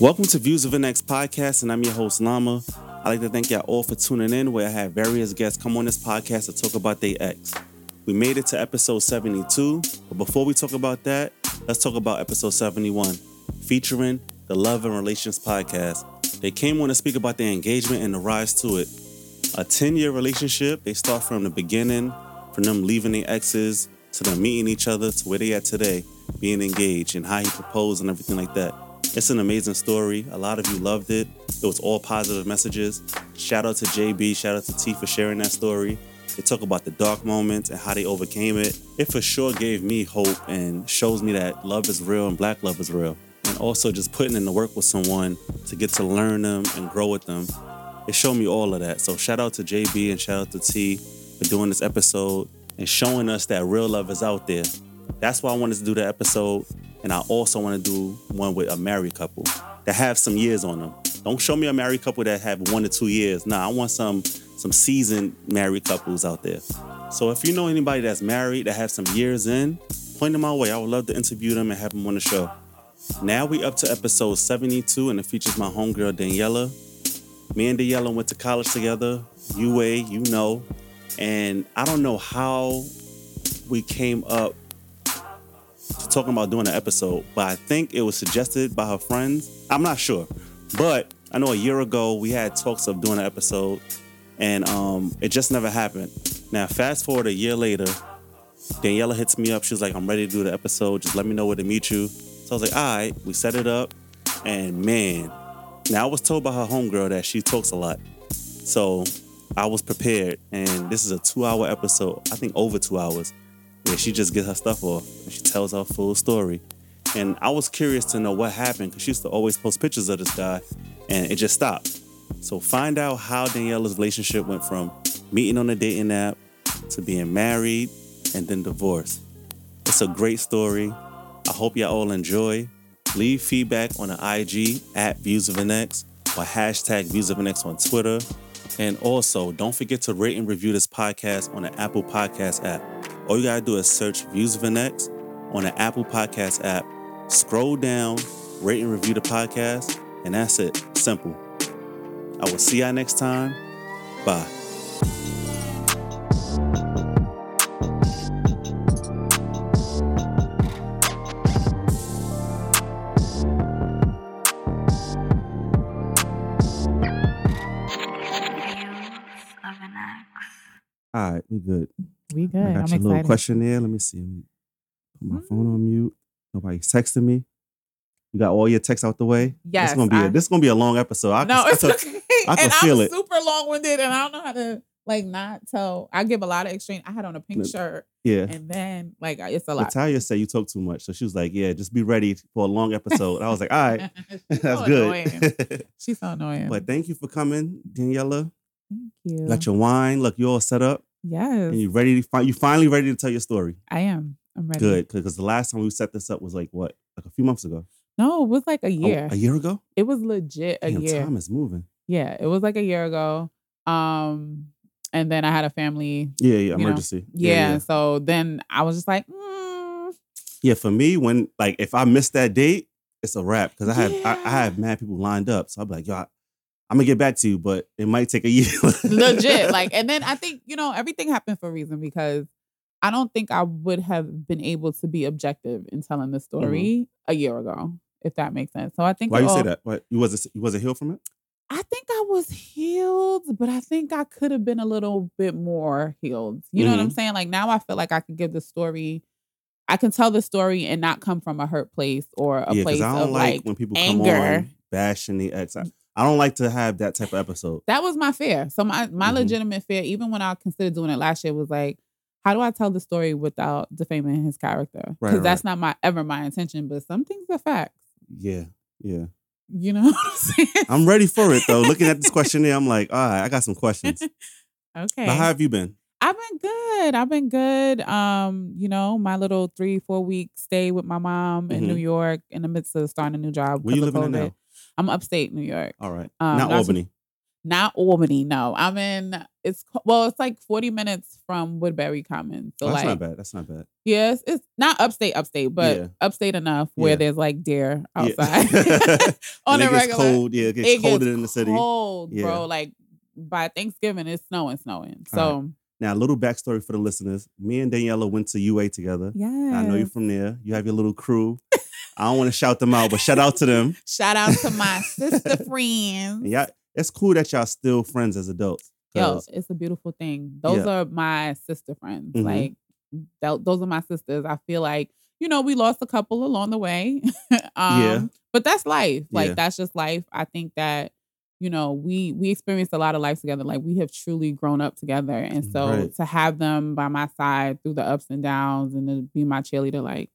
Welcome to Views of an X podcast, and I'm your host, Lama. I'd like to thank y'all all for tuning in, where I have various guests come on this podcast to talk about their ex. We made it to episode 72, but before we talk about that, let's talk about episode 71, featuring the Love and Relations podcast. They came on to speak about their engagement and the rise to it. A 10 year relationship, they start from the beginning, from them leaving their exes to them meeting each other to where they at today, being engaged and how he proposed and everything like that. It's an amazing story. A lot of you loved it. It was all positive messages. Shout out to JB, shout out to T for sharing that story. They talk about the dark moments and how they overcame it. It for sure gave me hope and shows me that love is real and black love is real. And also just putting in the work with someone to get to learn them and grow with them. It showed me all of that. So shout out to JB and shout out to T for doing this episode and showing us that real love is out there. That's why I wanted to do the episode. And I also want to do one with a married couple that have some years on them. Don't show me a married couple that have one to two years. Nah, I want some some seasoned married couples out there. So if you know anybody that's married that have some years in, point them my way. I would love to interview them and have them on the show. Now we up to episode 72 and it features my homegirl Daniela. Me and Daniela went to college together, UA, you know. And I don't know how we came up to talking about doing an episode, but I think it was suggested by her friends. I'm not sure. But I know a year ago we had talks of doing an episode and um, it just never happened. Now, fast forward a year later, Daniela hits me up. She's like, I'm ready to do the episode. Just let me know where to meet you. So I was like, all right, we set it up. And man, now I was told by her homegirl that she talks a lot. So I was prepared. And this is a two hour episode, I think over two hours, where she just gets her stuff off and she tells her full story. And I was curious to know what happened because she used to always post pictures of this guy and it just stopped. So find out how Daniela's relationship went from meeting on a dating app to being married and then divorced. It's a great story. I hope y'all all enjoy. Leave feedback on the IG at Views of an X or hashtag Views of an X on Twitter. And also, don't forget to rate and review this podcast on the Apple Podcast app. All you gotta do is search Views of an X on the Apple Podcast app. Scroll down, rate and review the podcast, and that's it. Simple. I will see y'all next time. Bye. All right, we good. We good. I got I'm your little questionnaire. Let me see. Put my phone on mm. mute. Nobody's texting me. You got all your texts out the way. Yes, this gonna be I- a, this gonna be a long episode. I, no, I it's took- okay. I can and feel I'm it. super long winded, and I don't know how to like not tell. I give a lot of extreme. I had on a pink shirt, yeah. and then like it's a lot. Natalia said you talk too much, so she was like, "Yeah, just be ready for a long episode." I was like, "All right, that's so good." annoying. She's so annoying. but thank you for coming, Daniela. Thank you. Got your wine. Look, you all set up, yes, and you ready to find. You finally ready to tell your story. I am. I'm ready. Good, because the last time we set this up was like what, like a few months ago. No, it was like a Oh, year. a year ago. It was legit a Damn, year. time is moving. Yeah, it was like a year ago. Um, and then I had a family. Yeah, yeah. Emergency. Yeah, so then I was just like, mm, Yeah, for me, when like if I miss that date, it's a wrap because I have I, I Yeah. have mad people lined up. So I'm like, yo, I, I'm gonna get back to you, but it might take a year. legit. Like, and then I think you know everything happened for a reason because I don't think I would have been able to be objective in telling the story a year ago, if that makes sense. So I think Mm-hmm. Why you say that? What you wasn't you wasn't healed from it? I think I was healed, but I think I could have been a little bit more healed. You know what Mm-hmm. I'm saying? Like now I feel like I can give the story. I can tell the story and not come from a hurt place or a yeah, place I don't of like like when people anger. come on bashing the ex. I, I don't like to have that type of episode. that was my fear. So my my Mhm. legitimate fear, even when I considered doing it last year, was like, how do I tell the story without defaming his character? Right, Because that's not my ever my intention. But some things are facts. Yeah, yeah. You know what I'm saying? I'm ready for it though. Looking at this questionnaire, I'm like, all right, I got some questions. okay. But how have you been? I've been good. I've been good. Um, you know, my little three, four week stay with my mom in Mhm. New York in the midst of starting a new job. Where you living COVID. now? I'm upstate New York. All right, Um, not not too- Albany. Not Albany, no. I'm in. It's well, it's like 40 minutes from Woodbury Commons. So Oh, that's like, not bad. That's not bad. yes, it's not upstate, upstate, but Yeah. upstate enough where Yeah. there's like deer Yeah. outside on and a it gets regular. cold. Yeah, it gets it colder gets in the city. Cold, Yeah. bro. Like by Thanksgiving, it's snowing, snowing. So Now, a little backstory for the listeners. Me and Daniela went to UA together. yeah, I know you're from there. You have your little crew. I don't want to shout them out, but shout out to them. Shout out to my sister friends. Yeah, it's cool that y'all still friends as adults. Yo, it's a beautiful thing. Those Yeah. are my sister friends. Mhm. Like th- those are my sisters. I feel like you know we lost a couple along the way. um, Yeah. but that's life. Like Yeah. that's just life. I think that you know we we experienced a lot of life together. Like we have truly grown up together, and so Right. to have them by my side through the ups and downs, and to be my cheerleader, like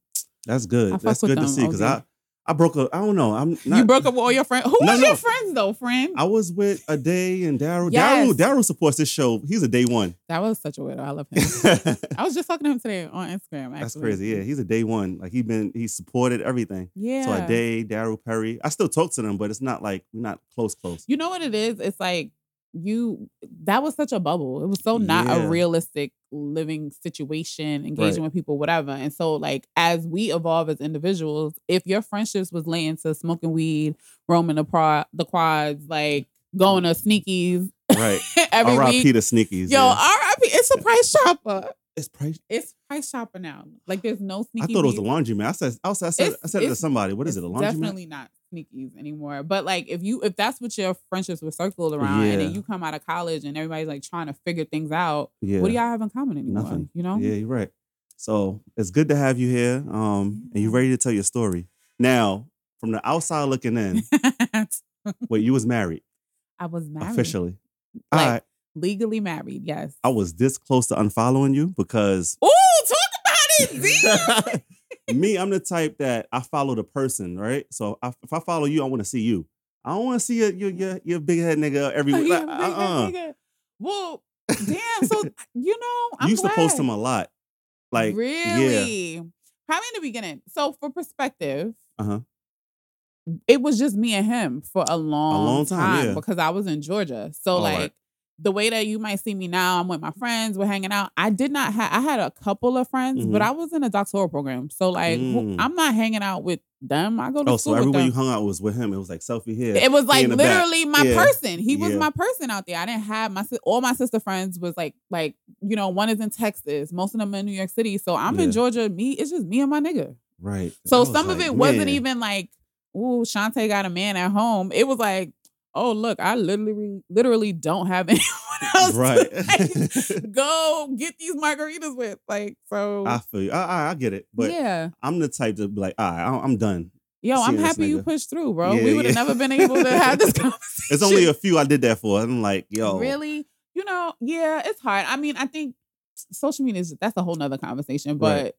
that's good. That's good to see because. I, I broke up. I don't know. I'm not. you broke up with all your friends. Who No, was no. your friends though, friend? I was with a day and Daryl. Yes. Daryl, Daryl supports this show. He's a day one. that was such a weirdo. I love him. I was just talking to him today on Instagram. Actually. crazy. Yeah, he's a day one. Like he's been, he supported everything. Yeah. So a day, Daryl Perry. I still talk to them, but it's not like we're not close, close. You know what it is? It's like you that was such a bubble. It was so not Yeah. a realistic living situation, engaging with people, whatever. And so like as we evolve as individuals, if your friendships was laying to smoking weed, roaming the pro- the quads, like mm. going to sneakies Right. every R.I.P. week. to Sneakies. Yo, yeah. R.I.P. It's a Price Chopper. it's price. It's Price Chopper now. Like there's no I thought it was weed. laundry man. I said, I said, I said, I said it to somebody. What is it? A laundry man? definitely not sneakies anymore. But like if you if that's what your friendships were circled around and then you come out of college and everybody's like trying to figure things out, Yeah. what do y'all have in common anymore? Nothing. You know? Yeah, you're right. So it's good to have you here. Um, and you Yeah. ready to tell your story. Now, from the outside looking in, wait, you was married I was married. officially. Like, All right. Legally married, yes. I was this close to unfollowing you because Ooh, talk about it, Z. me, I'm the type that I follow the person, right? So I, if I follow you, I want to see you. I don't want to see your your your, your big head nigga everywhere. Oh, Yeah, Like, uh-uh. nigga. Well, damn. So you know, I'm you used to post him a lot. Like, yeah. really? Probably in the beginning. So for perspective, Uh-huh. it was just me and him for a long, long time, yeah. because I was in Georgia. So All like right. The way that you might see me now, I'm with my friends, we're hanging out. I did not have I had a couple of friends, but Mhm. I was in a doctoral program. So like Mm. I'm not hanging out with them. I go to Oh, school so everywhere you hung out was with him. It was like selfie here. It was like in the back. literally my Yeah. person. He was Yeah. my person out there. I didn't have my all my sister friends was like like you know one is in Texas, most of them in New York City. So I'm in Georgia. Me, it's just me and my nigga. Right. So was some of like, it wasn't even like, ooh, Shantae got a man at home. It was like, oh look, I literally literally don't have anyone else. right. Go get these margaritas with. Like so. I feel you. I, I, I get it, but yeah. I'm the type to be like, all right, I- I'm done. Yo, I'm happy you pushed through, bro. Yeah, we would have yeah. never been able to have this conversation. It's only a few I did that for. I'm like, yo, Really? You know, yeah, it's hard. I mean, I think social media is that's a whole nother conversation, but Right.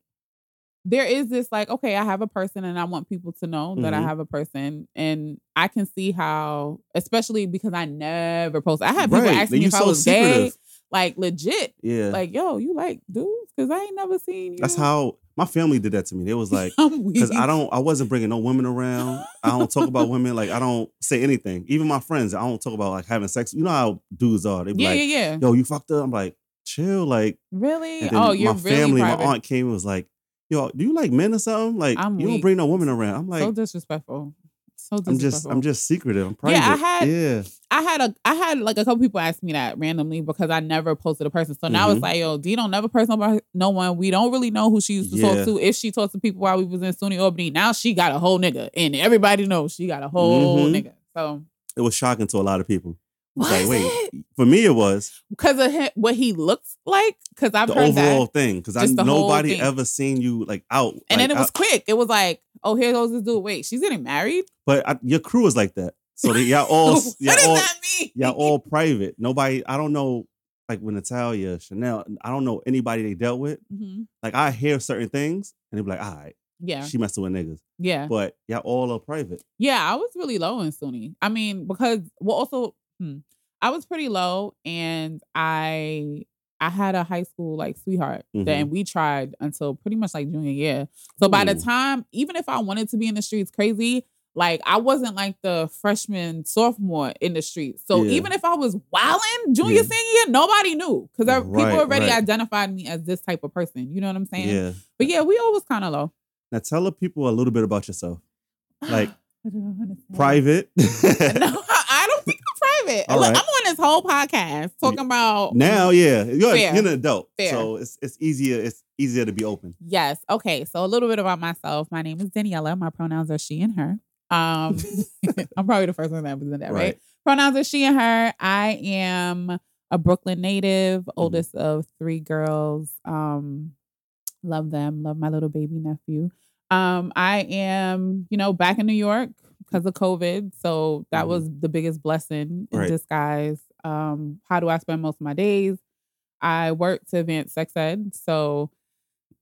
There is this like, okay, I have a person and I want people to know that I Mhm. have a person. And I can see how, especially because I never post. I had people right. ask me if I so was gay. Like legit. Yeah. Like, yo, you like dudes? Cause I ain't never seen you. That's how my family did that to me. They was like, because I don't, I wasn't bringing no women around. I don't talk about women. Like I don't say anything. Even my friends, I don't talk about like having sex. You know how dudes are. They be Yeah, like, yeah, yeah. yo, you fucked up. I'm like, chill. Like, Really? Oh, you're my really family, private. my aunt came and was like, yo, do you like men or something? Like, I'm you don't bring no women around. I'm like, so disrespectful. So I'm disrespectful. just, I'm just secretive. I'm private. Yeah, I had- yeah. I had a I had like a couple people ask me that randomly because I never posted a person. So now Mhm. it's like, yo, D don't never post about no one. We don't really know who she used to Yeah. talk to. If she talks to people while we was in SUNY Albany, now she got a whole nigga. And everybody knows she got a whole Mhm. nigga. So It was shocking to a lot of people. It's like, wait, it? for me, it was because of him, what he looks like. Because I've the heard overall that. thing because I Just the whole nobody ever seen you like out. And then it was out- quick. It was like, oh, here goes this dude. Wait, she's getting married? but I, your crew is like that. So they, y'all all, what y'all does all, that mean? y'all all private. Nobody, I don't know, like with Natalia, Chanel, I don't know anybody they dealt with. Mhm. Like I hear certain things and they be like, all right, Yeah. she messing with niggas. Yeah. But y'all all are private. Yeah, I was really low in SUNY. I mean, because well, also, hmm, I was pretty low, and I I had a high school like sweetheart Mhm. that, and we tried until pretty much like junior year. So by the time, even if I wanted to be in the streets crazy, Like I wasn't like the freshman, sophomore in the street. So Yeah. even if I was wilding junior, Yeah. senior year, nobody knew because people already right. identified me as this type of person. You know what I'm saying? Yeah. But yeah, we always kind of low. Now tell the people a little bit about yourself. Like, I don't understand. Private. No, I'm. All Look, right. I'm on this whole podcast talking about now, yeah, you're, you're an adult, Fair. so it's it's easier. It's easier to be open. Yes. Okay. So a little bit about myself. My name is Daniela. My pronouns are she and her. Um, I'm probably the first one that present that, right? Right. Pronouns are she and her. I am a Brooklyn native, Mm-hmm. oldest of three girls. Um, love them. Love my little baby nephew. Um, I am, you know, back in New York because of COVID. So that Mhm. was the biggest blessing in Right. disguise. Um, how do I spend most of my days? I work to advance sex ed. So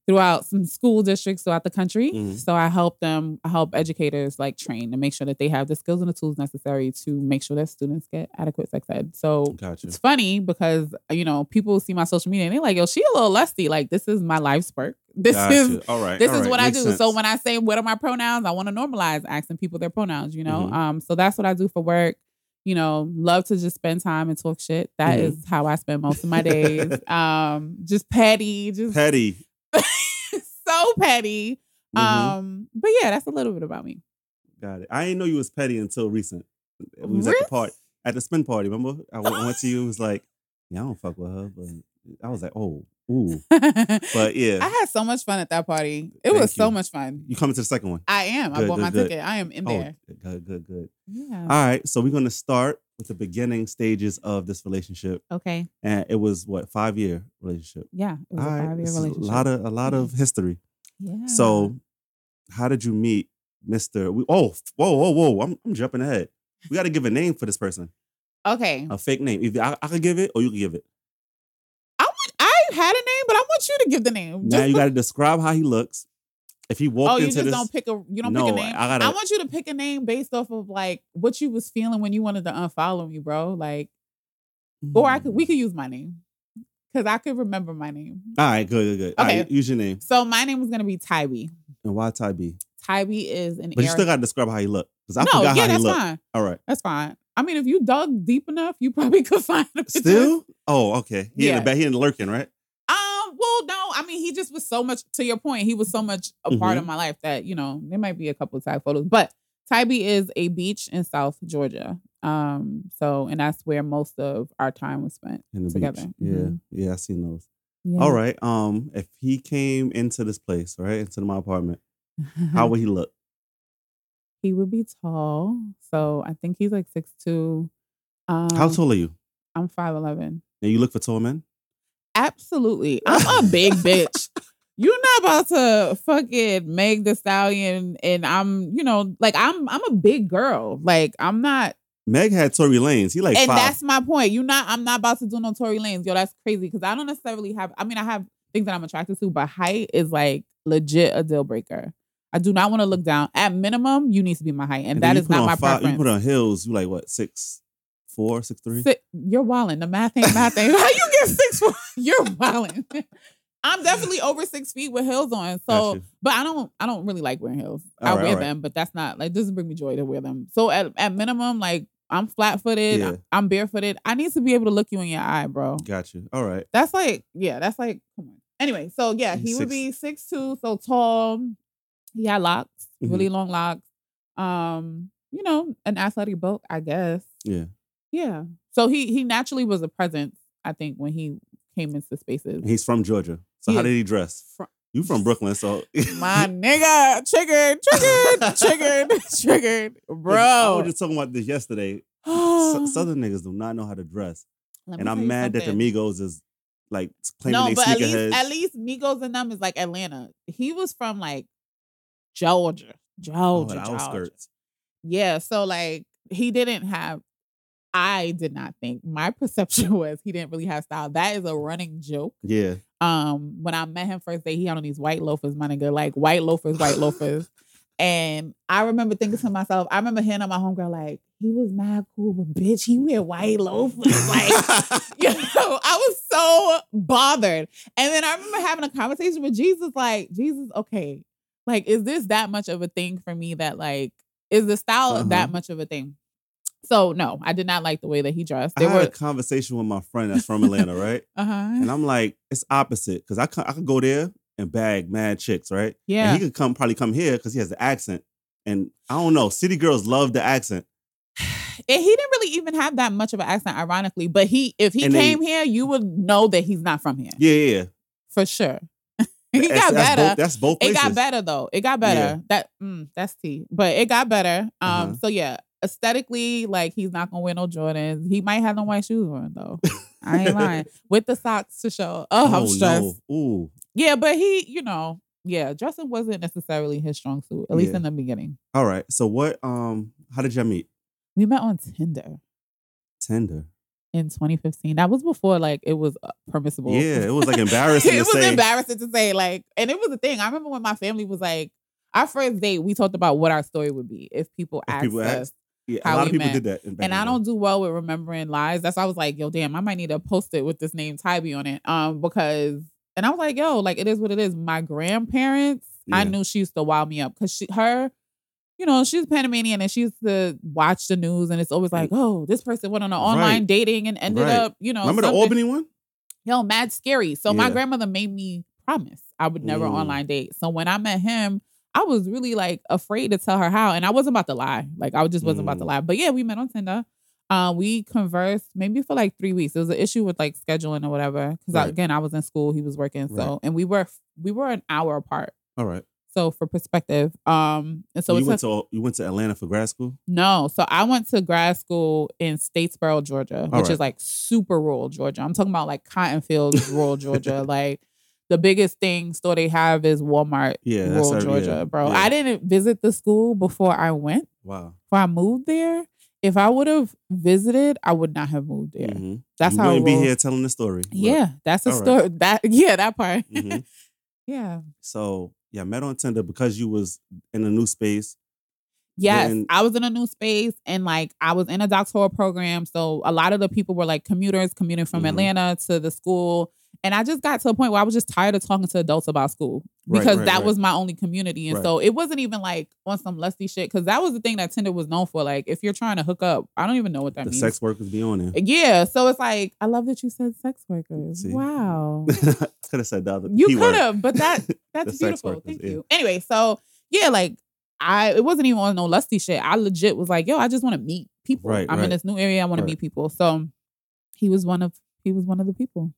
throughout some school districts throughout the country. Mhm. So I help them, I help educators like train to make sure that they have the skills and the tools necessary to make sure that students get adequate sex ed. So Gotcha. it's funny because you know people see my social media and they're like, "Yo, she a little lusty." Like this is my life spark. This Gotcha. is all right. this all is right, what I do. sense. So when I say what are my pronouns, I want to normalize asking people their pronouns. You know, Mhm. um, so that's what I do for work. You know, love to just spend time and talk shit. That Mhm. is how I spend most of my days. um, just petty, just petty. so petty. Mhm. Um, but yeah, that's a little bit about me. Got it. I didn't know you was petty until recent. We was at the party at the spin party. Remember? I went, I went to you. It was like, yeah, I don't fuck with her, but I was like, oh, ooh. But yeah, I had so much fun at that party. It Thank was so you. much fun. you coming to the second one? I am. I bought good, my good. ticket. I am in oh, there. Oh, good, good, good. Yeah. All right, so we're gonna start with the beginning stages of this relationship, okay. and it was what five year relationship. Yeah. It was All a five year relationship. a lot of a lot of mm-hmm. history. yeah. So, how did you meet Mister? Oh, whoa, whoa, whoa! I'm, I'm jumping ahead. We got to give a name for this person, okay. a fake name. Either I, I could give it, or you could give it. Had a name, but I want you to give the name. Now Just you got to describe how he looks. If he walked Oh, you into just this, don't pick a you don't no, pick a name. I gotta. I want you to pick a name based off of like what you was feeling when you wanted to unfollow me, bro. Like, or I could we mm. could use my name. Cause I could remember my name. All right, good, good, good. All right, Okay. use your name. So my name was gonna be Tybee. And why Tybee? Tybee is an But you still got to describe how he looked because I no, forgot yeah, how he that's looked. fine. All right. That's fine. I mean, if you dug deep enough, you probably could find picture. Still? Oh, okay. He in Yeah. the back. He in the lurking, right? I mean, he just was so much to your point, he was so much a part Mm-hmm. of my life that, you know, there might be a couple of tag photos. But Tybee is a beach in South Georgia. Um, so and that's where most of our time was spent. Together. beach. Yeah, Mhm. yeah. I seen those. Yeah. All right. Um, if he came into this place, right, into my apartment, how would he look? he would be tall. So I think he's like six two. Um How tall are you? I'm five eleven. And you look for tall men? Absolutely. I'm a big bitch. You're not about to fucking Meg the Stallion and I'm, you know, like I'm I'm a big girl. Like I'm not Meg had Tory Lanez. He like and five. that's my point. You not I'm not about to do no Tory Lanez. Yo, that's crazy because I don't necessarily have I mean I have things that I'm attracted to, but height is like legit a deal breaker. I do not want to look down. At minimum, you need to be my height. And, then that is not my five- preference. You put on heels. You like what? Six, four, six three. Si- you're wilding. The math ain't math ain't. How you get six foot? You're wilding. I'm definitely over six feet with heels on. So, but I don't. I don't really like wearing heels. I All right, wear right. them, but that's not like doesn't bring me joy to wear them. So at at minimum, like I'm flat footed. Yeah. I'm barefooted. I need to be able to look you in your eye, bro. Got you. All right. That's like yeah. That's like come on. Anyway, so yeah, he would be six two, so tall. He had locks, Mhm. really long locks. Um, you know, an athletic build, I guess. Yeah. Yeah. So he he naturally was a presence, I think, when he came into spaces. He's from Georgia. So He how did he dress? Fr- You from Brooklyn, so My nigga, triggered, triggered, triggered, triggered, bro. I was just talking about this yesterday. Southern niggas do not know how to dress, Let and I'm mad that the. Migos is like claiming No, they but at least at least Migos and them is like Atlanta. He was from like Georgia, oh, Georgia, the Georgia. outskirts. Yeah, so like he didn't have. I did not think my perception was he didn't really have style. That is a running joke. Yeah. Um, when I met him first day, he had on these white loafers, my nigga, like white loafers, white loafers. And I remember thinking to myself, I remember hearing on my homegirl like, he was mad cool, but bitch, he wear white loafers. Like, you know, I was so bothered. And then I remember having a conversation with Jesus, like, Jesus, okay, like, is this that much of a thing for me that like Is the style Uh-huh. that much of a thing? So no, I did not like the way that he dressed. I They had were a conversation with my friend that's from Atlanta, right? uh huh. And I'm like, it's opposite because I could, I could go there and bag mad chicks, right? Yeah. And he could come probably come here because he has the accent. And I don't know, city girls love the accent. And he didn't really even have that much of an accent, ironically. But he, if he And they- came here, you would know that he's not from here Yeah, yeah. yeah. for sure. he got that's better. Both, that's both it got better though. It got better. Yeah. That mm, that's T. But it got better. Um. Uh-huh. So yeah, aesthetically, like he's not gonna wear no Jordans. He might have no white shoes on though. I ain't lying. With the socks to show. Oh, I'm stressed. no. Ooh. Yeah, but he, you know, yeah, dressing wasn't necessarily his strong suit, at least Yeah. in the beginning. All right. So what um how did y'all meet? We met on Tinder Tinder. in 2015. That was before like it was uh, permissible. Yeah, it was like embarrassing it was say. embarrassing to say, like, and it was a thing. I remember when my family was like, our first date, we talked about what our story would be if people If asked people us. asked, Yeah, a lot of people met. did that. and I don't do well with remembering lies. That's why I was like, yo, damn, I might need to post it with this name Tybee on it. Um, because and I was like, yo, like it is what it is. My grandparents, I knew she used to wow me up because she her, you know, she's Panamanian and she used to watch the news and it's always like, oh, this person went on an online Right. dating and ended Right. up, you know, Remember the something- Albany one? yo, mad scary. So my grandmother made me promise I would never Mm. online date. So when I met him, I was really like afraid to tell her how, and I wasn't about to lie. Like I just wasn't about to Mm. lie. But yeah, we met on Tinder. Uh, we conversed maybe for like three weeks. It was an issue with like scheduling or whatever. Because Right. again, I was in school, he was working. So Right. and we were we were an hour apart. All right. So for perspective, um, and so you went to you went to Atlanta for grad school? no. So I went to grad school in Statesboro, Georgia, which right. is like super rural Georgia. I'm talking about like Cotton Fields, rural Georgia. Like the biggest thing store they have is Walmart, Yeah, that's rural our- Georgia, yeah, bro. yeah. I didn't visit the school before I went, Wow. before I moved there. If I would have visited, I would not have moved there. Mhm. That's you how wouldn't be here telling the story. but- Yeah, that's a all right. story. That yeah, that part. Mhm. yeah. So yeah, met on Tinder because you was in a new space. Yes, Then- I was in a new space and like I was in a doctoral program. So a lot of the people were like commuters commuting from Mhm. Atlanta to the school. And I just got to a point where I was just tired of talking to adults about school because right, that right. was my only community. And Right. so it wasn't even like on some lusty shit because that was the thing that Tinder was known for. Like if you're trying to hook up, I don't even know what that the means. sex workers be on there. yeah. So it's like, I love that you said sex workers. See? Wow. could have said the other. You could have, but that that's beautiful. workers, Thank yeah. you. Anyway, so yeah, like I it wasn't even on no lusty shit. I legit was like, yo, I just want to meet people. Right, I'm in this new area. I want Right. to meet people. So he was one of he was one of the people.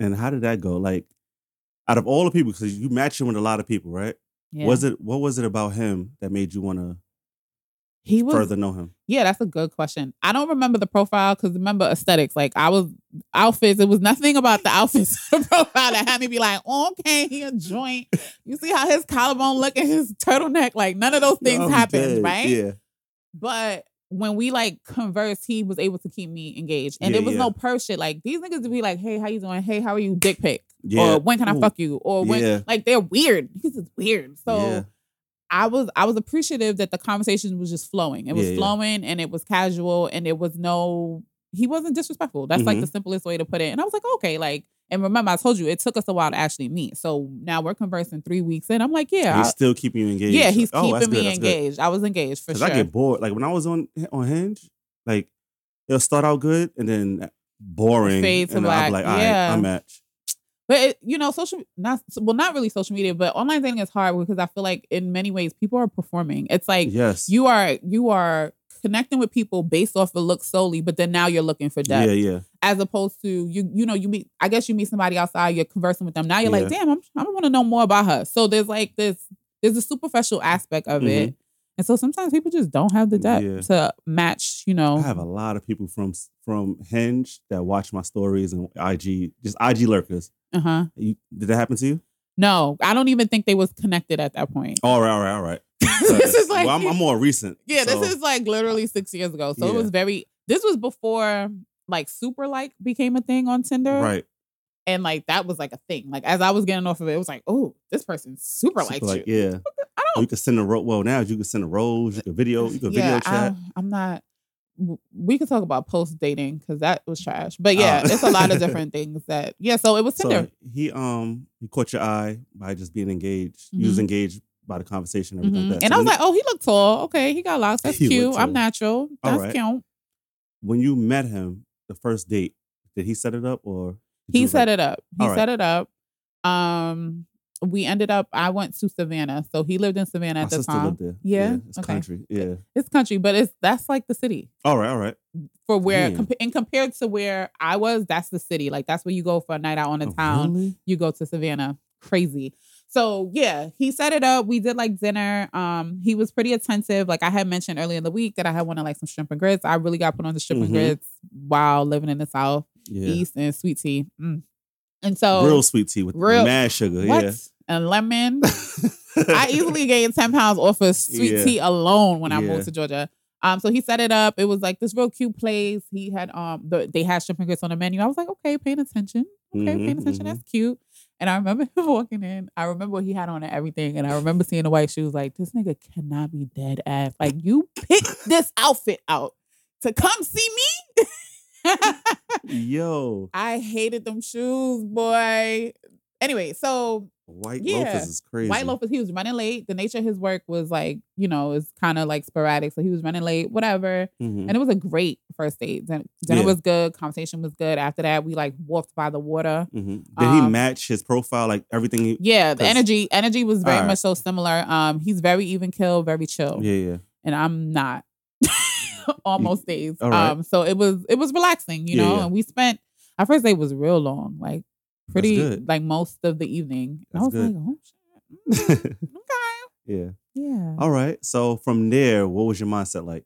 And how did that go? Like, out of all the people, because you matching with a lot of people, right? Yeah. Was it what was it about him that made you want to he was further know him? Yeah, that's a good question. I don't remember the profile because remember aesthetics. Like I was outfits. It was nothing about the outfits the profile that had me be like, okay, he a joint. You see how his collarbone look and his turtleneck. Like none of those things dead. right? Yeah. But when we like conversed, he was able to keep me engaged. And Yeah, there was yeah. no purse shit. Like these niggas would be like, hey, how you doing? Hey, how are you? Dick pic. Yeah. Or when can I fuck you? Or when Yeah. like they're weird. Niggas is weird. So. I was I was appreciative that the conversation was just flowing. It was flowing and it was casual and it was no he wasn't disrespectful. That's like Mhm. the simplest way to put it. And I was like, okay, like and remember I told you it took us a while to actually meet. So now we're conversing three weeks in. I'm like, yeah, He's I- still keeping you engaged. yeah, he's Oh, keeping good, me good. engaged. I was engaged for sure. I get bored. Like when I was on on Hinge, like it'll start out good and then boring. Fade to and black. like, all right, Yeah. I match. But it, you know, social not well, not really social media, but online dating is hard because I feel like in many ways people are performing. It's like Yes. you are you are connecting with people based off of looks solely, but then now you're looking for depth. yeah, yeah. As opposed to you, you know, you meet. I guess you meet somebody outside. You're conversing with them. Now you're like, damn, I'm, I want to know more about her. So there's like this, there's a superficial aspect of it, and so sometimes people just don't have the depth Mm-hmm. Yeah. to match. You know, I have a lot of people from from Hinge that watch my stories and IG, just IG lurkers. uh huh. You, did that happen to you? No, I don't even think they was connected at that point. All right, all right, all right. this is like, well, I'm, I'm more recent. yeah, so- this is like literally six years ago. So it was very. This was before like super like became a thing on Tinder. right. And like that was like a thing. Like as I was getting off of it, it was like, oh, this person super Super likes like, you. yeah. I Or you could send a ro- well now you can send a rose, you could video, you could video chat. I, I'm not. We could talk about post dating because that was trash. But yeah, Uh. it's a lot of different things that. Yeah, so it was Tinder. So he um he caught your eye by just being engaged. You was engaged by the conversation and everything Mhm. like that. And So I was like, oh, he looked tall. Okay, he got locks. That's cute. I'm natural. That's right. cute. when you met him the first date, did he set it up or He set like, it up. He right. set it up. Um, we ended up. I went to Savannah, so he lived in Savannah My the time. lived there. Yeah? it's Okay. country. Yeah. It's country, but it's that's like the city All right. All right. for where compa- and compared to where I was, that's the city. Like that's where you go for a night out on the Oh, town. really? You go to Savannah. Crazy. So yeah, he set it up. We did like dinner. Um, he was pretty attentive. Like I had mentioned earlier in the week that I had wanted like some shrimp and grits. I really got put on the shrimp Mhm. and grits while living in the South, Yeah. East, and sweet tea. Mm. And so real sweet tea with real- mad sugar. what? Yeah. And lemon. I easily gained 10 pounds off of sweet Yeah. tea alone when I Yeah. moved to Georgia. Um, so he set it up. It was like this real cute place. He had um the, they had shrimp and grits on the menu. I was like, okay, paying attention. Okay, Mhm, paying attention. mhm. That's cute. And I remember him walking in. I remember what he had on and everything. And I remember seeing the white shoes. Like, this nigga cannot be dead ass. Like, you picked this outfit out to come see me. Yo, I hated them shoes, boy. Anyway, so white Yeah. loafers is crazy. White Loafers, he was running late. The nature of his work was like, you know, is kind of like sporadic. So he was running late, whatever. Mhm. And it was a great first date. Din- Dinner Yeah. was good. Conversation was good. After that, we like walked by the water. Mhm. Did he um, match his profile? Like everything? He, Yeah, the energy, energy was very Alright. much so similar. Um, he's very even kill, very chill. yeah, yeah. And I'm not Almost days. Alright. Um, so it was it was relaxing, you Yeah, know, and we spent our first date was real long, like pretty like most of the evening. I was good. like, oh shit. mm, Okay. yeah. Yeah. All right. So from there, what was your mindset like?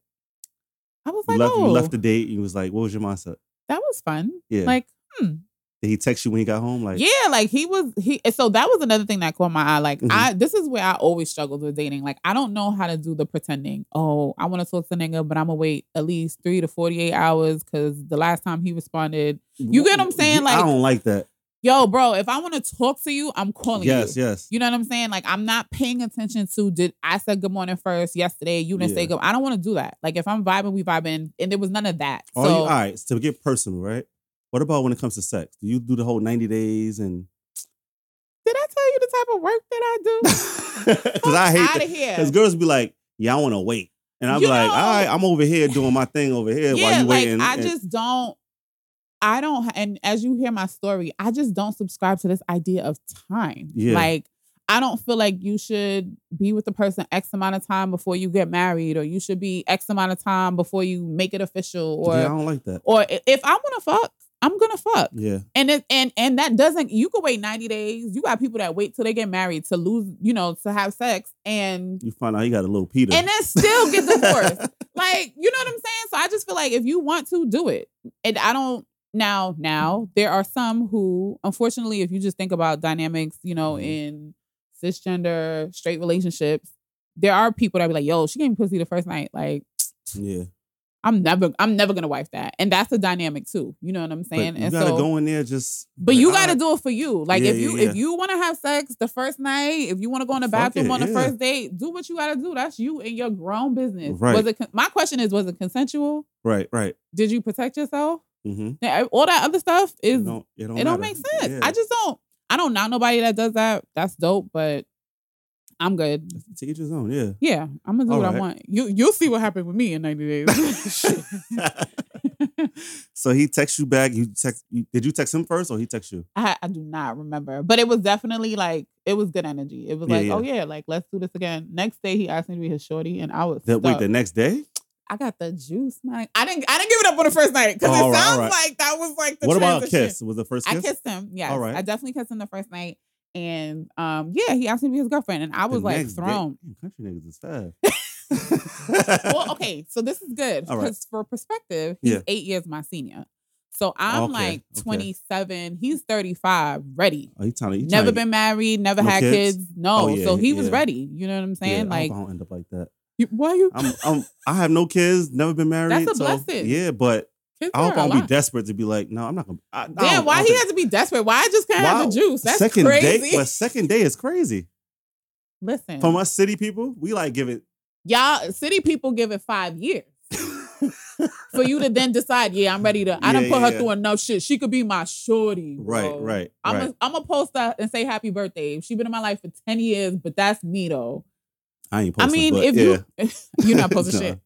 I was You like, left, oh, you left the date. You was like, what was your mindset? that was fun. Yeah. Like, hmm. Did he text you when he got home? Like, yeah, like he was he so that was another thing that caught my eye. Like Mhm. I this is where I always struggled with dating. Like I don't know how to do the pretending. Oh, I want to talk to nigga, but I'm gonna wait at least three to 48 hours because the last time he responded, You get what I'm saying? Like, I don't like that. Yo, bro, if I want to talk to you, I'm calling Yes, you. yes. yes. You know what I'm saying? Like I'm not paying attention to did I said good morning first yesterday, you didn't say good. I don't want to do that. Like if I'm vibing, we vibing, and there was none of that. All, you, all right. So to get personal, right? What about when it comes to sex? Do you do the whole 90 days and did I tell you the type of work that I do? because I hate out that. of here. Because girls be like, yeah, I want to wait. And I'm like, all right, I'm over here doing my thing over here while yeah, you like waiting. I and- just don't. I don't, and as you hear my story, I just don't subscribe to this idea of time. Yeah. Like, I don't feel like you should be with the person X amount of time before you get married, or you should be X amount of time before you make it official, or yeah, I don't like that. or if I want to fuck, I'm gonna fuck. Yeah. And it, and and that doesn't. You could wait 90 days. You got people that wait till they get married to lose, you know, to have sex, and You find out you got a little Peter. and then still get divorced. like, you know what I'm saying? So I just feel like if you want to do it, and I don't now, now there are some who, unfortunately, if you just think about dynamics, you know, Mhm. in cisgender straight relationships, there are people that be like, yo, she gave me pussy the first night. Like, yeah. I'm never, I'm never gonna wife that. And that's a dynamic too. You know what I'm saying? But you and gotta so go in there just. but you got to right. do it for you. Like Yeah, if you yeah, if you want to have sex the first night, if you want to go in the Fuck bathroom it, on the yeah. first date, do what you got to do. That's you and your grown business. Right. Was it? con- My question is, was it consensual? Right, right. Did you protect yourself? Mm-hmm. Yeah, All that other stuff is It don't, it don't, it don't make sense. Yeah. I just don't. I don't know nobody that does that. That's dope, but I'm good. to each his own. Yeah. Yeah, I'm gonna do what I want. You you'll see what happened with me in 90 days. so he texts you back. You text. You, did you text him first, or he text you? I, I do not remember, but it was definitely like it was good energy. It was Yeah, like, yeah. oh yeah, like let's do this again. Next day, he asked me to be his shorty, and I was The, wait, the next day. I got the juice, man. I didn't. I didn't give it up on the first night because Oh, it right, sounds right. like that was like the. what about a kiss? Was the first I kissed him. Yes, All right. I definitely kissed him the first night, and um, yeah, he asked me to be his girlfriend, and I The was like next day? thrown. Damn, country niggas is fast. well, okay, so this is good All right. because for perspective, he's Yeah. eight years my senior. So I'm Okay, like okay. 27. He's 35, ready. Oh, he trying. He Never been married, never No had kids? kids. No, Oh, yeah, so he was ready. You know what I'm Yeah, saying? I like, I don't end up like that. You, why you? I'm, I'm. I have no kids. Never been married. That's a so, blessing. Yeah, but kids I hope I don't be desperate to be like, no, I'm not gonna. I, I Damn, I why don't he has to be desperate? Why I just can't have the juice? That's second crazy. day, but second day is crazy. Listen, From us city people, we like give it. y'all city people give it five years for you to then decide. Yeah, I'm ready to. I Yeah, done put yeah, her yeah. through enough shit. She could be my shorty. Right, bro. right, I'm right. I'm gonna post her and say happy birthday. She been in my life for ten years, but that's me though. I ain't I mean, if yeah, you you're not posting No. shit.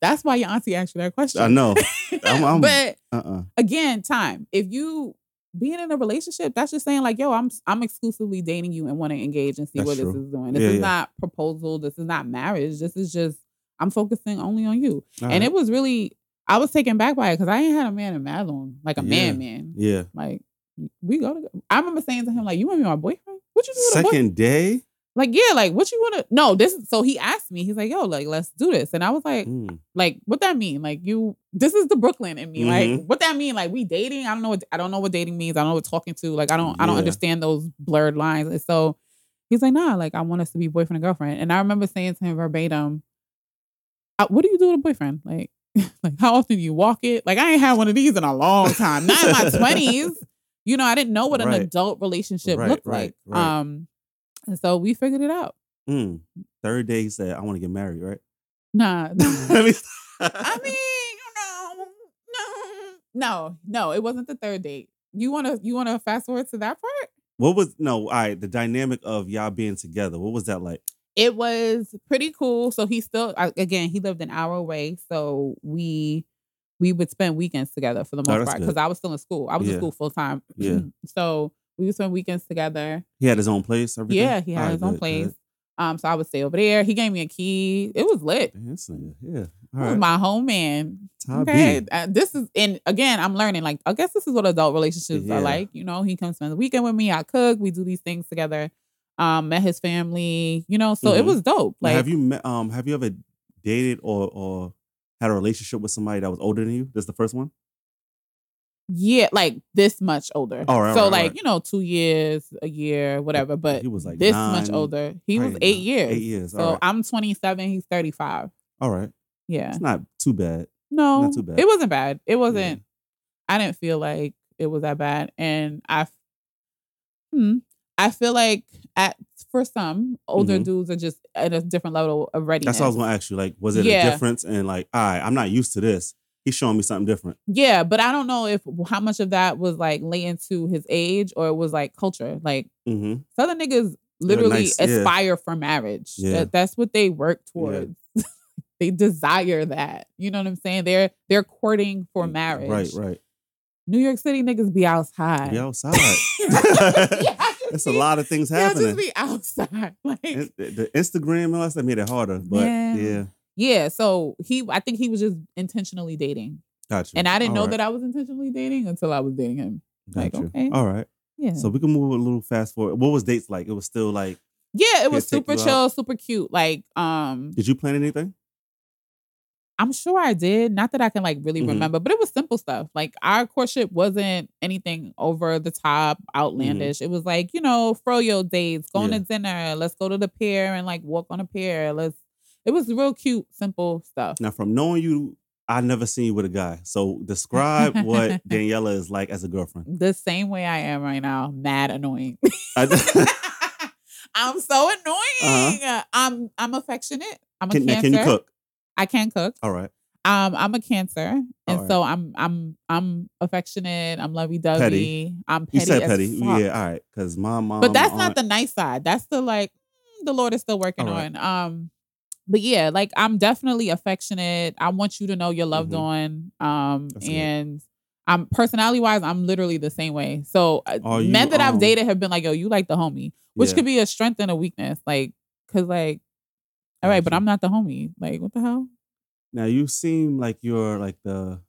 That's why your auntie asked you that question. I know. I'm- I'm- but Uh-uh. again, time. If you being in a relationship, that's just saying like, yo, I'm I'm exclusively dating you and want to engage and see That's what true. this is doing. This Yeah, is yeah. not proposal. This is not marriage. This is just I'm focusing only on you. All and right. it was really I was taken back by it because I ain't had a man in mad long, like a Yeah. man, man. yeah. Like we go to. I remember saying to him like, "You want to be my boyfriend? What you do Second day. Like yeah, like what you want to? No, this. is So he asked me. He's like, "Yo, like let's do this," and I was like, Mm. like what that mean like you this is the brooklyn in me Mhm. like what that mean like we dating i don't know what i don't know what dating means i don't know what talking to like i don't i don't understand those blurred lines and so he's like nah like i want us to be boyfriend and girlfriend and i remember saying to him verbatim "Uh, what do you do with a boyfriend like like how often do you walk it like i ain't had one of these in a long time not in my 20s you know i didn't know what an Right. adult relationship Right, looked right, like um and so we figured it out Mm. Third day, he said, "I want to get married." Right. nah I mean, you know, no, no, no. It wasn't the third date. You wanna, you wanna fast forward to that part? what was no? All right, the dynamic of y'all being together. What was that like? It was pretty cool. So he still, again, he lived an hour away, so we we would spend weekends together for the Oh, most that's part because I was still in school. I was in school full time. Yeah. so we would spend weekends together. He had his own place. Everything? Yeah, he had right, his own good, place. good. Um, so I would stay over there. He gave me a key. It was lit. Damn, Yeah. All was my home man. Top Okay. Uh, this is and again, I'm learning. Like, I guess this is what adult relationships Yeah. are like. You know, he comes spend the weekend with me. I cook. We do these things together. Um, met his family. You know, so it Mhm. was dope. Now, Like, have you met? Um, have you ever dated or or had a relationship with somebody that was older than you? This the first one. Yeah, like this much older. All right. so right, like right. you know, two years, a year, whatever. But he was like this nine, much older. He was eight nine- years. Eight years. So right. I'm 27. He's 35. all right. Yeah. It's not too bad. No, not too bad. It wasn't bad. It wasn't. I didn't feel like it was that bad, and I, hmm, I feel like at for some older Mhm. dudes are just at a different level of readiness. That's what I was gonna ask you. Like, was it Yeah. a difference? And like, all right, I'm not used to this. He's showing me something different. Yeah, but I don't know if how much of that was like latent to his age or it was like culture. Like hmm Southern niggas literally nice, yeah. aspire for marriage. Yeah. That, that's what they work towards. they desire that. You know what I'm saying? They're they're courting for marriage. Right, right. New York City niggas be outside. Be outside. yeah, It's a lot of things Yeah, happening. just be outside. Like the Instagram and all that stuff made it harder. But Yeah. Yeah, so he I think he was just intentionally dating. got you. And I didn't All know right, that I was intentionally dating until I was dating him. got like, okay. All right. Yeah. So we can move a little fast forward. What was dates like? It was still like, yeah, it was super you out. chill, super cute. Like, um, did you plan anything? I'm sure I did. Not that I can like really Mhm. remember, but it was simple stuff. Like our courtship wasn't anything over the top, outlandish. It was like, you know, froyo dates, going Mm-hmm. Yeah. to dinner, let's go to the pier and like walk on a pier. Let's it was real cute, simple stuff. Now, from knowing you, I never seen you with a guy. So describe what Daniela is like as a girlfriend. The same way I am right now, mad annoying. I'm so annoying. I'm I'm affectionate. I'm a can, cancer. can you cook? I can cook. All right. Um, I'm a cancer, and Alright. so I'm I'm I'm affectionate. I'm lovey dovey. Petty. I'm petty. You said petty. Yeah, all right. Because my mom. but that's not aunt- the nice side. That's the like mm, the Lord is still working Alright. on. Um, but yeah, like I'm definitely affectionate. I want you to know you're loved Mhm. on. Um, That's good. and I'm personality wise, I'm literally the same way. So uh, Are you, men that I've um, dated have been like, "Yo, you like the homie," which Yeah. could be a strength and a weakness. Like, cause like, all right, but. I'm not the homie. Like, what the hell? Now you seem like you're like the.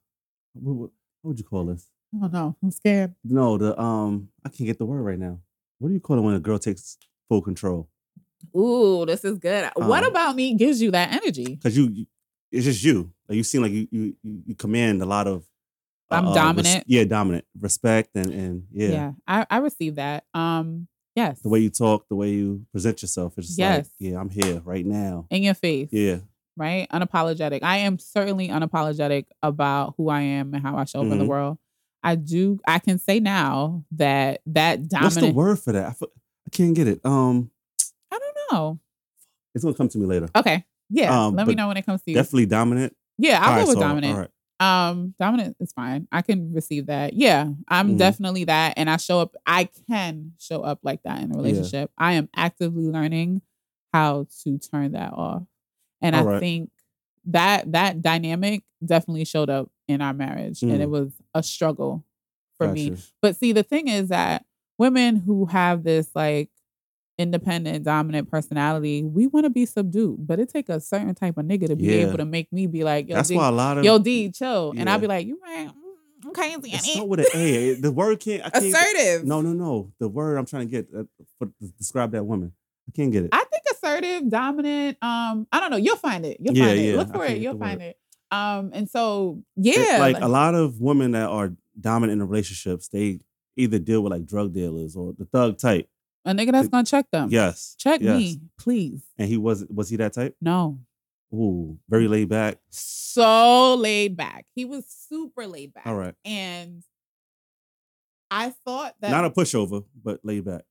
What, what, what would you call this? Oh no, I'm scared. No, the um. I can't get the word right now. What do you call it when a girl takes full control? Ooh, this is good. what Um, about me gives you that energy? Because you, you- it's just you. Like you seem like you you you command a lot of. I'm res- dominant. yeah, dominant. Respect and and yeah. Yeah, I, I receive that. Um, yes. The way you talk, the way you present yourself, it's just like, Yes. yeah, I'm here right now. in your face. Yeah. Right? Unapologetic. I am certainly unapologetic about who I am and how I show up in the Mhm. world. I do I can say now that that dominant What's the word for that? I, f- I can't get it. Um, know. it's gonna come to me later. Okay. Yeah. Um, let me know when it comes to you. Definitely dominant. yeah, I'll All go right, with so, dominant. Right. Um, dominant is fine. I can receive that. Yeah, I'm Mhm. definitely that, and I show up. I can show up like that in a relationship. I am actively learning how to turn that off. And All I right. think that that dynamic definitely showed up in our marriage and Mm. it was a struggle for me. But see, the thing is that women who have this like independent, dominant personality, we want to be subdued. But it take a certain type of nigga to be Yeah. able to make me be like, yo, That's D, why a lot of yo, D, chill. And I'll be like, you right. mm, Okay, It Zanny. start with an A. The word can't. I can't Assertive. No, no, no. The word I'm trying to get uh, for to describe that woman. I can't get it. I think assertive, dominant. Um, I don't know. You'll find it. You'll Yeah, find it. Look for it. You'll find word. it. Um, and so It- yeah, like a lot of women that are dominant in relationships, they either deal with like drug dealers or the thug type. A nigga that's gonna check them. Yes. Check yes. me, please. And he was was he that type? No. Ooh, very laid back. So laid back. He was super laid back. All right. And I thought that Not a pushover, but laid back.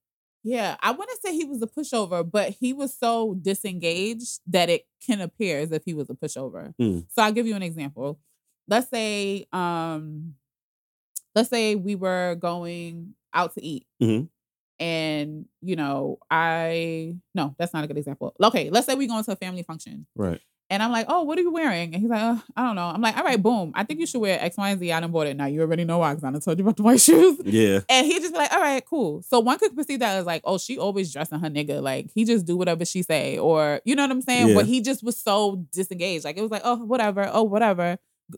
Yeah, I wouldn't say he was a pushover, but he was so disengaged that it can appear as if he was a pushover. Mm. So I'll give you an example. Let's say, um, let's say we were going out to eat. Mhm. And you know, I no, that's not a good example. Okay, let's say we go into a family function, Right. and I'm like, "Oh, what are you wearing?" And he's like, uh, "I don't know." I'm like, "All right, boom. I think you should wear X, Y, and Z. I done bought it. Now you already know why because I done told you about the white shoes." Yeah. And he'd just be like, all right, cool. So one could perceive that as like, oh, she always dressing her nigga. Like he just do whatever she say. Or you know what I'm saying? Yeah. But he just was so disengaged. Like it was like, oh, whatever, oh, whatever.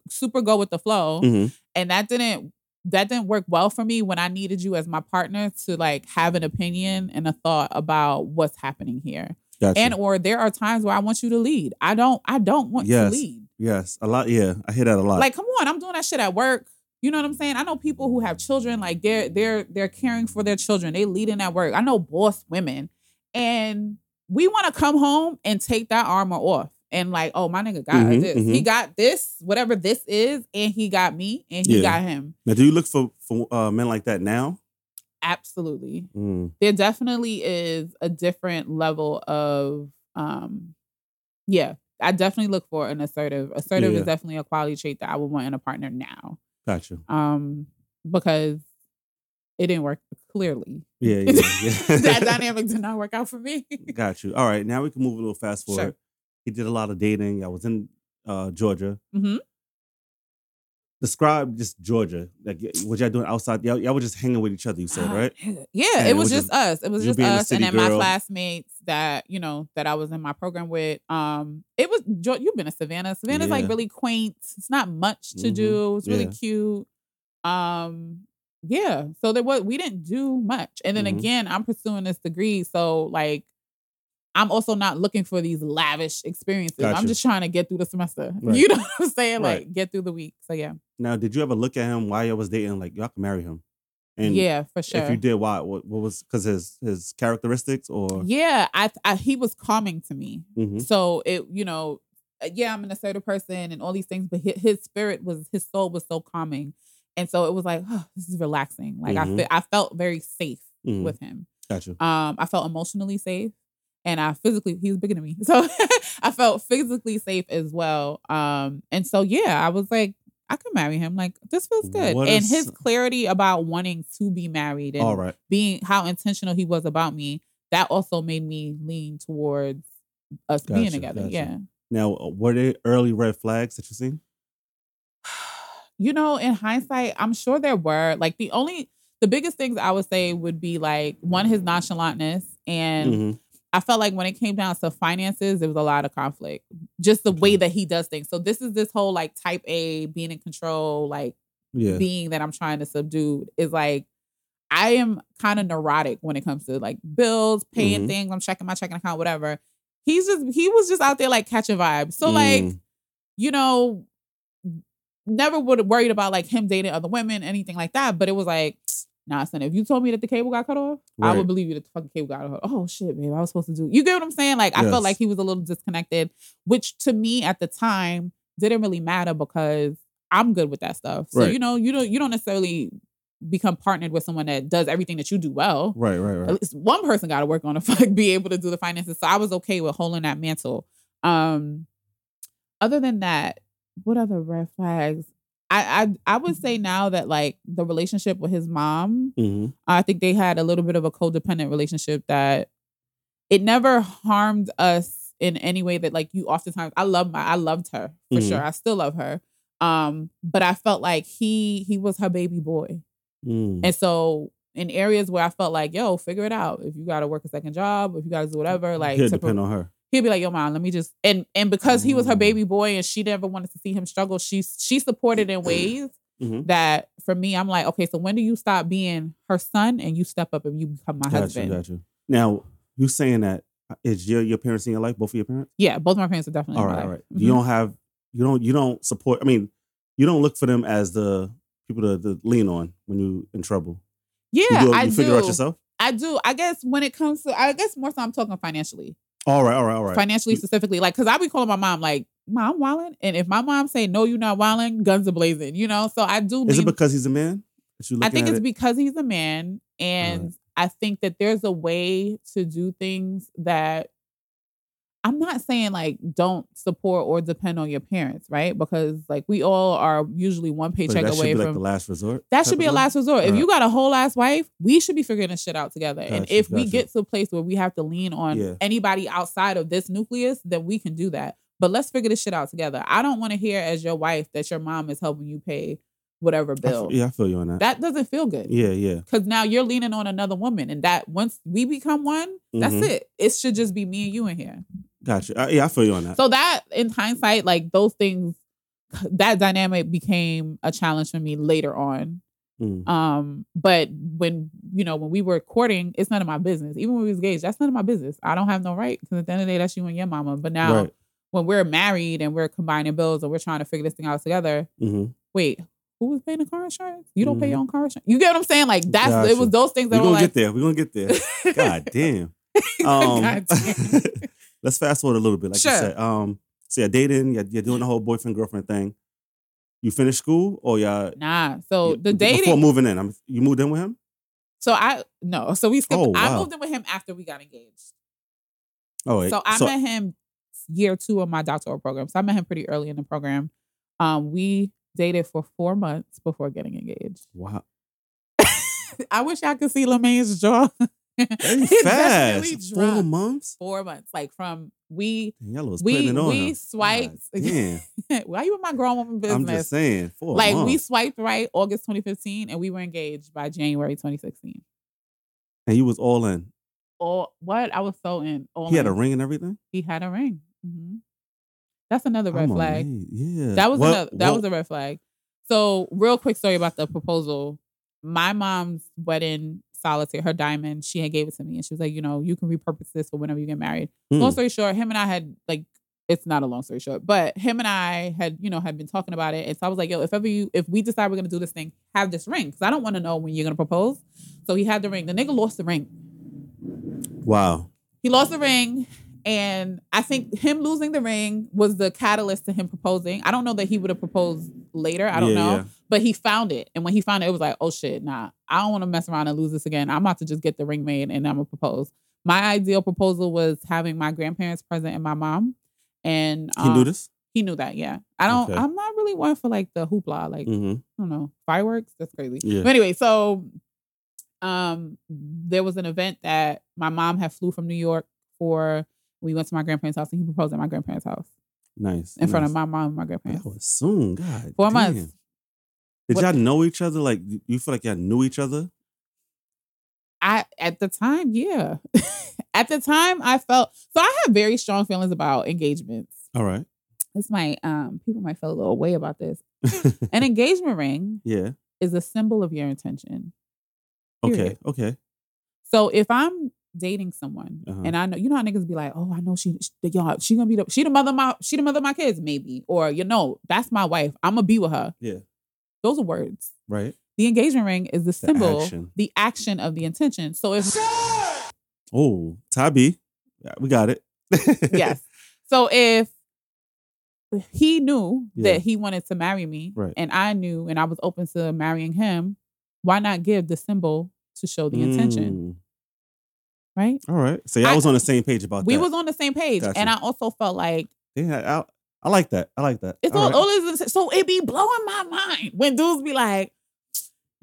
Super go with the flow. hmm And that didn't that didn't work well for me when I needed you as my partner to like have an opinion and a thought about what's happening here. Gotcha. And or there are times where I want you to lead. I don't I don't want Yes. to lead. yes. A lot. Yeah. I hear that a lot. Like, come on, I'm doing that shit at work. You know what I'm saying? I know people who have children, like they're they're they're caring for their children. They leading at work. I know boss women, and we want to come home and take that armor off. And like, oh, my nigga got Mhm, this. He mhm. got this, whatever this is, and he got me, and he Yeah. got him. now, do you look for for uh, men like that now? Absolutely. Mm. There definitely is a different level of um yeah. I definitely look for an assertive. Assertive Yeah. is definitely a quality trait that I would want in a partner now. Gotcha. um because it didn't work clearly. Yeah. Yeah. yeah. that dynamic did not work out for me. Got you. All right. Now we can move a little fast Sure. He did a lot of dating. I was in uh, Georgia. hmm Describe just Georgia. Like what y'all doing outside? Y'all, y'all were just hanging with each other. You said right? Yeah, And it was was just us. It was just us, and then my classmates that you know that I was in my program with. Um, it was you've been to Savannah. Savannah's like really quaint. It's not much to Mhm. do. It's really Yeah. cute. Um, yeah. So there was we didn't do much, and then Mhm. again, I'm pursuing this degree, so like. I'm also not looking for these lavish experiences. I'm just trying to get through the semester. Right. You know what I'm saying? Right. Like get through the week. So yeah. Now, did you ever look at him while y'all was dating? Like y'all can marry him. And yeah, for sure. if you did, why? What, what was because his his characteristics or? Yeah, I, I he was calming to me. Mhm. So it, you know, uh, yeah, I'm an assertive person and all these things, but his, his spirit was, his soul was so calming, and so it was like, oh, this is relaxing. Like I, Mhm. fe- I felt very safe Mhm. with him. Got you. Um, I felt emotionally safe, and I physically, he was bigger than me, so I felt physically safe as well. Um, and so yeah, I was like. I could marry him. Like this feels good, What and is- his clarity about wanting to be married and All right. being how intentional he was about me, that also made me lean towards us being together. gotcha. Yeah. Now, uh, were there early red flags that you seen? You know, in hindsight, I'm sure there were. Like the only the biggest things I would say would be like one, his nonchalantness. And Mhm. I felt like when it came down to finances, there was a lot of conflict. Just the way that he does things. So this is this whole like type A being in control, like Yeah. being that I'm trying to subdue is like I am kind of neurotic when it comes to like bills, paying Mhm. things. I'm checking my checking account, whatever. He's just he was just out there like catching vibes. So like, Mm. you know, never would have worried about like him dating other women, anything like that. But it was like, nah, son, if you told me that the cable got cut off, I would believe you that the fucking cable got cut off. Oh shit, babe, I was supposed to do. You get what I'm saying? Like I felt like he was a little disconnected, which to me at the time didn't really matter because I'm good with that stuff. So Right. you know, you don't you don't necessarily become partnered with someone that does everything that you do well. Right. Right. Right. At least one person got to work on to fuck be able to do the finances. So I was okay with holding that mantle. Um, other than that, what other red flags? I I I would say now that like the relationship with his mom, hmm I think they had a little bit of a codependent relationship that it never harmed us in any way that like you oftentimes I love my I loved her for Mhm. sure. I still love her. Um, but I felt like he he was her baby boy. Mm. And so in areas where I felt like, yo, figure it out. If you gotta work a second job, if you gotta do whatever, like to pro- depend on her. He'd be like, "Yo, mom, let me just." And and because he was her Mm. baby boy and she never wanted to see him struggle, she she supported in ways Mhm. that for me, I'm like, okay, so when do you stop being her son and you step up and you become my Got husband? you, got you. Now, you saying that uh, is your your parents in your life? Both of your parents? Yeah, both my parents are definitely. all right. In my right, all right. You Mhm. don't have you don't you don't support. I mean, you don't look for them as the people to, to lean on when you in trouble. Yeah, you do, I you do. out yourself. I do. I guess when it comes to, I guess more so, I'm talking financially, All right, all right, all right. financially mm. specifically. Like, cause I be calling my mom like, "Mom, wilding," and if my mom say no, you're not wilding, guns are blazing. You know, so I do. Is it because he's a man? I think it's it? because he's a man, and I think that there's a way to do things that I'm not saying like don't support or depend on your parents, right? Because like we all are usually one paycheck that should away be from like the last resort. that should be a last resort. If you got a whole ass wife, we should be figuring this shit out together. and Gotcha, if we get to a place where we have to lean on Yeah. anybody outside of this nucleus, then we can do that. But let's figure this shit out together. I don't want to hear as your wife that your mom is helping you pay whatever I bill. yeah, I feel you on that. That doesn't feel good. yeah, yeah. Because now you're leaning on another woman, and that once we become one, that's Mhm. it. It should just be me and you in here. Gotcha. Uh, yeah, I feel you on that. So that, in hindsight, like those things, that dynamic became a challenge for me later on. Mm. Um, but when you know when we were courting, it's none of my business. Even when we was engaged, that's none of my business. I don't have no right because at the end of the day, that's you and your mama. But now right. when we're married and we're combining bills and we're trying to figure this thing out together, hmm wait, who was paying the car insurance? You don't pay Mhm. your own car insurance. You get what I'm saying? Like that's it was those things that We're gonna were like, get there. We're gonna get there. God damn. Um, God damn. let's fast forward a little bit. Like Sure. you said, um, so you're dating, you're, you're doing the whole boyfriend girlfriend thing. You finished school, or y'all Nah. So you- the before dating. moving in? I'm, you moved in with him. So I no. So we skipped. Oh, I moved in with him after we got engaged. Oh, wait. So I met him year two of my doctoral program. So I met him pretty early in the program. Um, we dated for four months before getting engaged. wow, I wish I could see Lemaine's jaw. very fast. Four months. Four months, like from we was We- putting it on we him. swiped- Damn, why you in my grown woman business? I'm just saying. Four like we swiped right August 2015, and we were engaged by January 2016. and you was all in. Or what? I was so in. All He had a ring and everything. He had a ring. hmm That's another red I'm flag. amazed. Yeah, That was What- another, that what- was a red flag. So, real quick story about the proposal. My mom's wedding solitaire, her diamond, she had gave it to me, and she was like, you know, you can repurpose this for whenever you get married. Hmm. Long story short, him and I had like, it's not a long story short, but him and I had, you know, had been talking about it, and so I was like, yo, if ever you, if we decide we're gonna do this thing, have this ring, because I don't want to know when you're gonna propose. So he had the ring. The nigga lost the ring. Wow. He lost the ring. And I think him losing the ring was the catalyst to him proposing. I don't know that he would have proposed later. I don't Yeah, know. yeah. But he found it. And when he found it, it was like, oh shit, nah, I don't want to mess around and lose this again. I'm about to just get the ring made and I'm going to propose. My ideal proposal was having my grandparents present and my mom. And He knew um, this. He knew that, yeah. I don't, Okay. I'm not really one for like the hoopla. Like, Mm-hmm. I don't know, fireworks. That's crazy. Yeah. But anyway, so um there was an event that my mom had flew from New York for. We went to my grandparents' house and he proposed at my grandparents' house Nice. in front of my mom and my grandparents. That was soon. God. Four damn. months. Did What- y'all know each other? Like you feel like y'all knew each other? I at the time, yeah. at the time I felt so I have very strong feelings about engagements. All right. This might um people might feel a little way about this. An engagement ring yeah. is a symbol of your intention. Okay. Okay. So if I'm dating someone Uh-huh. and I know you know how niggas be like, oh, I know she, she y'all, she gonna be the she the mother of my she the mother of my kids, maybe. Or you know, that's my wife. I'm gonna be with her. Yeah. Those are words. Right. The engagement ring is the symbol, action. the action of the intention. So if Oh, Tabi. Yeah, we got it. yes. So if he knew Yeah. that he wanted to marry me Right. and I knew and I was open to marrying him, why not give the symbol to show the intention? Right? All right. So y'all I- was on the same page about that. We that. was on the same page. Gotcha. And I also felt like Yeah, I, I like that. I like that. It's All all, right. all so it be blowing my mind when dudes be like,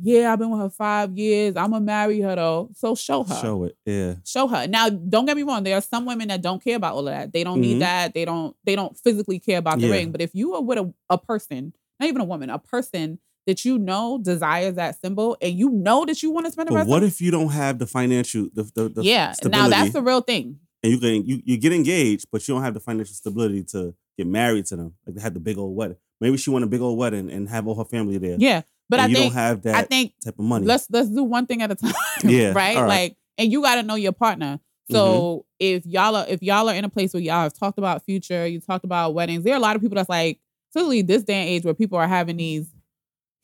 yeah, I've been with her five years. I'm gonna marry her though. So show her. Show it. Yeah. Show her. Now, don't get me wrong. There are some women that don't care about all of that. They don't Mhm. need that. They don't. They don't physically care about the Yeah. ring. But if you are with a, a person, not even a woman, a person that you know desires that symbol, and you know that you want to spend the rest. But rest. what of, if you don't have the financial the the, the yeah. Now that's the real thing. and you can you, you get engaged, but you don't have the financial stability to get married to them. Like they had the big old wedding. Maybe she want a big old wedding and have all her family there. Yeah. But I you think don't have that I think type of money. let's let's do one thing at a time. Yeah, right. right. Like, and you got to know your partner. Mm-hmm. So if y'all are if y'all are in a place where y'all have talked about future, you talked about weddings. There are a lot of people that's like, especially this day and age where people are having these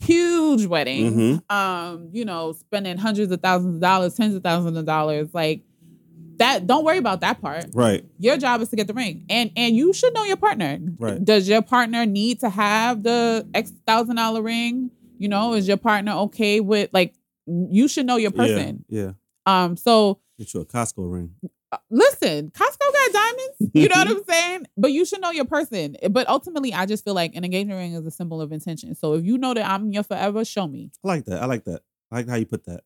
huge weddings. Mhm. Um, you know, spending hundreds of thousands of dollars, tens of thousands of dollars, like that. Don't worry about that part. Right. Your job is to get the ring, and and you should know your partner. Right. Does your partner need to have the X thousand dollar ring? You know, is your partner okay with like? You should know your person. Yeah. Um, so Get you a Costco ring. Uh, listen, Costco got diamonds. You know what I'm saying? But you should know your person. But ultimately, I just feel like an engagement ring is a symbol of intention. So if you know that I'm your forever, show me. I like that. I like that. I like how you put that.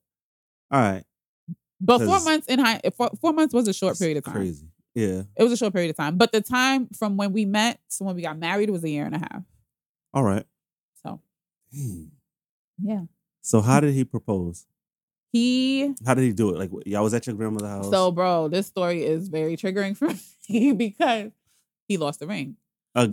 All right. But four months in high, four, four months was a short period of time. Crazy. Yeah. It was a short period of time. But the time from when we met to when we got married was a year and a half. All right. So Dang. yeah, So how did he propose? He. How did he do it? Like y'all was at your grandmother's house. So bro, this story is very triggering for me because he lost the ring. Uh,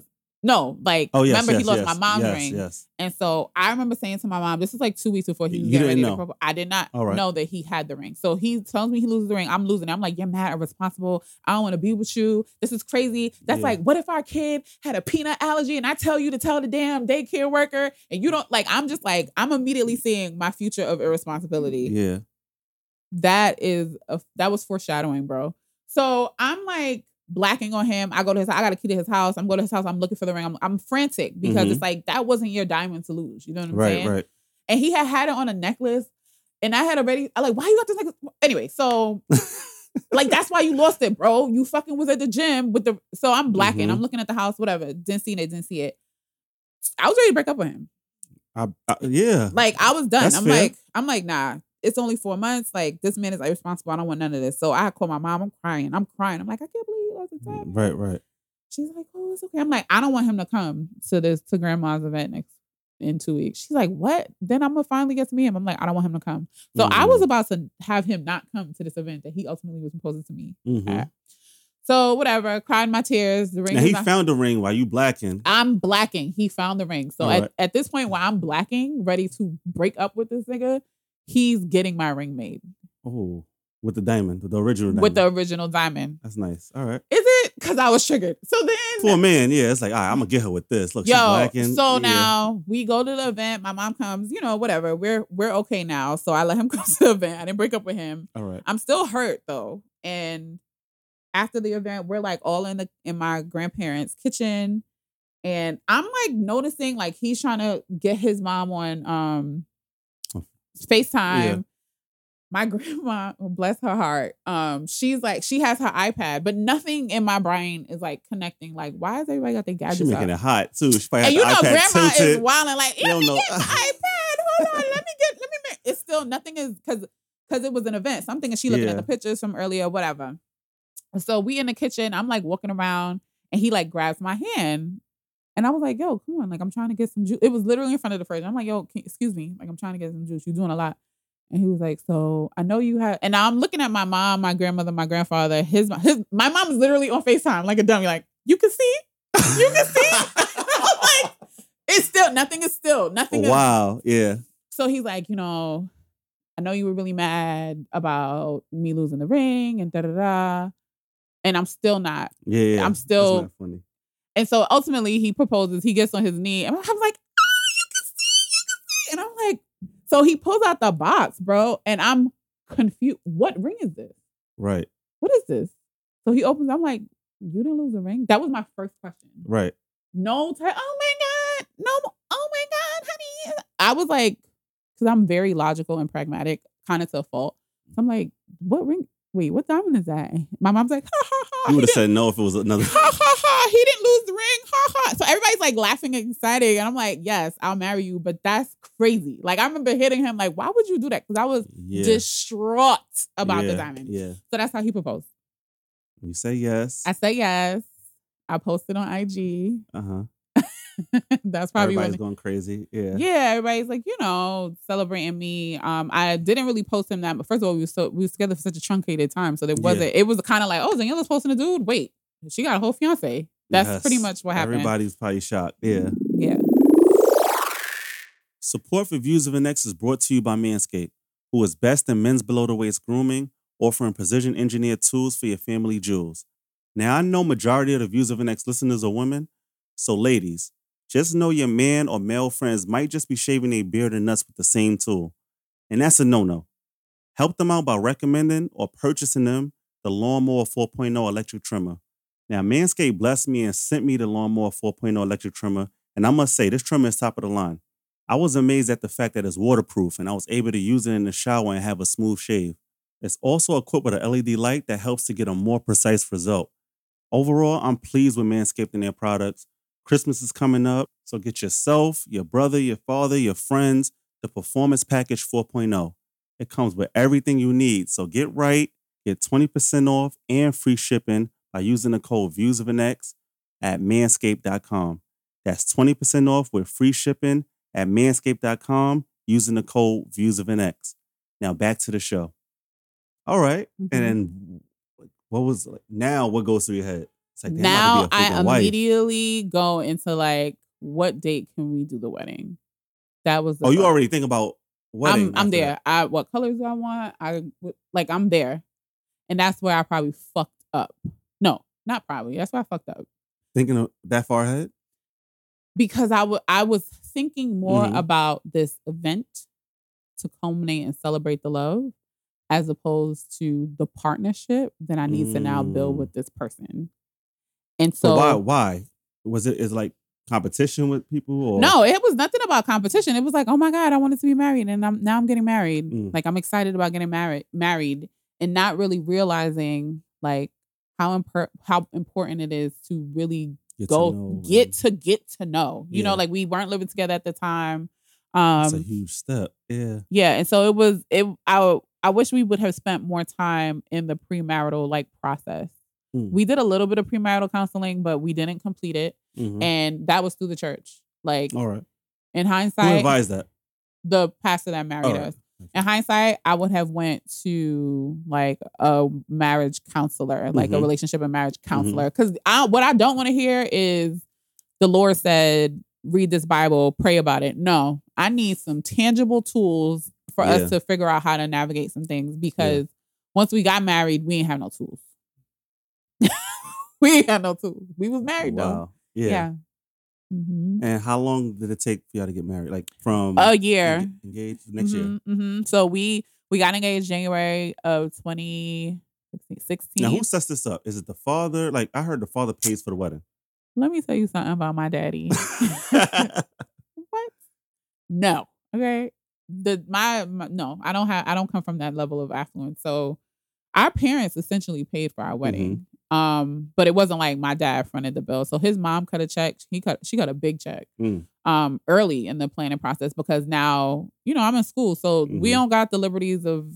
no, like oh yes, remember yes, he lost yes, my mom's ring. Yes. And so I remember saying to my mom, this is like two weeks before he was You getting ready to know? propose. I did not right. know that he had the ring. So he tells me he loses the ring. I'm losing it. I'm like, you're mad irresponsible. I don't want to be with you. This is crazy. That's Yeah. like, what if our kid had a peanut allergy and I tell you to tell the damn daycare worker and you don't like, I'm just like, I'm immediately seeing my future of irresponsibility Yeah. that is a, that was foreshadowing, bro. So I'm like blacking on him. I go to his. I got a key to his house. I'm going to his house. I'm looking for the ring. I'm, I'm frantic because Mhm. it's like that wasn't your diamond to lose. You know what I'm Right. saying? Right. And he had had it on a necklace, and I had already. I like, why you got this necklace? Anyway, so like that's why you lost it, bro. You fucking was at the gym with the. So I'm blacking. Mhm. I'm looking at the house. Whatever. Didn't see it. Didn't see it. I was ready to break up with him. I, I, yeah. Like I was done. That's I'm fair. like, I'm like, nah. It's only four months. Like this man is irresponsible. I don't want none of this. So I call my mom. I'm crying. I'm crying. I'm like, I can't believe you lost the time. Right. Right. She's like, oh, it's okay. I'm like, I don't want him to come to this to grandma's event next in two weeks. She's like, what? Then I'm gonna finally get to meet him. I'm like, I don't want him to come. So I was Mhm. about to have him not come to this event that he ultimately was proposing to me. Mhm. at. So whatever, cried my tears. The ring. Now he not- found the ring while you blacking. I'm blacking. He found the ring. So All at, right. at this point, while I'm blacking, ready to break up with this nigga, he's getting my ring made Oh, with the diamond, the original diamond. with the original diamond. That's nice. All right. Is it? Because I was triggered. So then, For a man, yeah, it's like, all right, I'm gonna get her with this. Look, she's yo, blacking. so yeah. now we go to the event. My mom comes. You know, whatever. We're we're okay now. So I let him come to the event. I didn't break up with him. All right. I'm still hurt though. And after the event, we're like all in the in my grandparents' kitchen. And I'm like noticing like he's trying to get his mom on um. FaceTime. Yeah. My grandma, bless her heart, um, she's like, she has her iPad, but nothing in my brain is like connecting. Like, why is everybody got their gadgets making up? it hot too. She probably and you know, grandma tilted. is wilding like, let don't me know. get the iPad. Hold on, let me get, let me. Make. It's still nothing is because because it was an event. So I'm thinking she looking Yeah. at the pictures from earlier, whatever. So we in the kitchen. I'm like walking around, and he like grabs my hand, and I was like, "Yo, come on!" Like I'm trying to get some juice. It was literally in front of the fridge. I'm like, "Yo, can, excuse me, like I'm trying to get some juice. You're doing a lot." And he was like, "So I know you have." And I'm looking at my mom, my grandmother, my grandfather. His his my mom is literally on Facetime like a dummy. Like you can see, you can see. I'm like, it's still nothing is still nothing. is wow. Yeah. so he's like, you know, I know you were really mad about me losing the ring and da da da. And I'm still not. Yeah. yeah. I'm still- not funny. And so ultimately he proposes, he gets on his knee. And I'm like, so he pulls out the box, bro. And I'm confused. What ring is this? Right. What is this? So he opens, I'm like, you didn't lose the ring? That was my first question. Right. no te- oh my god no oh my god honey i was like because i'm very logical and pragmatic kind of to a fault so i'm like what ring wait, what diamond is that? My mom's like, ha ha ha. You would have said no if it was another. ha ha ha. He didn't lose the ring. Ha ha. So everybody's like laughing and excited. And I'm like, yes, I'll marry you. But that's crazy. Like I remember hitting him like, why would you do that? Because I was Yeah. distraught about yeah, the diamond. Yeah. So that's how he proposed. You say yes. I say yes. I posted on IG. Uh huh. that's probably Everybody's when going crazy. Yeah. yeah, everybody's like, you know, celebrating me. Um, I didn't really post him that, but first of all, we were so we was together for such a truncated time, so there wasn't. It was kind of like, oh, Daniela's posting a dude. Wait, she got a whole fiance. That's Yes. pretty much what happened. Everybody's probably shocked. Yeah. Yeah. Support for Views of an X is brought to you by Manscaped, who is best in men's below the waist grooming, offering precision engineered tools for your family jewels. Now, I know majority of the Views of an X listeners are women, so ladies, just know your man or male friends might just be shaving their beard and nuts with the same tool. And that's a no-no. Help them out by recommending or purchasing them the Lawnmower 4.0 electric trimmer. Now, Manscaped blessed me and sent me the Lawnmower 4.0 electric trimmer, and I must say, this trimmer is top of the line. I was amazed at the fact that it's waterproof and I was able to use it in the shower and have a smooth shave. It's also equipped with an LED light that helps to get a more precise result. Overall, I'm pleased with Manscaped and their products. Christmas is coming up, so get yourself, your brother, your father, your friends the Performance Package 4.0. It comes with everything you need, so get right, get 20% off and free shipping by using the code Views of an X at manscaped.com. That's 20% off with free shipping at manscaped.com using the code Views of an X. Now back to the show. All right. Mhm. And then what was now what goes through your head? Like, now I to be a I freaking wife. immediately go into like, what date can we do the wedding? That was. Oh, you already think about wedding. I'm I'm there. that. I what colors do I want? I like I'm there, and that's where I probably fucked up. No, not probably. That's where I fucked up Thinking of that far ahead? because I wa- I was thinking more Mhm. about this event to culminate and celebrate the love, as opposed to the partnership that I need to now build Mm. with this person. And So so, why why? Was it is like competition with people or no, it was nothing about competition. It was like, oh my god, I wanted to be married, and I'm now I'm getting married. Mm. Like I'm excited about getting married, married, and not really realizing like how impor- how important it is to really get to go know get to get to know. You know, like we weren't living together at the time. it's a Um, huge step. Yeah. yeah, and so it was. It I I wish we would have spent more time in the premarital like process. Mm. We did a little bit of premarital counseling, but we didn't complete it, Mhm. and that was through the church. Like All right. in hindsight, Who advised that? the pastor that married right. us. In hindsight, I would have went to like a marriage counselor, like a Mhm. relationship and marriage counselor. Because I what I don't want to hear is the Lord said, read this Bible, pray about it. No, I need some tangible tools for Yeah. us to figure out how to navigate some things because once we got married, we ain't have no tools. we ain't had no tools. We was married though. Wow. Yeah. Yeah. Mhm. And how long did it take for y'all to get married? Like from A year. enga- engaged next year. Mhm, mhm. So we we got engaged January of 2016. Now who sets this up? Is it the father? Like I heard the father pays for the wedding. Let me tell you something about my daddy. what? No. Okay. The my, my no, I don't have I don't come from that level of affluence. So our parents essentially paid for our wedding. Um, but it wasn't like my dad fronted the bill. So his mom cut a check. He cut she cut a big check Mm. um early in the planning process because now, you know, I'm in school. So we Mhm. don't got the liberties of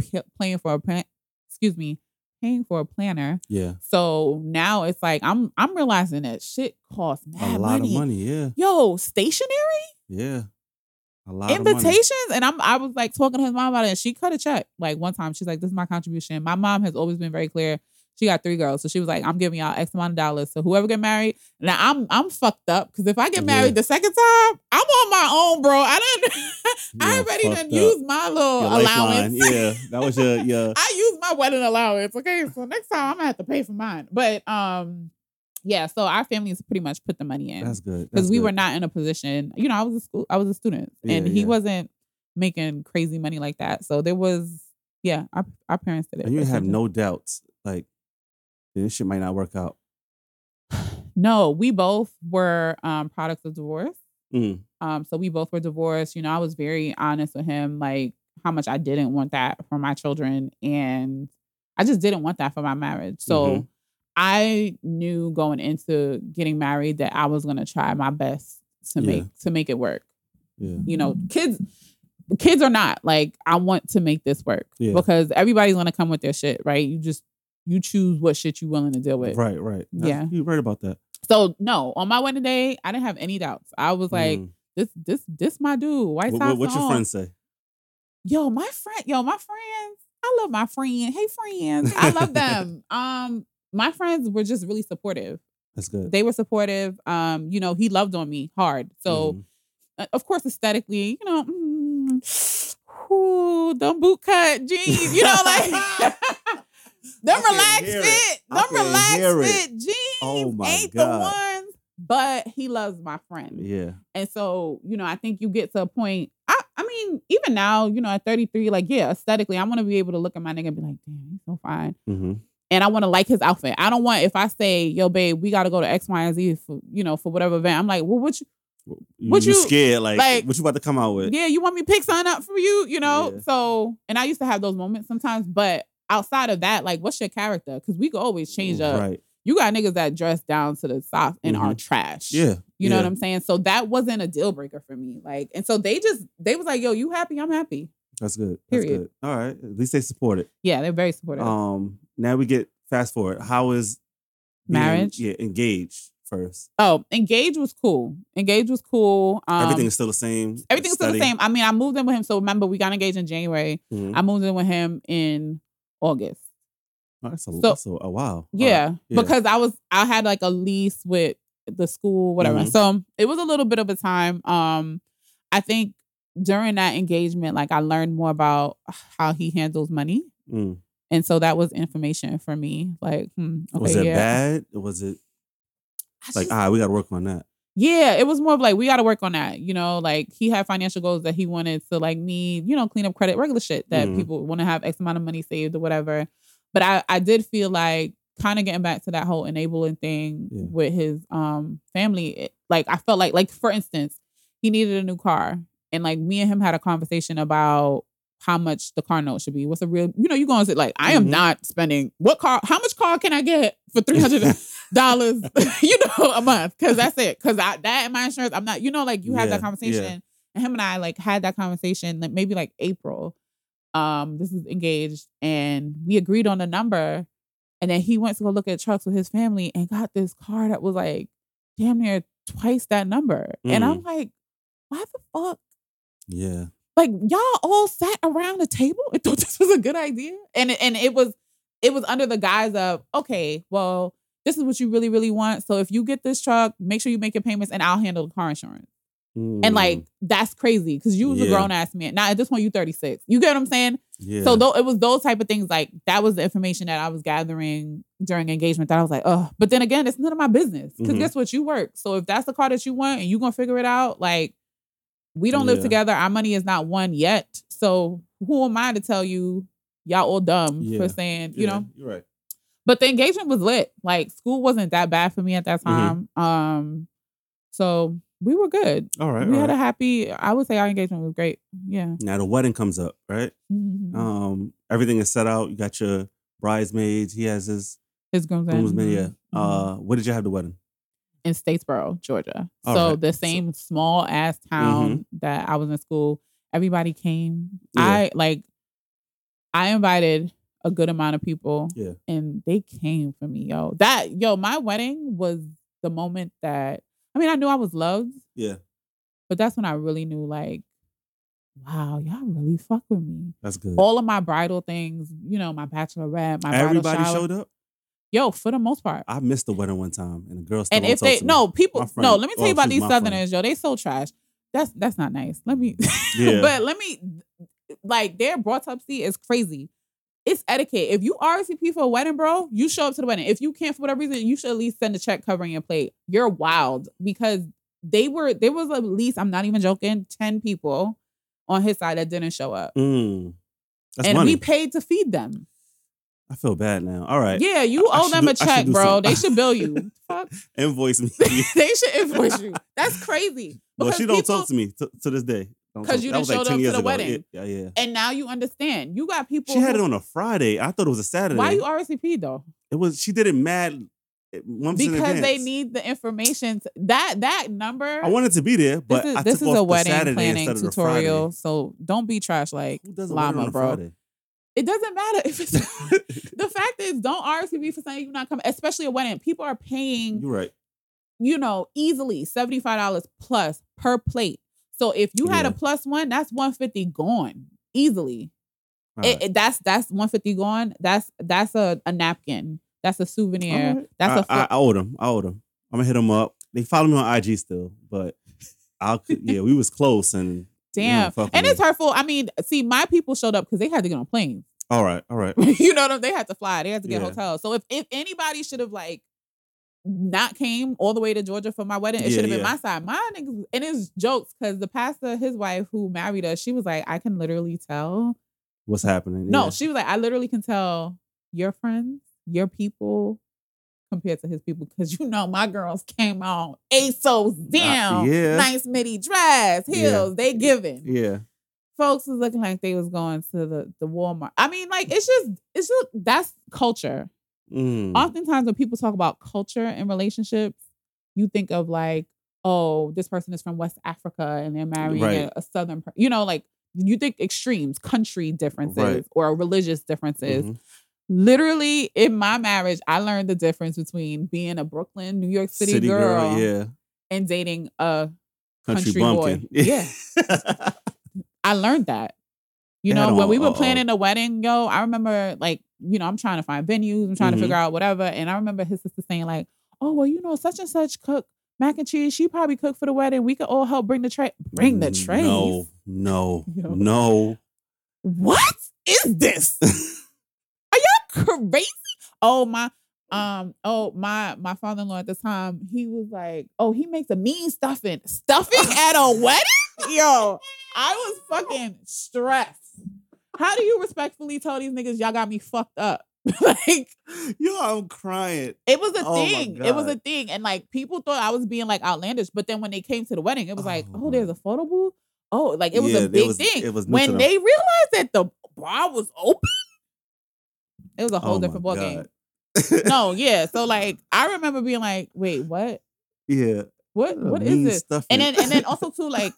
p- paying for a plan excuse me, paying for a planner. Yeah. So now it's like I'm I'm realizing that shit costs mad a lot money. of money. Yeah. Yo, stationery Yeah. A lot of invitations, and I'm I was like talking to his mom about it, and she cut a check. Like one time, she's like, "This is my contribution." My mom has always been very clear. She got three girls, so she was like, "I'm giving y'all X amount of dollars." So whoever get married, now I'm I'm fucked up because if I get married Yeah. the second time, I'm on my own, bro. I didn't. I already done up. used my little Your allowance. lifeline. Yeah. That was your yeah. I use my wedding allowance. Okay, so next time I'm gonna have to pay for mine. But um, yeah. So our families pretty much put the money in that's good. because we good. were not in a position. You know, I was a school, I was a student, and Yeah, he yeah. wasn't making crazy money like that. So there was, yeah, our our parents did it. And you have no doubts. Like this shit might not work out. no. We both were um products of divorce. Mm. Um, so we both were divorced. You know, I was very honest with him, like how much I didn't want that for my children, and I just didn't want that for my marriage. So Mhm. I knew going into getting married that I was gonna try my best to Yeah. make to make it work. Yeah. You know, kids kids are not like I want to make this work Yeah. because everybody's gonna come with their shit, right? You just you choose what shit you willing to deal with. Right, right. That's- Yeah. You're right about that. So no, on my wedding day, I didn't have any doubts. I was like, Mm. this this this my dude. White what, what, what your on. friends say? Yo, my friend, yo, my friends. I love my friend. Hey friends. I love them. um, my friends were just really supportive. That's good. They were supportive. Um, you know, he loved on me hard. So Mhm. uh, of course aesthetically, you know, mm, ooh, them boot cut jeans, you know, like them I relaxed fit, them relaxed fit jeans Oh ain't God. the ones. But he loves my friend. yeah. And so, you know, I think you get to a point. I, I mean, even now, you know, at 33, like, yeah, aesthetically, I want to be able to look at my nigga and be like, damn, he's so fine. Mm-hmm. And I want to like his outfit. I don't want if I say, yo, babe, we gotta go to X, Y, and Z for, you know, for whatever event. I'm like, well, what you You, What you you- scared? Like, like- what you about to come out with? yeah, you want me to pick something up for you, you know? Yeah. So, and I used to have those moments sometimes, but outside of that, like, what's your character? Because we could always change up. Right. You got niggas that dress down to the socks and are trash. Yeah. You know yeah. what I'm saying? So that wasn't a deal breaker for me. Like, and so they just they was like, "Yo, you happy? I'm happy." That's good. That's Period. good. All right. At least they support it. Yeah, they're very supportive. Um. Now we get fast forward. How is being, Marriage? Yeah, engaged first. oh, engage was cool. Engage was cool. Um, Everything is still the same. everything's still the same. I mean, I moved in with him. So remember, we got engaged in January. Mhm. I moved in with him in August. Oh, that's a, So- that's a, a wow. All Yeah, right. Yeah. because I was I had like a lease with the school, whatever. Mhm. So it was a little bit of a time. Um, I think during that engagement, like I learned more about how he handles money. Mm. And so that was information for me. Like, hmm, okay, was it yeah. bad? Was it I like, just- ah, we got to work on that? Yeah, it was more of like we got to work on that. You know, like he had financial goals that he wanted to like me, you know, clean up credit, regular shit that Mhm. people want to have X amount of money saved or whatever. But I, I did feel like kind of getting back to that whole enabling thing Yeah. with his um family. it- like I felt like, like for instance, he needed a new car, and like me and him had a conversation about how much the car note should be. What's a real, you know, you going to say like, I am Mhm. not spending what car? How much car can I get for three hundred dollars? you know, a month? Because that's it. Because I that and my insurance, I'm not. You know, like you had Yeah, that conversation, and him and I like had that conversation, like maybe like April. Um, this is engaged, and we agreed on a number, and then he went to go look at trucks with his family and got this car that was like damn near twice that number, and I'm like, why the fuck? Yeah. like y'all all sat around the table and thought this was a good idea and and it was it was under the guise of okay well this is what you really really want. So if you get this truck make sure you make your payments and i'll handle the car insurance. And like Mm, that's crazy because you was a grown ass man. Now at this point you 36 you get what i'm saying? Yeah. so though it was those type of things like that was the information that i was gathering during engagement that i was like oh but then again it's none of my business because Mhm. guess what? You work. So if that's the car that you want and you gonna figure it out like we don't live Yeah. together. Our money is not one yet. So who am i to tell you y'all all dumb Yeah. for saying you Yeah, know? you're right. But the engagement was lit like school wasn't that bad for me at that Mhm. time um so we were good All right. we all had right. a happy i would say our engagement was great yeah now the wedding comes up, right? Mhm. Um, everything is set out. You got your bridesmaids. He has his his groomsmen groomsmen. Yeah. Mhm. Uh, where did you have the wedding? in Statesboro, Georgia. All so right. the So- same small ass town that I was in school. Everybody came. Yeah. I like I invited a good amount of people Yeah. and they came for me, yo. That yo, my wedding was the moment that I mean, I knew I was loved, Yeah. but that's when I really knew like wow, y'all really fuck with me. That's good. All of my bridal things, you know, my bachelorette, my bridal Everybody shower. showed up. Yo, for the most part. I missed the wedding one time, and the girls. And if they no people no, let me tell oh, you about these my friend. Southerners, yo. They so trash. That's that's not nice. Let me Yeah. but let me like their autopsy is crazy. It's etiquette. If you RSVP for a wedding, bro, you show up to the wedding. If you can't for whatever reason, you should at least send a check covering your plate. You're wild because they were there was at least I'm not even joking, ten people on his side that didn't show up, Mm. And money. we paid to feed them. I feel bad now. All right. Yeah, you I owe should them do- a I check, bro. something. They should bill you. Fuck. Invoice me. they should invoice you. That's crazy. well, she don't people- talk to me t- to this day. Because you didn't was like up to the ago. wedding. Yeah, yeah. And now you understand. You got people. She had it on a Friday. I thought it was a Saturday. Why you RSVP though? It was. She did it mad eh, Because they need the information. To, that that number. I wanted to be there, but this is, I this is a wedding Saturday planning instead of the tutorial. So don't be trash like Who does a wedding on llama, bro. Friday? It doesn't matter if it's the fact is don't RSVP for something you're not coming, especially a wedding. People are paying, You're right. you know, easily $75 plus per plate. So if you had Yeah. a plus one, that's 150 gone easily. It- right. it- that's that's 150 gone. That's that's a, a napkin. That's a souvenir. Right. That's I, a I, I owed them. I owed them. I'm gonna hit them up. They follow me on IG still, but I'll. Yeah, we was close and damn. fuck and it's me. hurtful. I mean, see, my people showed up because they had to get on planes. all right, all right. you know mean? They had to fly. They had to get Yeah. hotels. So if if anybody should have like not came all the way to Georgia for my wedding, it Yeah, should have been my side. My niggas and it's jokes because the pastor, his wife who married us, she was like, I can literally tell. What's happening? No, Yeah. she was like, I literally can tell your friends, your people. Compared to his people, because you know my girls came on ASOS down, yeah. nice midi dress, Yeah. heels, they giving yeah. folks was looking like they was going to the, the Walmart. I mean, like it's just it's just that's culture. Mm. Oftentimes when people talk about culture and relationships, you think of like, oh, this person is from West Africa and they're marrying Right. a, a southern per- you know, like you think extremes, country differences Right. or religious differences. Mhm. Literally in my marriage, I learned the difference between being a Brooklyn, New York City, girl, yeah. and dating a Country, country boy. Yeah. I learned that. You know, when we were uh, planning a wedding, yo, I remember like, you know, I'm trying to find venues, I'm trying Mhm. to figure out whatever. And I remember his sister saying, like, oh, well, you know, such and such cook mac and cheese. She probably cooked for the wedding. We could all help bring the tray. Bring the trays. No, no, Yo. no. What is this? Are y'all crazy? Oh my um oh my my father-in-law at the time he was like oh he makes a mean stuffing stuffing at a wedding? Yo I was fucking stressed. How do you respectfully tell these niggas y'all got me fucked up? Like Yo, I'm crying. it was a Oh thing it was a thing and like people thought I was being like outlandish but then when they came to the wedding it was like Oh, oh. there's a photo booth? Oh like it was Yeah, a big was- thing. it was when they realized that the bar was open it was a whole Oh different ball game. no, yeah. So like I remember being like, wait, what? yeah. What Uh, what is this? stuffing. And then and then also too, like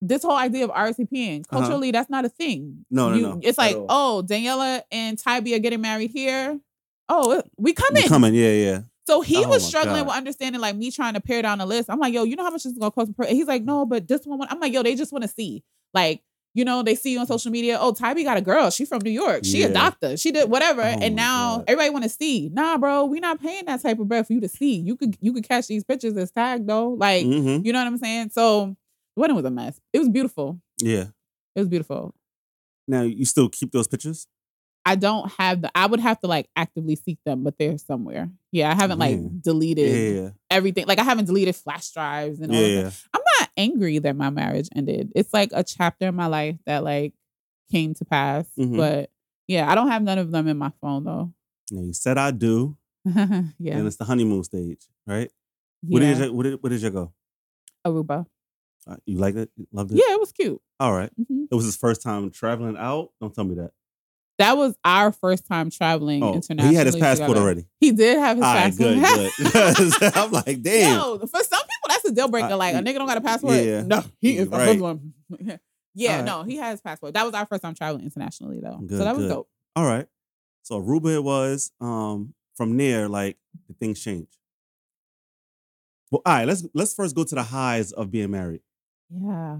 this whole idea of RSVPing, Uh-huh. culturally, that's not a thing. No, no, You- no, It's like, oh, Daniela and Tybee are getting married here. Oh, we We coming. coming, yeah, yeah. So he Oh was struggling God. with understanding like me trying to pare down the list. I'm like, yo, you know how much this is gonna cost? Per-? He's like, no, but this one. I'm like, yo, they just want to see. Like, you know, they see you on social media. Oh, Tybee got a girl. She from New York. She a doctor. She did whatever. Oh and now God. everybody want to see. Nah, bro, we not paying that type of bread for you to see. You could you could catch these pictures as tagged though. Like, hmm you know what I'm saying? So the wedding was a mess. It was beautiful. Yeah. It was beautiful. Now you still keep those pictures? I don't have the. I would have to like actively seek them, but they're somewhere. Yeah, I haven't like Man. deleted Yeah. everything. Like I haven't deleted flash drives and all Yeah. of that. I'm not angry that my marriage ended. It's like a chapter in my life that like came to pass. Mhm. But yeah, I don't have none of them in my phone though. Now you said I do, yeah. and it's the honeymoon stage, right? What yeah. did you, what did what did you go? Aruba. Uh, You liked it? Loved it? Yeah, it was cute. All right. hmm It was his first time traveling out. Don't tell me that. That was our first time traveling Oh, internationally. he had his passport together. already. He did have his All right, passport. good, good. I'm like, damn. No, for some people that's a deal breaker. Like a nigga don't got a passport. yeah. No, he is a Right. Muslim. yeah, Alright. no, he has his passport. That was our first time traveling internationally though. Good, so that was good. dope. All right. So Aruba it was. Um, from there, like the things change. Well, all right. Let's let's first go to the highs of being married. Yeah.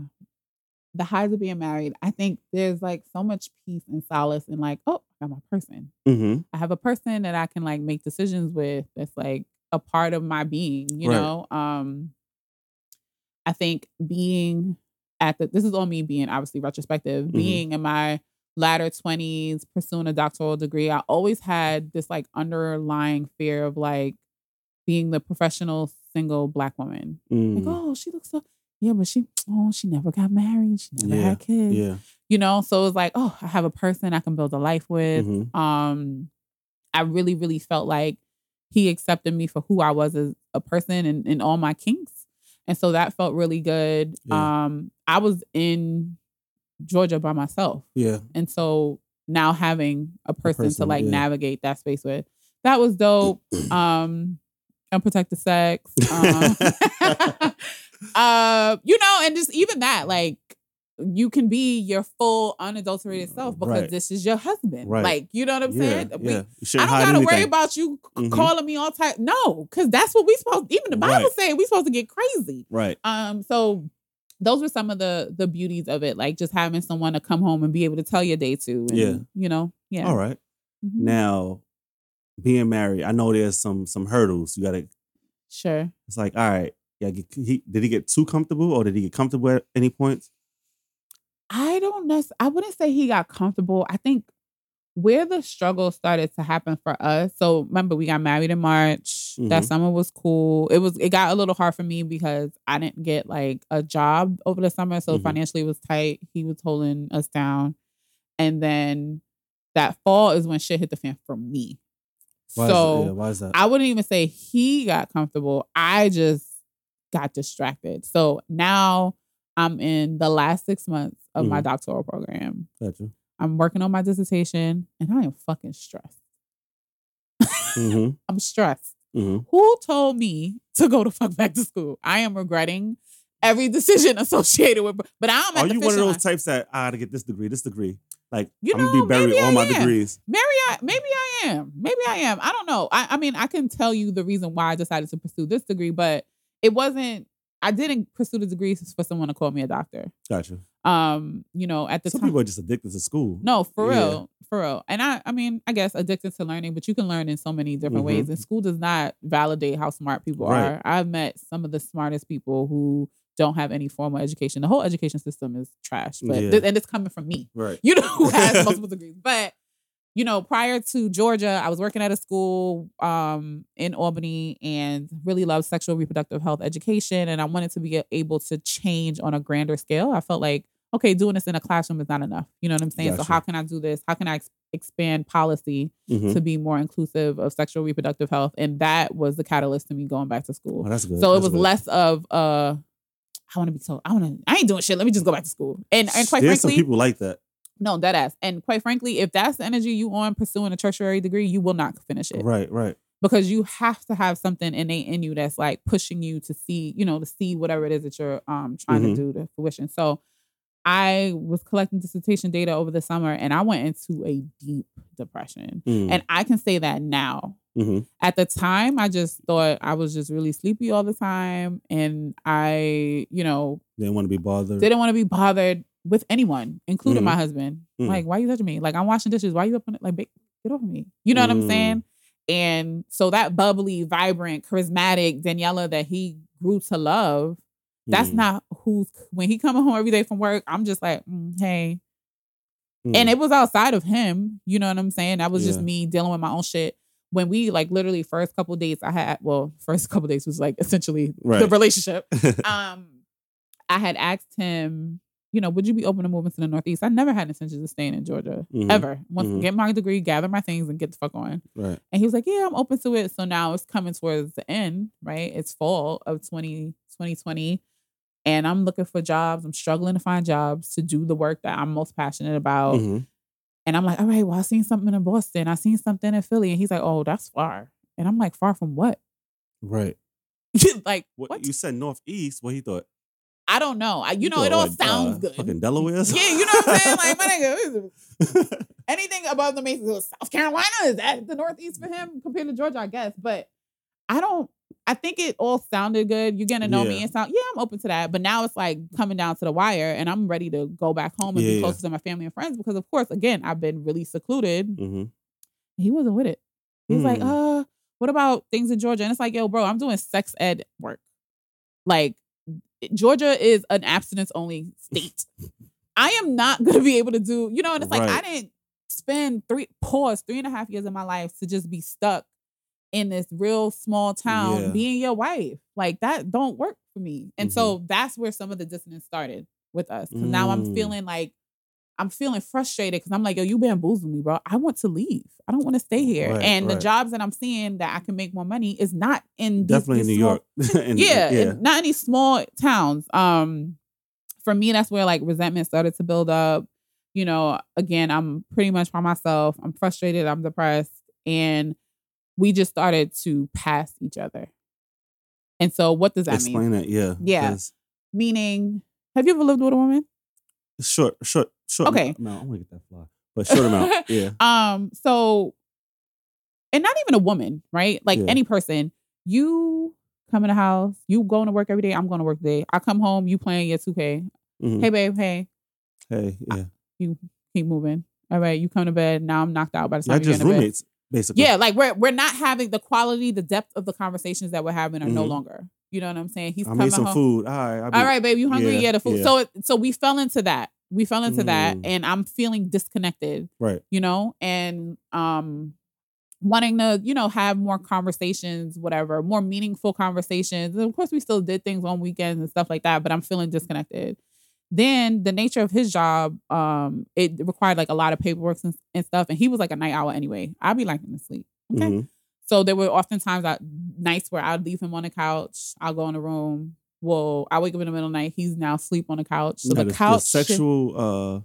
The highs of being married. I think there's like so much peace and solace in like, oh, I got my person. Mm-hmm. I have a person that I can like make decisions with that's like a part of my being, you Right. know? Um I think being at the this is all me being obviously retrospective, Mhm. being in my latter 20s, pursuing a doctoral degree, I always had this like underlying fear of like being the professional single black woman. Like, Mm. oh, she looks so yeah, but she oh, she never got married. She never Yeah, had kids. Yeah. You know, so it's like, oh, I have a person I can build a life with. Mhm. Um, I really, really felt like he accepted me for who I was as a person and, and all my kinks. And so that felt really good. Yeah. Um, I was in Georgia by myself. Yeah. And so now having a person, to person, like yeah. navigate that space with, that was dope. um, unprotected sex. Um, uh, you know, and just even that, like you can be your full unadulterated self because Right. this is your husband. Right. Like, you know what I'm yeah. saying? We- yeah. I don't gotta worry about you Mhm. calling me all type. No, because that's what we supposed. Even the Bible Right. say we supposed to get crazy. Right. Um, so those were some of the the beauties of it, like just having someone to come home and be able to tell your day to. And, Yeah. you know, yeah. All right. Mhm. Now, being married, I know there's some some hurdles. You gotta. Sure. It's like, all right. Yeah. He, did he get too comfortable, or did he get comfortable at any points? I don't know. I wouldn't say he got comfortable. I think where the struggle started to happen for us. So remember, we got married in March. That Mhm. summer was cool. It was. It got a little hard for me because I didn't get like a job over the summer, so Mhm. financially it was tight. He was holding us down, and then that fall is when shit hit the fan for me. Why so is, yeah, why is that? I wouldn't even say he got comfortable. I just got distracted. So now I'm in the last six months of my Mhm. doctoral program. Gotcha. I'm working on my dissertation and I am fucking stressed. Mm-hmm. I'm stressed. Mm-hmm. Who told me to go to fuck back to school? I am regretting every decision associated with, but I'm at Are the you one of those line. types that I gotta get this degree, this degree? Like You I'm gonna know, be buried all my am. degrees. Maybe I maybe I am. Maybe I am. I don't know. I, I mean, I can tell you the reason why I decided to pursue this degree, but it wasn't I didn't pursue the degree for someone to call me a doctor. Gotcha. Um, you know, at the Some time. people are just addicted to school. No, for Yeah. real. For real. And I I mean, I guess addicted to learning, but you can learn in so many different Mhm. ways. And school does not validate how smart people Right. are. I've met some of the smartest people who don't have any formal education. The whole education system is trash. But Yeah. th- and it's coming from me Right. you know, who has multiple degrees. But you know, prior to Georgia, I was working at a school um, in Albany and really loved sexual reproductive health education. And I wanted to be able to change on a grander scale. I felt like, okay, doing this in a classroom is not enough. You know what I'm saying? So how can I do this? How can I ex- expand policy Mhm. to be more inclusive of sexual reproductive health? And that was the catalyst to me going back to school. Oh, that's good. So it was good. less of uh I want to be told I want to I ain't doing shit. Let me just go back to school. And and quite There's frankly, some people like that. No, that ass. And quite frankly, if that's the energy you on pursuing a tertiary degree, you will not finish it. Right, right. Because you have to have something innate in you that's like pushing you to see, you know, to see whatever it is that you're um trying Mhm. to do to fruition. So I was collecting dissertation data over the summer and I went into a deep depression. Mm. And I can say that now. Mhm. At the time, I just thought I was just really sleepy all the time. And I, you know, didn't want to be bothered. didn't want to be bothered with anyone, including Mhm. my husband. Mm. Like, why are you touching me? Like, I'm washing dishes. Why are you up on it? Like, get off of me. You know what I'm Mm. saying? And so that bubbly, vibrant, charismatic Daniela that he grew to love, that's Mm. not who's when he coming home every day from work. I'm just like, mm, hey. Mm. And it was outside of him. You know what I'm saying? That was just me dealing with my own shit. When we like literally first couple dates I had, well, first couple dates was like essentially the relationship um, I had asked him, you know, would you be open to moving to the Northeast? I never had intentions of staying in Georgia Mhm. ever. Once Mhm. get my degree, gather my things, and get the fuck on. right. And he was like, yeah, I'm open to it. So now it's coming towards the end, right? It's fall of 20, 2020. And I'm looking for jobs. I'm struggling to find jobs to do the work that I'm most passionate about. Mhm. And I'm like, all right, well, I seen something in Boston. I seen something in Philly. And he's like, oh, that's far. And I'm like, far from what? Right. like, What, what? you said northeast? What he thought? I don't know. I, you know, it all what, sounds uh, good. Fucking Delaware. Yeah, you know what I'm saying? Like, my nigga, anything above the Masons, South Carolina, is that the Northeast for him compared to Georgia, I guess. But I don't, I think it all sounded good. You're gonna know me and sound, yeah, I'm open to that. But now it's like coming down to the wire and I'm ready to go back home and Yeah, be yeah. closer to my family and friends because, of course, again, I've been really secluded. Mhm. He wasn't with it. He was like, Mm. uh, what about things in Georgia? And it's like, yo, bro, I'm doing sex ed work. Like, Georgia is an abstinence only state. I am not gonna be able to do, you know, and it's like I didn't spend three pause three and a half years of my life to just be stuck in this real small town Yeah. being your wife. Like that don't work for me. And so that's where some of the dissonance started with us. 'Cause now I'm Mm. feeling like I'm feeling frustrated because I'm like, yo, you bamboozled me, bro. I want to leave. I don't want to stay here. Right, and the jobs that I'm seeing that I can make more money is not in these- Definitely in New small- York. And- yeah, yeah. and not any small towns. Um, for me, that's where like resentment started to build up. You know, again, I'm pretty much by myself. I'm frustrated. I'm depressed, and we just started to pass each other. And so, what does that mean? Explain that. Yeah. Yeah. Meaning, have you ever lived with a woman? Short, short, short. Okay. No, I'm gonna get that fly. But short amount. Yeah. Um, so and not even a woman, right? Like Yeah. any person, you come in the house, you going to work every day, I'm going to work today. I come home, you playing your 2K. Mhm. Hey babe, hey, Hey, yeah. You keep moving. All right, you come to bed. Now I'm knocked out by the time get just into bed. roommates, basically. Yeah, like we're we're not having the quality, the depth of the conversations that we're having are no Mhm. longer. You know what I'm saying? He's I coming made some home. food. All right. Be, All right, babe, you hungry? Yeah, Yeah, the food. yeah. So so we fell into that. We fell into that, Mm. and I'm feeling disconnected. Right. You know, and um, wanting to you know have more conversations, whatever, more meaningful conversations. And of course, we still did things on weekends and stuff like that, but I'm feeling disconnected. Then the nature of his job, um, it required like a lot of paperwork and, and stuff, and he was like a night owl anyway. I'd be liking to sleep. Okay. Mhm. So there were oftentimes I, nights where I'd leave him on the couch. I'll go in the room. Well, I wake up in the middle of the night. He's now asleep on the couch. So the the, couch, sexual, uh,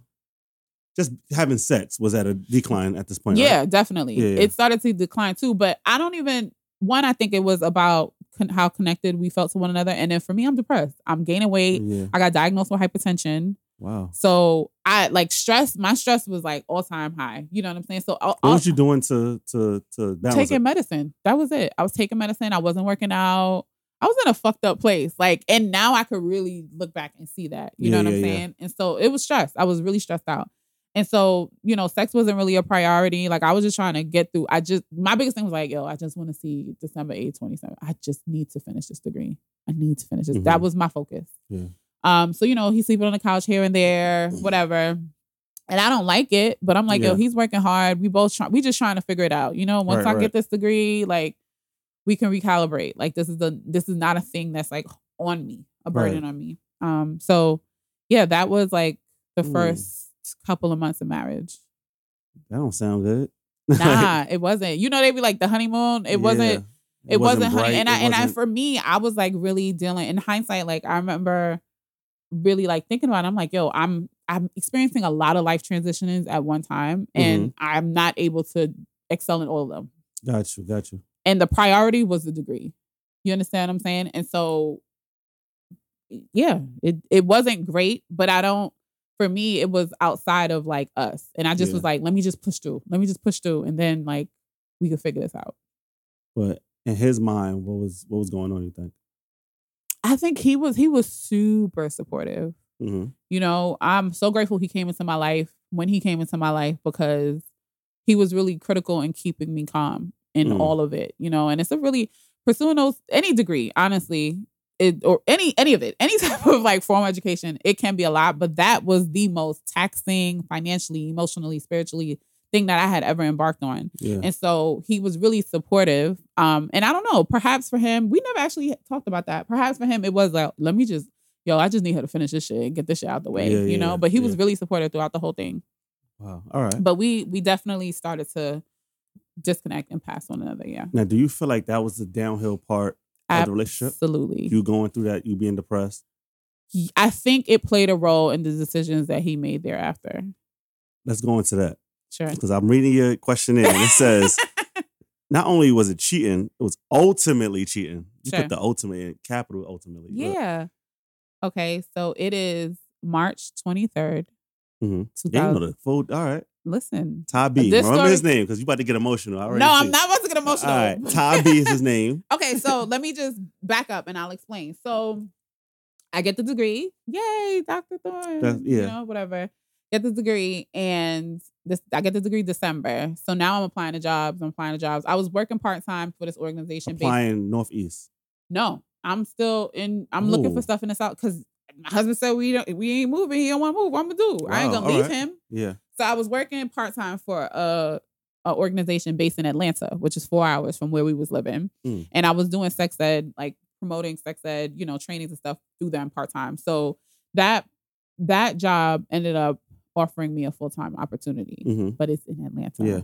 just having sex was at a decline at this point. yeah, Right? definitely. Yeah, yeah. It started to decline too. But I don't even. One, I think it was about con- how connected we felt to one another, and then for me, I'm depressed. I'm gaining weight. Yeah. I got diagnosed with hypertension. Wow. So I like stress. My stress was like all time high. You know what I'm saying? So uh, What was you doing to to to balance taking it? medicine. That was it. I was taking medicine. I wasn't working out. I was in a fucked up place. Like, and now I could really look back and see that. You Yeah, know what I'm yeah, yeah. saying? And so it was stress. I was really stressed out. And so, you know, sex wasn't really a priority. Like I was just trying to get through. I just my biggest thing was like, yo, I just want to see December 8, 27. I just need to finish this degree. I need to finish this. That Mhm. was my focus. Yeah. Um, so you know, he's sleeping on the couch here and there, whatever. And I don't like it, but I'm like, Yeah. yo, he's working hard. We both try we just trying to figure it out. You know, once Right, I right. get this degree, like we can recalibrate. Like this is the this is not a thing that's like on me, a burden Right. on me. Um, so yeah, that was like the Mm. first couple of months of marriage. That don't sound good. Nah, it wasn't. You know, they be like the honeymoon. It wasn't Yeah. it, wasn't, honey. And I it and I for me, I was like really dealing in hindsight. Like I remember really like thinking about. It, I'm like, yo, I'm I'm experiencing a lot of life transitions at one time, and Mm-hmm. I'm not able to excel in all of them. got you, got you. And the priority was the degree. You understand what I'm saying? And so, yeah, it it wasn't great, but I don't. For me, it was outside of like us, and I just Yeah. was like, let me just push through. Let me just push through, and then like we could figure this out. But in his mind, what was what was going on? You think? I think he was he was super supportive. Mm-hmm. You know, I'm so grateful he came into my life when he came into my life because he was really critical in keeping me calm in Mm. all of it. You know, and it's a really pursuing those any degree, honestly, it or any any of it, any type of like formal education, it can be a lot. But that was the most taxing financially, emotionally, spiritually thing that I had ever embarked on. Yeah. And so he was really supportive. Um, and I don't know, perhaps for him, we never actually talked about that. Perhaps for him, it was like, let me just, yo, I just need her to finish this shit and get this shit out of the way, Yeah, you yeah, know. But he was really supportive throughout the whole thing. Wow. All right. But we we definitely started to disconnect and pass one another. Yeah, Now, do you feel like that was the downhill part of the relationship? absolutely. You going through that, you being depressed. I think it played a role in the decisions that he made thereafter. Let's go into that Sure. because I'm reading your questionnaire and it says not only was it cheating, it was ultimately cheating. You Sure. put the ultimate in capital ultimately. Yeah. Okay, so it is March twenty third, Mm-hmm. two Yeah, you know the full. All right. Listen, Ty B. This Remember story- his name because you about to get emotional. I already no, I'm see. not about to get emotional. All right. Ty B is his name. okay, so let me just back up and I'll explain. So I get the degree. Yay, Dr. Thorne. That's- You know, whatever. Get the degree and this I get the degree December. So now I'm applying to jobs. I'm applying to jobs. I was working part-time for this organization based Applying Northeast. No, I'm still in. I'm looking for stuff in the south because my husband said we don't, we ain't moving. He don't want to move. I'm gonna do. I ain't gonna leave right. him. Yeah. So I was working part time for a, a organization based in Atlanta, which is four hours from where we was living, Mm. and I was doing sex ed, like promoting sex ed, you know, trainings and stuff through them part time. So that that job ended up offering me a full time opportunity, hmm but it's in Atlanta. Yeah.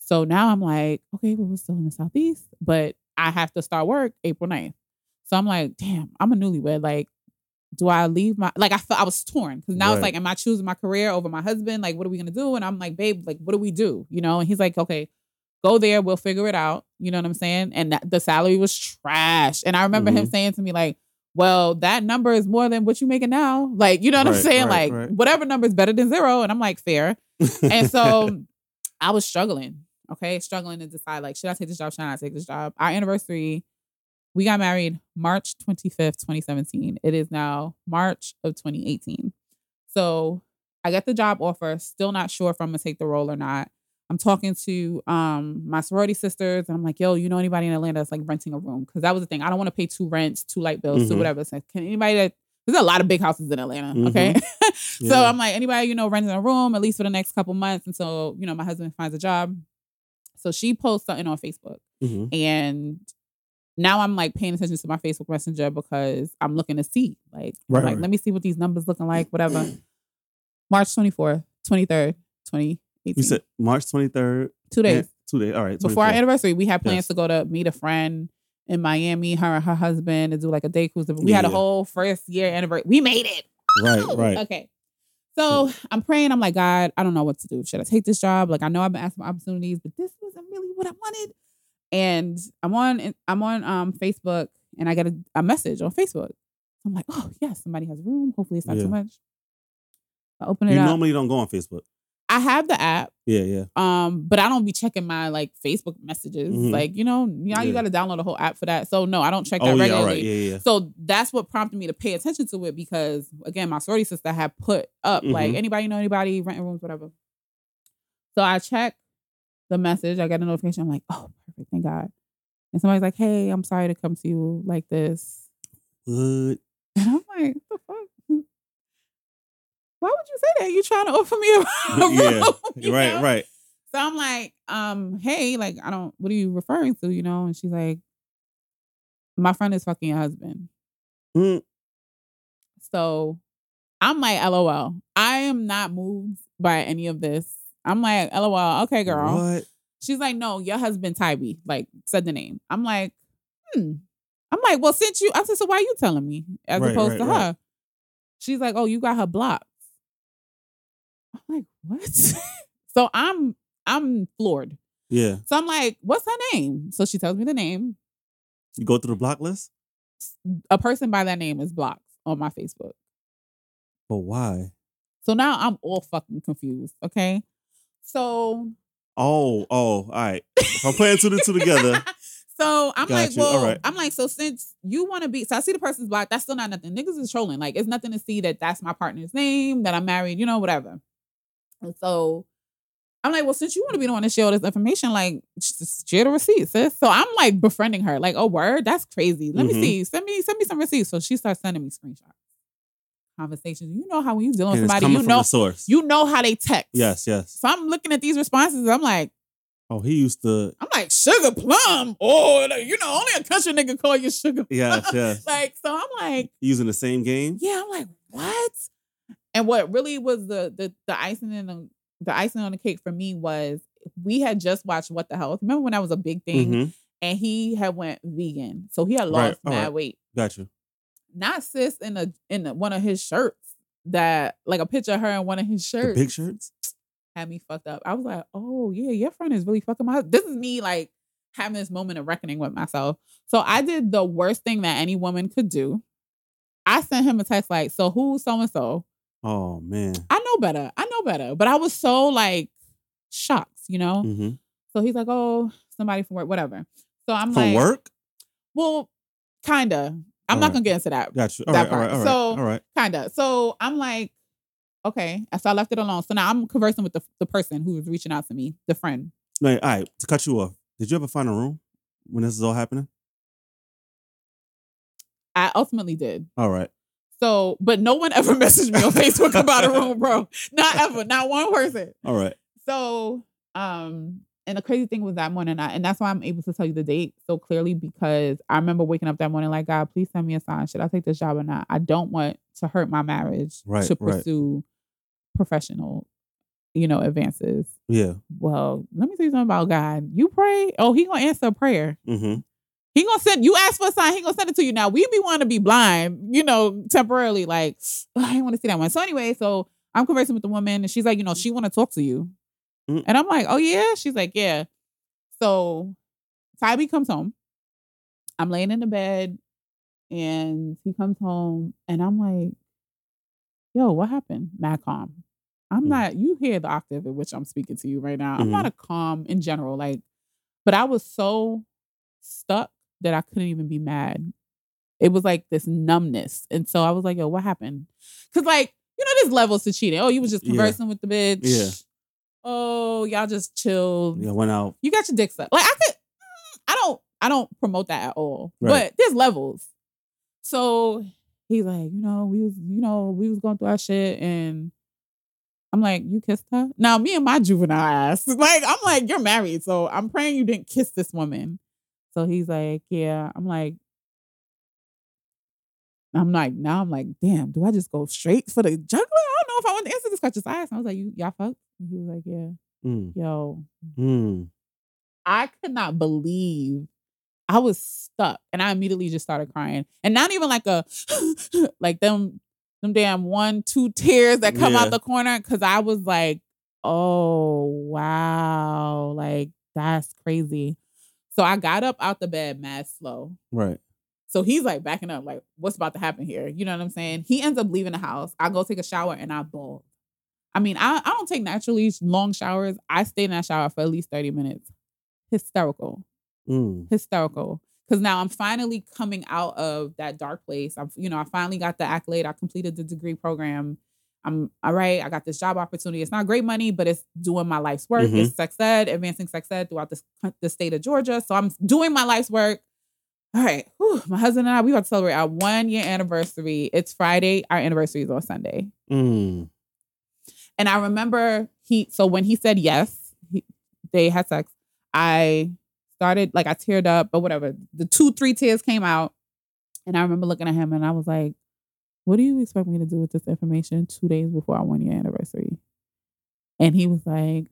So now I'm like, okay, well, we're still in the Southeast, but I have to start work April 9th. So I'm like, damn, I'm a newlywed. Like, do I leave my like I felt I was torn because now Right. it's like, am I choosing my career over my husband? Like, what are we gonna do? And I'm like, babe, like, what do we do? You know? And he's like, okay, go there, we'll figure it out. You know what I'm saying? And that, the salary was trash. And I remember him Mhm. saying to me, like, well, that number is more than what you're making now. Like, you know what I'm saying? right, like, right. whatever number is better than zero. And I'm like, fair. And so I was struggling, okay, struggling to decide like, should I take this job? Should I not take this job? Our anniversary, we got married March 25th, 2017. It is now March of 2018. So I got the job offer, still not sure if I'm gonna take the role or not. I'm talking to um my sorority sisters, and I'm like, yo, you know anybody in Atlanta that's like renting a room? Because that was the thing. I don't want to pay two rents, two light bills, two Mhm. whatever. So can anybody that there's a lot of big houses in Atlanta, okay? So Yeah. I'm like, anybody, you know, renting a room at least for the next couple months until, you know, my husband finds a job. So she posts something on Facebook. Mhm. And now I'm like paying attention to my Facebook Messenger because I'm looking to see. Like, Right, like, right. let me see what these numbers looking like, whatever. March 24th, 23rd, 2018. You said March 23rd. two days. and- Two days. All right. Before our anniversary, we had plans Yes. to go to meet a friend in Miami, her and her husband, to do like a day cruise. We had a Yeah. whole first year anniversary. We made it. Right, right. Okay. So I'm praying. I'm like, God, I don't know what to do. Should I take this job? Like, I know I've been asking for opportunities, but this wasn't really what I wanted. And I'm on I'm on um Facebook and I get a, a message on Facebook. I'm like, oh yes, somebody has a room. Hopefully it's not Yeah. too much. I open it You up. normally don't go on Facebook. I have the app, Yeah, yeah. um, but I don't be checking my like Facebook messages. Mhm. Like, you know, now you gotta download a whole app for that. So no, I don't check that Oh, yeah. regularly. Right. Yeah, yeah. So that's what prompted me to pay attention to it because again, my sorority sister had put up like Mhm. anybody know anybody renting rooms, whatever. So I check the message. I got a notification. I'm like, oh, perfect, thank God. And somebody's like, hey, I'm sorry to come to you like this. What? And I'm like, the fuck? Why would you say that? You trying to offer me a, a yeah. Right, know? right. So I'm like, um, hey, like, I don't, what are you referring to? You know? And she's like, my friend is fucking your husband. Mm. So I'm like, LOL. I am not moved by any of this. I'm like, LOL. Okay, girl. What? She's like, no, your husband Tybee, like, said the name. I'm like, hmm. I'm like, well, since you, I said, so why are you telling me as Right, opposed right, to right. her? She's like, oh, you got her blocked. I'm like, what? so I'm, I'm floored. Yeah. So I'm like, what's her name? So she tells me the name. You go through the block list? A person by that name is blocked on my Facebook. But why? So now I'm all fucking confused. Okay. So Oh, oh, all right. If I'm playing two to two together. so I'm Got like, you. Well, right. I'm like, so since you want to be, so I see the person's blocked, that's still not nothing. Niggas is trolling. Like, it's nothing to see that that's my partner's name, that I'm married, you know, whatever. And so I'm like, well, since you want to be the one to share all this information, like, just share the receipts, sis. So I'm like befriending her, like, oh, word, that's crazy. Let Mhm. me see, send me, send me some receipts. So she starts sending me screenshots, conversations. You know how when you dealing with somebody, you know, source. you know how they text. yes, yes. So I'm looking at these responses. I'm like, Oh, he used to. I'm like sugar plum. Oh, you know, only a country nigga call you sugar. Yes, plum. yes. like, so I'm like, Using the same game. yeah. I'm like, what? And what really was the the the icing in the the icing on the cake for me was we had just watched What the Health. Remember when that was a big thing? Mm-hmm. And he had went vegan, so he had Right, lost all mad right. weight. Got you. Not sis in a in a, one of his shirts that like a picture of her in one of his The shirts. big shirts. had me fucked up. I was like, oh yeah, your friend is really fucking my. This is me like having this moment of reckoning with myself. So I did the worst thing that any woman could do. I sent him a text like, so who's so and so? Oh man. I know better. I know better. But I was so like shocked, you know? Mm-hmm. So he's like, oh, somebody from work, whatever. So I'm From like, work. well, kinda. I'm All not right. gonna get into that. Got you. All that right. Part. All right. So- all right. Kinda. So I'm like, okay. So I left it alone. So now I'm conversing with the, the person who was reaching out to me, the friend. No, all right. To cut you off. Did you ever find a room when this is all happening? I ultimately did. All right. So, but no one ever messaged me on Facebook about a room, bro. Not ever. Not one person. All right. So, um, and the crazy thing was that morning, I, and that's why I'm able to tell you the date so clearly because I remember waking up that morning like, God, please send me a sign. Should I take this job or not? I don't want to hurt my marriage Right, to right. pursue professional, you know, advances. Yeah. Well, let me tell you something about God. You pray, oh, he gonna answer a prayer. Mm-hmm. He gonna send you ask for a sign, he gonna send it to you. Now we be want to be blind, you know, temporarily, like, "Ugh, I didn't want to see that one. So anyway, so I'm conversing with the woman and she's like, you know, she wanna talk to you. Mm. And I'm like, oh yeah? She's like, yeah. So Tybee comes home. I'm laying in the bed and he comes home and I'm like, yo, what happened? Mad calm. I'm Mm. not, you hear the octave at which I'm speaking to you right now. I'm Mhm. not a calm in general, like, but I was so stuck that I couldn't even be mad. It was like this numbness. And so I was like, yo, what happened? Cause like, you know, there's levels to cheating. Oh, you was just Yeah. conversing with the bitch. Yeah. Oh, y'all just chilled. Yeah. Went out. You got your dick sucked. Like I could, I don't, I don't promote that at all. Right. But there's levels. So he's like, you know, we was, you know, we was going through our shit, and I'm like, you kissed her. Now me and my juvenile ass, like, I'm like, you're married, so I'm praying you didn't kiss this woman. So he's like, yeah. I'm like. I'm like, now I'm like, damn, do I just go straight for the juggler? I don't know if I want to answer this question. So I asked him, I was like, you, y'all fucked? And he was like, yeah. Mm. Yo, Mm. I could not believe I was stuck and I immediately just started crying. And not even like a like them them damn one, two tears that come Yeah. out the corner. Cause I was like, oh wow, like that's crazy. So I got up out the bed mad slow. Right. So he's like backing up, like, what's about to happen here? You know what I'm saying? He ends up leaving the house. I go take a shower and I bawled. I mean, I, I don't take naturally long showers. I stay in that shower for at least 30 minutes. Hysterical. Mm. Hysterical. Because now I'm finally coming out of that dark place. I'm, you know, I finally got the accolade. I completed the degree program. I'm all right. I got this job opportunity. It's not great money, but it's doing my life's work. Mhm. It's sex ed, advancing sex ed throughout the, the state of Georgia. So I'm doing my life's work. All right. Whew, my husband and I, we about to celebrate our one year anniversary. It's Friday. Our anniversary is on Sunday. Mm. And I remember he, so when he said yes, he, they had sex, I started, like, I teared up or whatever. The two, three tears came out. And I remember looking at him and I was like, what do you expect me to do with this information two days before our one year anniversary? And he was like,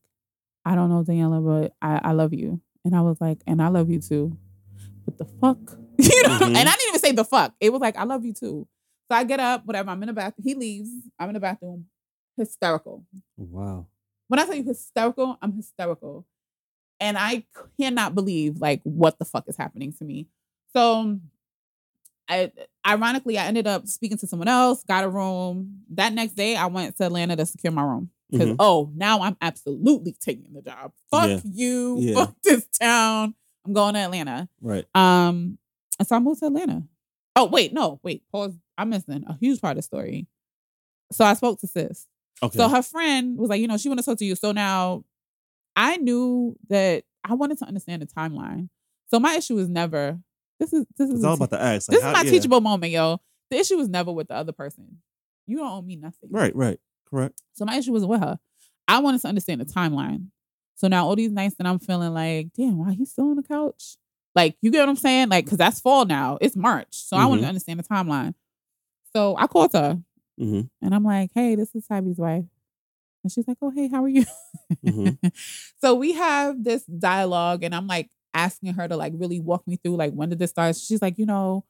I don't know, Daniela, but I, I love you. And I was like, and I love you too. But the fuck? you know? Mhm. And I didn't even say the fuck. It was like, I love you too. So I get up, whatever. I'm in the bathroom. He leaves. I'm in the bathroom. Hysterical. Wow. When I tell you hysterical, I'm hysterical. And I cannot believe like what the fuck is happening to me. So I ironically I ended up speaking to someone else, got a room. That next day I went to Atlanta to secure my room. Because Mhm. oh, now I'm absolutely taking the job. Fuck Yeah. you, Yeah. fuck this town. I'm going to Atlanta. Right. Um, and so I moved to Atlanta. Oh, wait, no, wait, pause. I'm missing a huge part of the story. So I spoke to sis. Okay. So her friend was like, you know, she want to talk to you. So now I knew that I wanted to understand the timeline. So my issue was never this is this is all about the this Like, is how- my yeah. teachable moment, yo. The issue was never with the other person. You don't owe me nothing. Right. Right. Correct. So my issue wasn't with her. I wanted to understand the timeline. So now all these nights that I'm feeling like, damn, why he's still on the couch? Like, you get what I'm saying? Like, cause that's fall now. It's March. So I wanted to understand the timeline. So I called her Mm-hmm. and I'm like, hey, this is Tybee's wife. And she's like, oh, hey, how are you? Mhm. so we have this dialogue and I'm like asking her to like really walk me through like when did this start? She's like, you know,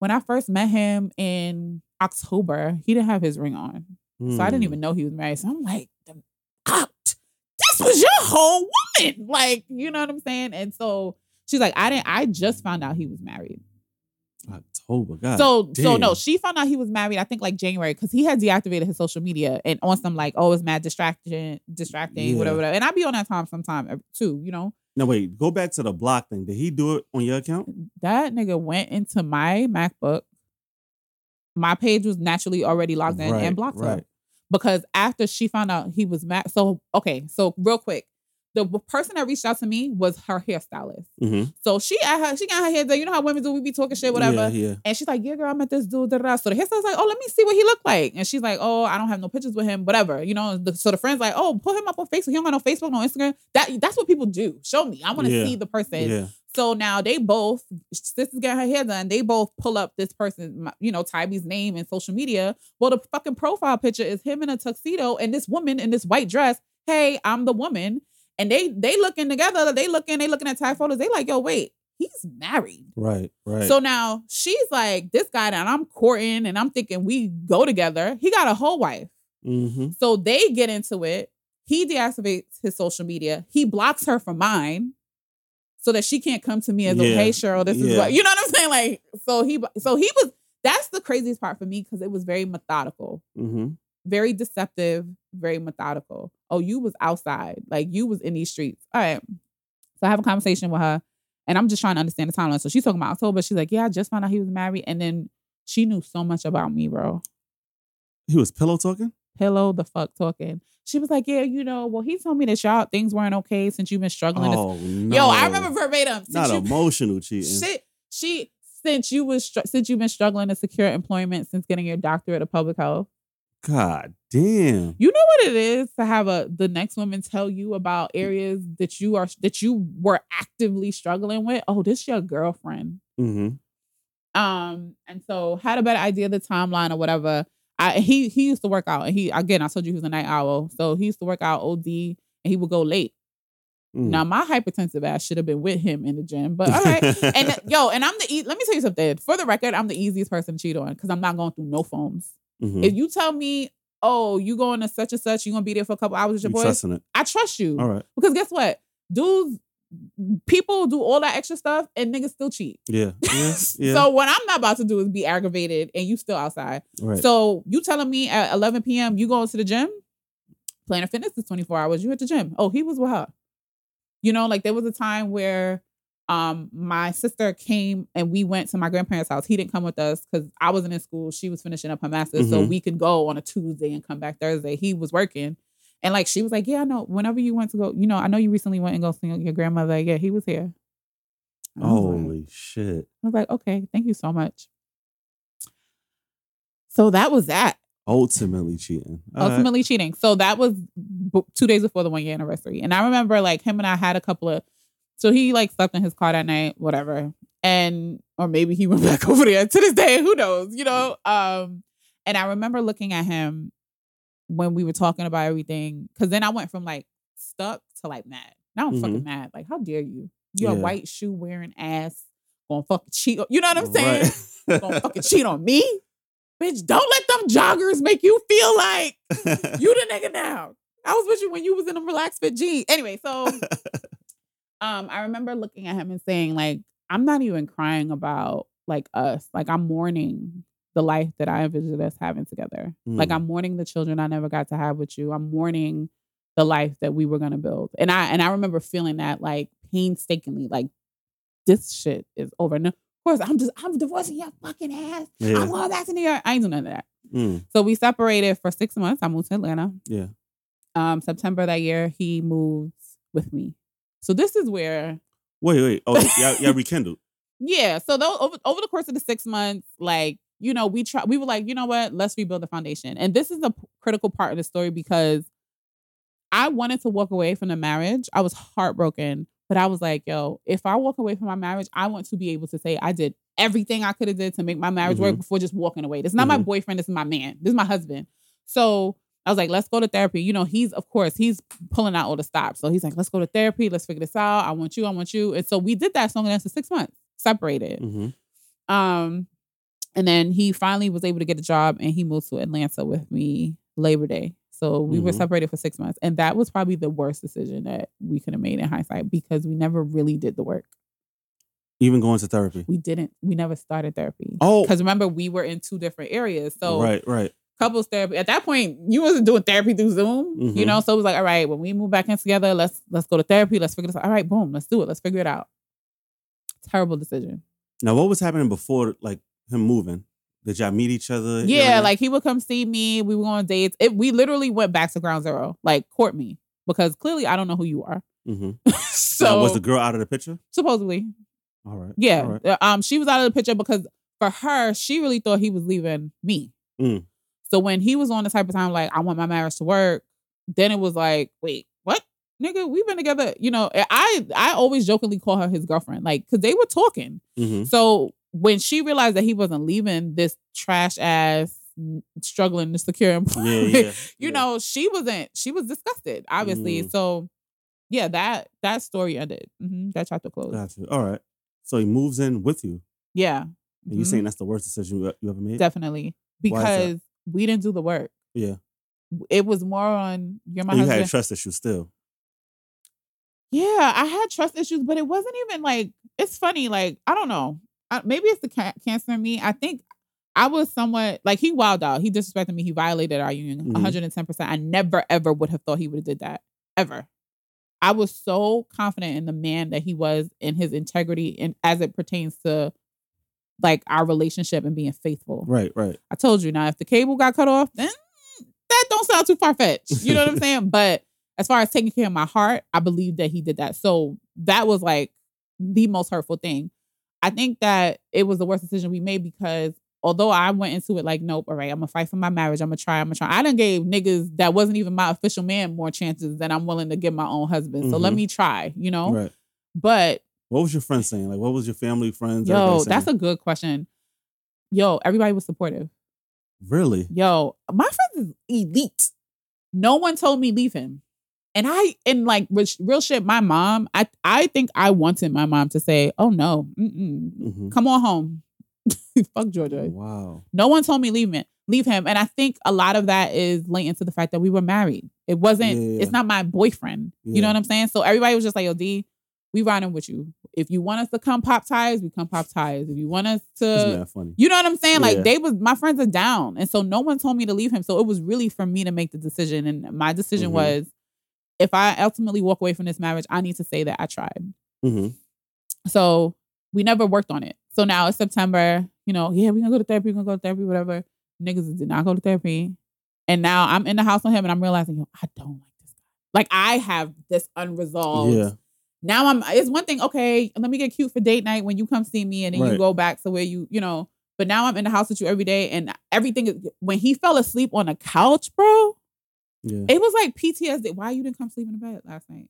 when I first met him in October, he didn't have his ring on. So I didn't Mm. even know he was married. So I'm like, "The- out. This was your whole woman. Like, you know what I'm saying? And so she's like, I didn't, I just found out he was married. October. God. so so no, she found out he was married, I think like January, because he had deactivated his social media and on some like, oh, it's mad distraction, distracting, Yeah. whatever, whatever. And I be on that time sometime too, you know. No, wait. Go back to the block thing. Did he do it on your account? That nigga went into my MacBook. My page was naturally already logged in Right, and blocked her. because after she found out he was mad. So okay, so real quick, the person that reached out to me was her hairstylist. Mm-hmm. So she at her, she got her hair done. You know how women do? We be talking shit, whatever. Yeah. Yeah. And she's like, "Yeah, girl, I met this dude." Da, da, da. So the hairstylist like, "Oh, let me see what he looked like." And she's like, "Oh, I don't have no pictures with him, whatever." You know. The, so the friend's like, "Oh, put him up on Facebook. He don't got no Facebook, no Instagram. That that's what people do. Show me. I want to Yeah. see the person." So now they both, sis is getting her hair done. They both pull up this person, you know, Tybee's name and social media. Well, the fucking profile picture is him in a tuxedo and this woman in this white dress. Hey, I'm the woman. And they they looking together. They looking, they looking at Ty photos. They like, yo, wait, he's married. Right, right. So now she's like, this guy that I'm courting and I'm thinking we go together. He got a whole wife. mm-hmm. So they get into it. He deactivates his social media. He blocks her from mine so that she can't come to me as Yeah. okay, Cheryl. This is what you know what I'm saying. Like, so he, so he was. That's the craziest part for me because it was very methodical, Mm-hmm. Very deceptive, very methodical. Oh, you was outside, like you was in these streets. All right. So I have a conversation with her, and I'm just trying to understand the timeline. So she's talking about October. She's like, "Yeah, I just found out he was married," and then she knew so much about me, bro. He was pillow talking? Pillow the fuck talking. She was like, "Yeah, you know, well, he told me that y'all things weren't okay since you've been struggling." Oh no. Yo, I remember verbatim. Since not you, emotional cheating. shit, she since you was since you've been struggling to secure employment since getting your doctorate of public health. God damn. You know what it is to have a the next woman tell you about areas that you are that you were actively struggling with. Oh, this your girlfriend. Mm-hmm. Um, and so had a better idea of the timeline or whatever. I he he used to work out and he again I told you he was a night owl. So he used to work out OD and he would go late. Mm. Now my hypertensive ass should have been with him in the gym, but all right. and yo, and I'm the e- let me tell you something. For the record, I'm the easiest person to cheat on because I'm not going through no phones. Mhm. If you tell me, oh, you going to such and such, you're gonna be there for a couple hours with your you boys, trusting it. I trust you. All right. Because guess what? Dudes, people do all that extra stuff and niggas still cheat. Yeah. Yeah. Yeah. So what I'm not about to do is be aggravated and you still outside. right. So you telling me at 11 p.m. you going to the gym? Planet Fitness is 24 hours. You at the gym. Oh, he was with her. You know, like there was a time where um my sister came and we went to my grandparents' house. He didn't come with us because I wasn't in school. She was finishing up her master's. So Mhm. we could go on a Tuesday and come back Thursday. He was working. And like she was like, Yeah, I know. Whenever you went to go, you know, I know you recently went and go see your grandmother. Yeah, he was here. Was like- Holy shit. I was like, okay, thank you so much. So that was that. Ultimately cheating. All right. ultimately cheating. So that was b- two days before the one year anniversary. And I remember like him and I had a couple of, so he like slept in his car that night, whatever. And, or maybe he went back over there to this day, who knows, you know? Um, and I remember looking at him when we were talking about everything, because then I went from like stuck to like mad. Now I'm fucking mad. Like, how dare you? You're Yeah. a white shoe wearing ass, gonna fucking cheat. You know what I'm saying? Right. gonna fucking cheat on me? Bitch, don't let them joggers make you feel like you the nigga now. I was with you when you was in a relaxed fit jeans. Anyway, so um, I remember looking at him and saying, like, I'm not even crying about like us. Like I'm mourning the life that I envisioned us having together. Like Mm. I'm mourning the children I never got to have with you. I'm mourning the life that we were gonna build. And I and I remember feeling that like painstakingly, like this shit is over. And of course, I'm just I'm divorcing your fucking ass. yeah. I'm going back to New York. I ain't doing none of that. Mm. So we separated for six months. I moved to Atlanta. Yeah. Um, September that year, he moved with me. So this is where, Wait, wait. Oh, yeah, yeah, rekindled. yeah. So though over over the course of the six months, like you know, we try. We were like, you know what? Let's rebuild the foundation. And this is a p- critical part of the story because I wanted to walk away from the marriage. I was heartbroken, but I was like, yo, if I walk away from my marriage, I want to be able to say I did everything I could have did to make my marriage work before just walking away. This is not my Mhm. boyfriend. This is my man. This is my husband. So I was like, let's go to therapy. You know, he's of course he's pulling out all the stops. So he's like, let's go to therapy. Let's figure this out. I want you. I want you. And so we did that song and dance for six months, separated. Mm-hmm. Um, and then he finally was able to get a job and he moved to Atlanta with me Labor Day. So we were Mhm. separated for six months. And that was probably the worst decision that we could have made in hindsight because we never really did the work. Even going to therapy. We didn't, we never started therapy. Oh, Because remember, we were in two different areas. So right, right. Couples therapy at that point, you wasn't doing therapy through Zoom. You Mhm. know, so it was like, all right, when we move back in together, let's let's go to therapy. Let's figure this out. All right, boom, let's do it. Let's figure it out. Terrible decision. Now, what was happening before, like him moving? Did y'all meet each other? Yeah, like he would come see me. We were on dates. It, we literally went back to ground zero, like court me, because clearly I don't know who you are. Mm-hmm. so now, was the girl out of the picture? supposedly, All right. yeah. All right. Uh, Um, she was out of the picture because for her, she really thought he was leaving me. Mm. So when he was on the type of time like I want my marriage to work, then it was like, wait, what? nigga, we've been together. You know, I I always jokingly call her his girlfriend, like, cause they were talking. Mm-hmm. So when she realized that he wasn't leaving this trash ass struggling to secure employment, Yeah, yeah. you yeah. know, she wasn't. She was disgusted, obviously. Mm. So yeah, that that story ended. hmm That chapter closed. Gotcha. All right. So he moves in with you. Yeah, And you Mhm. saying that's the worst decision you, you ever made? definitely Why is that? because we didn't do the work. yeah. It was more on you're my And you husband. had trust issues still. Yeah, I had trust issues, but it wasn't even like it's funny. Like I don't know, I, maybe it's the ca- cancer in me. I think I was somewhat like he wild out. He disrespected me. He violated our union Mhm. 110. percent I never ever would have thought he would have did that ever. I was so confident in the man that he was in his integrity and as it pertains to like our relationship and being faithful. Right, right. I told you now, if the cable got cut off, then that don't sound too far fetched. You know what I'm saying? But as far as taking care of my heart, I believe that he did that. So that was like the most hurtful thing. I think that it was the worst decision we made because although I went into it like, nope, all right, I'm gonna fight for my marriage. I'm gonna try. I'm gonna try. I done gave niggas that wasn't even my official man more chances than I'm willing to give my own husband. So let Mhm. me try. You know. Right. But What was your friend saying? Like, what was your family, friends? yo, that's a good question. Yo, everybody was supportive. really. Yo, my friend is elite. No one told me leave him. And I and like real shit, my mom, I I think I wanted my mom to say, "Oh no, mm-mm, Mhm. come on home, fuck Georgia." Wow. No one told me leave him, leave him, and I think a lot of that is latent to the fact that we were married. It wasn't. Yeah, yeah. It's not my boyfriend. You know what I'm saying? So everybody was just like, "Yo, D, we riding with you. If you want us to come pop ties, we come pop ties. If you want us to." You know what I'm saying? Yeah. Like they was my friends are down. And so no one told me to leave him. So it was really for me to make the decision. And my decision Mhm. was if I ultimately walk away from this marriage, I need to say that I tried. hmm So we never worked on it. So now it's September, you know, yeah, we're gonna go to therapy, we're gonna go to therapy, whatever. Niggas did not go to therapy. And now I'm in the house on him and I'm realizing, yo, I don't like this guy. Like I have this unresolved Yeah. Now I'm it's one thing, okay, let me get cute for date night when you come see me and then you go back to where you, you know, but now I'm in the house with you every day and everything is when he fell asleep on the couch, bro, Yeah. it was like PTSD. Why you didn't come sleep in the bed last night?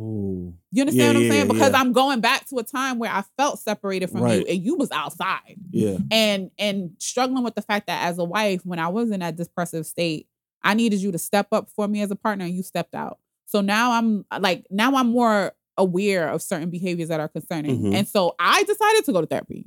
Oh. You understand Yeah, what I'm yeah, saying? Because. I'm going back to a time where I felt separated from Right. you and you was outside. Yeah. And and struggling with the fact that as a wife, when I was in that depressive state, I needed you to step up for me as a partner and you stepped out. So now I'm like now I'm more aware of certain behaviors that are concerning. Mhm. And so I decided to go to therapy.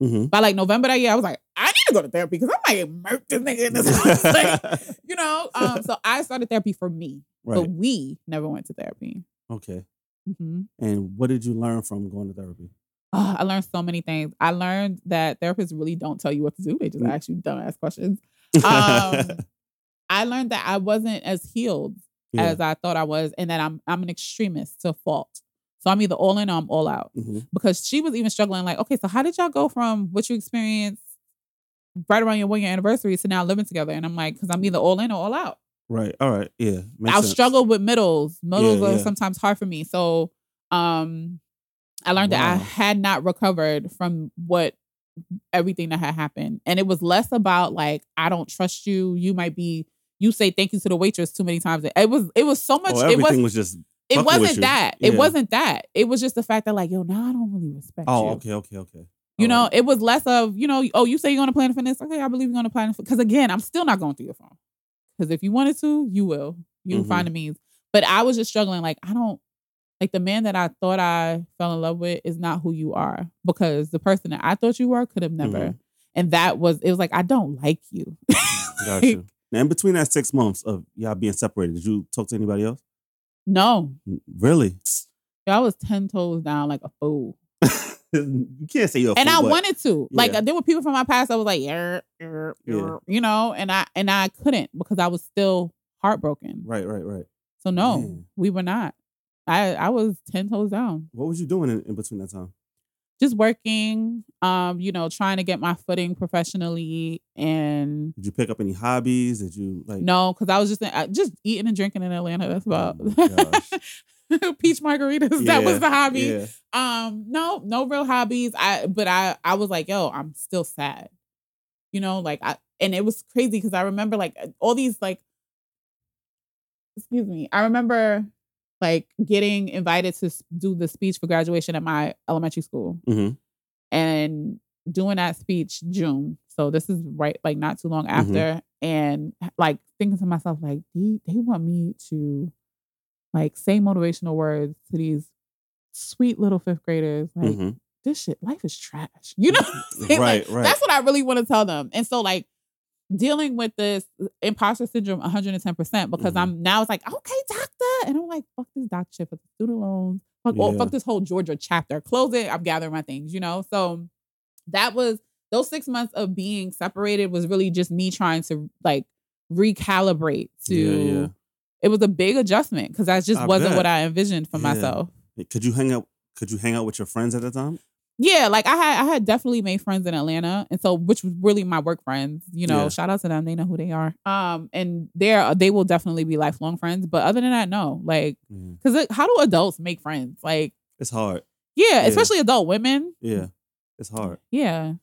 hmm By like November that year, I was like, I need to go to therapy because I might murk this nigga in this house. Like, you know? Um, so I started therapy for me. Right. But we never went to therapy. Okay. Mm-hmm. And what did you learn from going to therapy? Ah, I learned so many things. I learned that therapists really don't tell you what to do. They just Mm. ask you dumbass questions. Um, I learned that I wasn't as healed yeah. as I thought I was, and that I'm I'm an extremist to fault. So I'm either all in or I'm all out. hmm Because she was even struggling, like, okay, so how did y'all go from what you experienced right around your one year anniversary to now living together? And I'm like, because I'm either all in or all out. Right. All right. Yeah. I'll sense. struggle with middles. Middles Yeah, are yeah. sometimes hard for me. So um I learned that I had not recovered from what everything that had happened. And it was less about like, I don't trust you. You might be you say thank you to the waitress too many times. It was it was so much Oh, it everything was, was just. It wasn't that. It wasn't that. It was just the fact that like, yo, now I don't really respect you. Oh, you. okay. Okay. Okay. You All know, right. it was less of, you know, oh, you say you're gonna plan for this. Okay, I believe you're gonna plan for because again, I'm still not going through your phone. Because if you wanted to, you will. You Mhm. find a means. But I was just struggling, like, I don't like the man that I thought I fell in love with is not who you are. Because the person that I thought you were could have never. Mhm. And that was it was like, I don't like you. Got you. Now, in between that six months of y'all being separated, did you talk to anybody else? no. Really? I was 10 toes down like a fool. you can't say you're. a and fool, I wanted to. Like Yeah. there were people from my past that was like, "Yer, yer, Yeah. you know, and I and I couldn't because I was still heartbroken. Right. Right. Right. So no, Man. we were not. I I was ten toes down, What was you doing in, in between that time? Just working. Um, you know, trying to get my footing professionally, and Did you pick up any hobbies? Did you like? no, because I was just I, just eating and drinking in Atlanta. That's about Oh peach margaritas. that was the hobby. Yeah. Um, no, no real hobbies. I but I I was like, yo, I'm still sad. You know, like I and it was crazy because I remember like all these like excuse me. I remember like getting invited to do the speech for graduation at my elementary school hmm and doing that speech June. So this is right like not too long Mhm. after and like thinking to myself like they, they want me to like say motivational words to these sweet little fifth graders like hmm this shit life is trash. You know saying? Like, Right, right. That's what I really want to tell them. And so like dealing with this imposter syndrome 110% because Mhm. I'm now it's like, okay, doctor. And I'm like, fuck this doctor shit, fuck the student loans, fuck, oh, Yeah. fuck this whole Georgia chapter. Close it. I'm gathering my things, you know? So that was those six months of being separated was really just me trying to like recalibrate to Yeah, yeah. it was a big adjustment because that just I wasn't bet. what I envisioned for myself. Could you hang out? Could you hang out with your friends at the time? Yeah, like I had I had definitely made friends in Atlanta, and so which was really my work friends. You know, Yeah. shout out to them; they know who they are. Um, and they're they will definitely be lifelong friends. But other than that, no, like because how do adults make friends? Like, It's hard. yeah, Yeah. especially adult women. Yeah, it's hard. Yeah,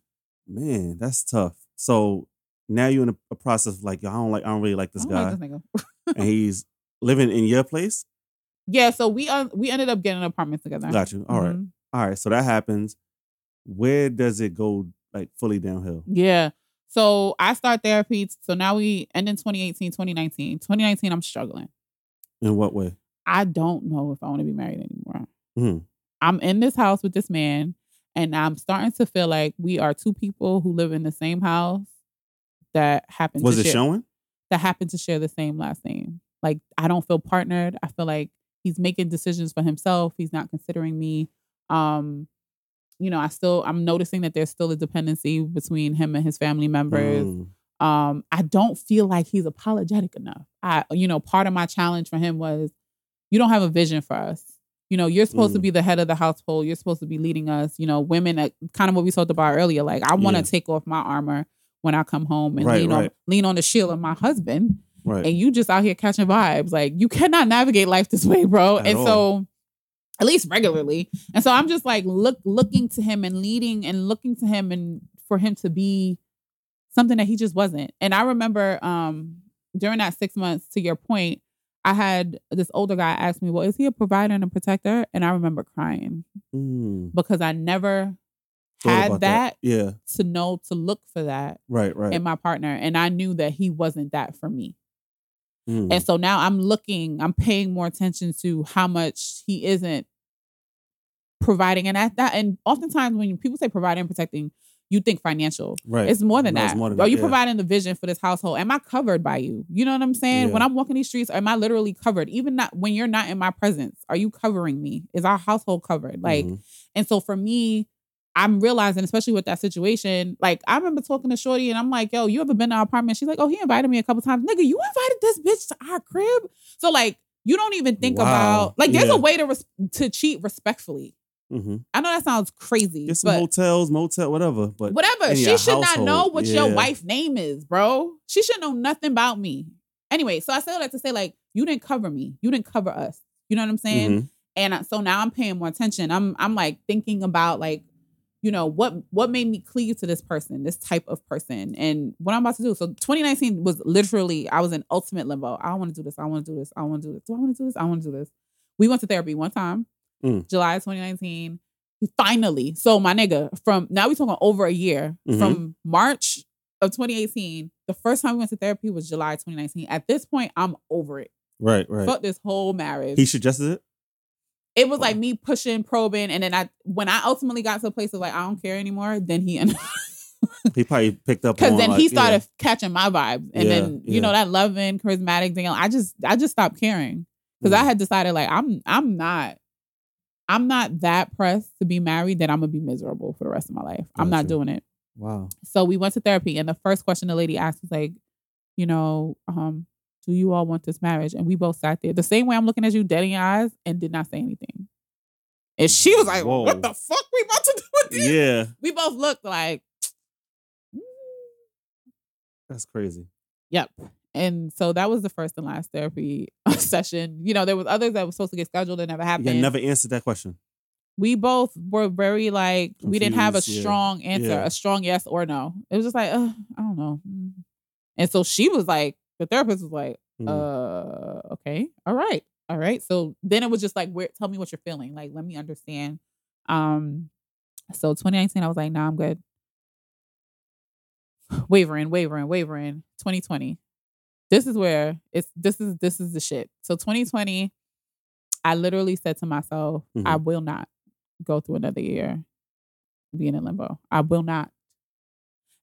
Man, that's tough. So now you're in a, process of like, I don't like, I don't really like this guy, like this and he's living in your place. yeah, so we uh, we ended up getting an apartment together. Got you. All right, Mhm. all right. So that happens. Where does it go? Like fully downhill. Yeah. So I start therapy. So now we end in 2018, 2019. 2019, I'm struggling. In what way? I don't know if I want to be married anymore. Mhm. I'm in this house with this man, and I'm starting to feel like we are two people who live in the same house that happen Was it share, showing? that happen to share the same last name. Like I don't feel partnered. I feel like he's making decisions for himself. He's not considering me. Um, you know, I still I'm noticing that there's still a dependency between him and his family members Mm. um i don't feel like he's apologetic enough i you know part of my challenge for him was you don't have a vision for us you know you're supposed to Mm. be the head of the household you're supposed to be leading us you know women uh, kind of what we talked about earlier like i want to Yeah. take off my armor when i come home and Right, lean on lean on the shield of my husband Right. and you just out here catching vibes like you cannot navigate life this way bro At and all. so at least regularly and so i'm just like look looking to him and leading and looking to him and for him to be something that he just wasn't and i remember um during that six months to your point i had this older guy ask me well is he a provider and a protector and i remember crying Mm. because i never Thought had about that, Yeah. to know to look for that Right. Right. in my partner and i knew that he wasn't that for me Mm. and so now I'm looking, I'm paying more attention to how much he isn't providing. And at that, and oftentimes when people say providing and protecting, you think financial. right. It's more than No, that. more than Are that, you yeah. providing the vision for this household? Am I covered by you? You know what I'm saying? Yeah. When I'm walking these streets, am I literally covered? Even not when you're not in my presence, are you covering me? Is our household covered? Like, Mhm. and so for me, I'm realizing, especially with that situation, like I remember talking to Shorty and I'm like, yo, you ever been to our apartment? She's like, oh, he invited me a couple times. Nigga, you invited this bitch to our crib. So like, you don't even think Wow. about like there's Yeah. a way to res- to cheat respectfully. Mhm. I know that sounds crazy, Get some hotels, motel, whatever. But whatever. She your should not know household, what your yeah. wife name is, bro. She should know nothing about me. Anyway, so I say all that to say, like, you didn't cover me. You didn't cover us. You know what I'm saying? Mhm. And so now I'm paying more attention. I'm I'm like thinking about like, you know, what what made me cleave to this person, this type of person, and what I'm about to do. So 2019 was literally I was in ultimate limbo. I want to do this. I want to do this. I want to do this. Do I want to do this? I want to do this. We went to therapy one time, Mm. July 2019. Finally, so my nigga, from now we talking over a year Mhm. from March of 2018. The first time we went to therapy was July 2019. At this point, I'm over it. Right. Right. Fuck this whole marriage He suggested it. It was like me pushing, probing, and then I when I ultimately got to a place of like I don't care anymore, then he and He probably picked up because then like, he yeah. started catching my vibes, and Yeah, then you yeah. know that loving, charismatic thing. I just I just stopped caring because I Mm. had decided like I'm I'm not I'm not that pressed to be married that I'm gonna be miserable for the rest of my life. I'm not Gotcha. doing it. Wow. So we went to therapy, and the first question the lady asked was like, you know, um, do you all want this marriage? And we both sat there the same way I'm looking at you, dead in your eyes, and did not say anything. And she was like, Whoa. "What the fuck we about to do with this?" Yeah. We both looked like, "Mm, That's crazy. "Yep." And so that was the first and last therapy session. You know, there was others that were supposed to get scheduled that never happened. Yeah. Never answered that question. we both were very like we didn't have a Confused, yeah. strong answer, Yeah. a strong yes or no. It was just like, uh, I don't know. Mm. And so she was like, the therapist was like, Mm. uh, okay, all right. all right. So then it was just like, where tell me what you're feeling. Like, let me understand. Um, so 2019, I was like, nah, I'm good. Wavering, wavering, wavering. 2020. This is where it's this is this is the shit. So 2020, I literally said to myself, Mhm. I will not go through another year being in limbo. I will not.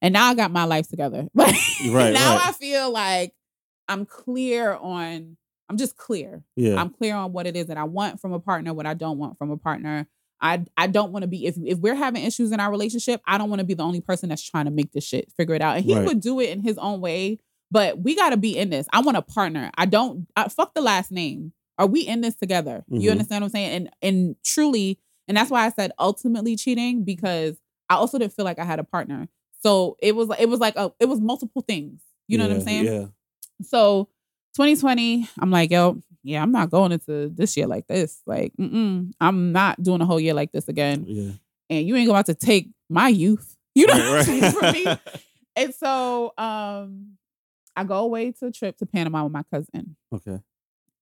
And now I got my life together. Like Right, now right. I feel like I'm clear on I'm just clear. Yeah. I'm clear on what it is that I want from a partner, what I don't want from a partner. I I don't want to be if if we're having issues in our relationship, I don't want to be the only person that's trying to make this shit figure it out. And he Right. would do it in his own way, but we got to be in this. I want a partner. I don't I, fuck the last name. Are we in this together? Mhm. You understand what I'm saying? And and truly, and that's why I said ultimately cheating because I also didn't feel like I had a partner. So it was it was like a it was multiple things. You know what I'm saying? Yeah. So 2020, I'm like, yo, yeah, I'm not going into this year like this. Like, mm-mm, I'm not doing a whole year like this again. Yeah. And you ain't about to take my youth. You know Right, what I'm saying, from me. And so um I go away to a trip to Panama with my cousin. okay.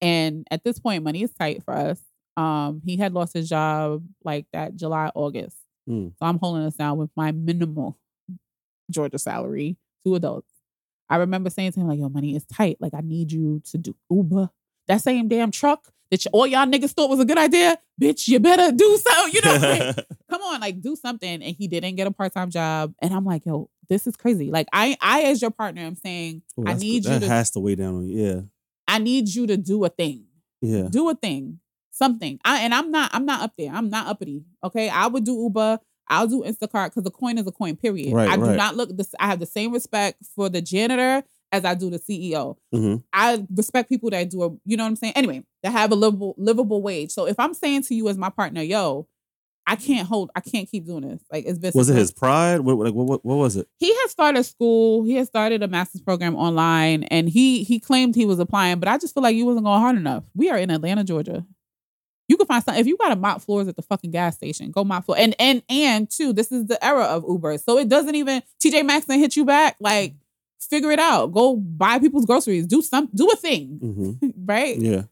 And at this point, money is tight for us. Um, he had lost his job like that July, August. Mm. So I'm holding us down with my minimal Georgia salary, two adults. I remember saying to him, like, yo, money is tight. Like, I need you to do Uber. That same damn truck that all y'all niggas thought was a good idea. Bitch, you better do so. You know, like, come on, like do something. And he didn't get a part-time job. And I'm like, yo, this is crazy. Like, I I as your partner, I'm saying, Ooh, I need you that to has to weigh down on you. Yeah. I need you to do a thing Yeah. do a thing, something. I and I'm not I'm not up there. I'm not uppity. Okay, I would do Uber. I'll do Instacart because a coin is a coin. Period. Right, I do right. not look. This. I have the same respect for the janitor as I do the CEO. hmm I respect people that do a. You know what I'm saying? Anyway, that have a livable livable wage. So if I'm saying to you as my partner, yo. I can't hold. I can't keep doing this. Like it's been. Was it his pride? What, like, what, what, what was it? he had started school. He had started a master's program online, and he he claimed he was applying. But I just feel like you wasn't going hard enough. We are in Atlanta, Georgia. You can find something if you got to mop floors at the fucking gas station. Go mop floor. And and and two, this is the era of Uber, so it doesn't even TJ Maxx and hit you back. Like figure it out. Go buy people's groceries. Do some. Do a thing. hmm Right. Yeah.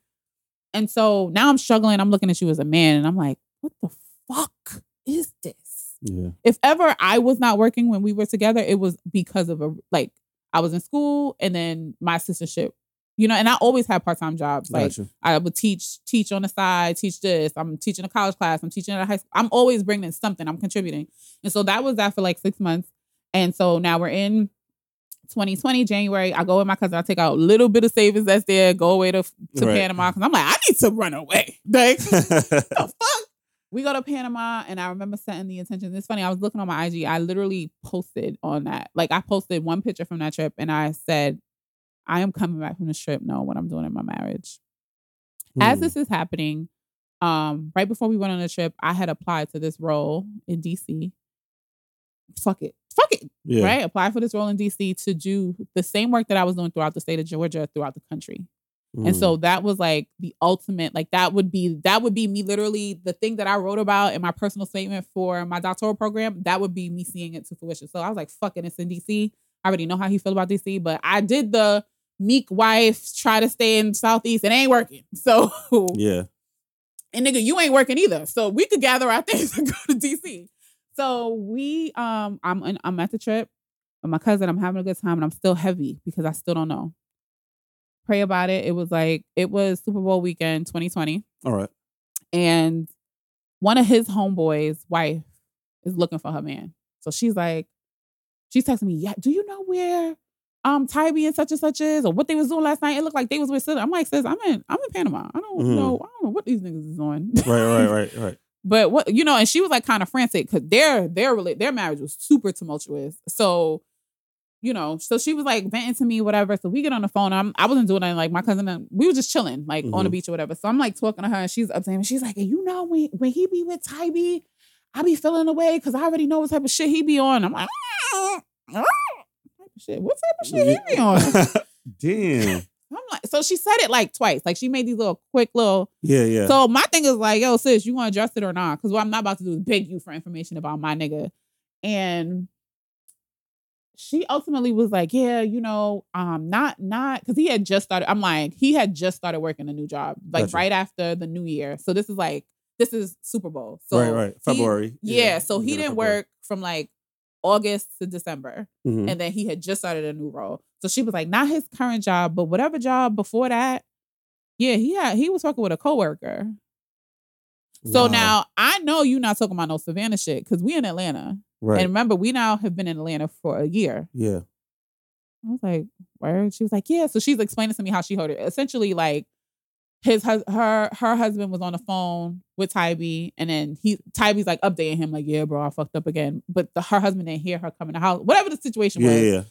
And so now I'm struggling. I'm looking at you as a man, and I'm like, what the fuck is this? Yeah. if ever I was not working when we were together, it was because of a like I was in school and then my sistership, you know, and I always had part time jobs. Like Gotcha. I would teach, teach on the side, teach this. I'm teaching a college class. I'm teaching at a high school. I'm always bringing something. I'm contributing, and so that was that for like six months. And so now we're in 2020 January. I go with my cousin. I take out a little bit of savings that's there. Go away to to Right. Panama because I'm like I need to run away. Like the fuck? We go to Panama, and I remember setting the intention. It's funny. I was looking on my IG. I literally posted on that. Like I posted one picture from that trip, and I said, "I am coming back from the trip, knowing what I'm doing in my marriage." As Hmm. this is happening, um, right before we went on the trip, I had applied to this role in DC. Fuck it, fuck it, yeah. right? Apply for this role in DC to do the same work that I was doing throughout the state of Georgia, throughout the country. And Mm. so that was like the ultimate, like that would be that would be me literally the thing that I wrote about in my personal statement for my doctoral program. That would be me seeing it to fruition. So I was like, fuck it, it's in DC. I already know how he feel about DC, but I did the meek wife try to stay in Southeast. It ain't working. So yeah. and nigga, you ain't working either. So we could gather our things and go to DC. So we um I'm in, I'm at the trip with my cousin. I'm having a good time and I'm still heavy because I still don't know. Pray about it. It was like it was Super Bowl weekend 2020 All right. and one of his homeboys' wife is looking for her man. So she's like, she's texting me, yeah, do you know where um Tybee and such and such is or what they was doing last night? It looked like they was with Sid. I'm like, sis, I'm in I'm in Panama. I don't Mhm. know. I don't know what these niggas is doing. Right. Right. Right. Right. But what you know, and she was like kind of frantic because their their their marriage was super tumultuous. So, you know, so she was like venting to me, whatever. So we get on the phone. I'm I wasn't doing anything. Like my cousin, and we were just chilling, like on the Mhm. beach or whatever. So I'm like talking to her, and she's up to him. She's like, "And you know, when when he be with Tybee, I be feeling away because I already know what type of shit he be on." I'm like, "Ah, ah, type of shit. What type of shit he be on? Damn. I'm like, so she said it like twice. Like she made these little quick little Yeah. Yeah. so my thing is like, yo, sis, you want to address it or not? Because what I'm not about to do is beg you for information about my nigga. And she ultimately was like, yeah, you know, um, not not because he had just started. I'm like, he had just started working a new job, like Gotcha. right after the new year. So this is like this is Super Bowl. So right, right. he- February. yeah, so he didn't February. work from like August to December, Mhm. and then he had just started a new role. So she was like, not his current job, but whatever job before that. Yeah, he had he was working with a coworker. So Wow. now I know you're not talking about no Savannah shit because we in Atlanta. right. And remember, we now have been in Atlanta for a year. yeah. I was like, where? She was like, yeah. So she's explaining to me how she heard it. Essentially, like his her her husband was on the phone with Tybee, and then he Tybee's like updating him, like, yeah, bro, I fucked up again. But the, her husband didn't hear her coming to the house. Whatever the situation Yeah, was, yeah, yeah.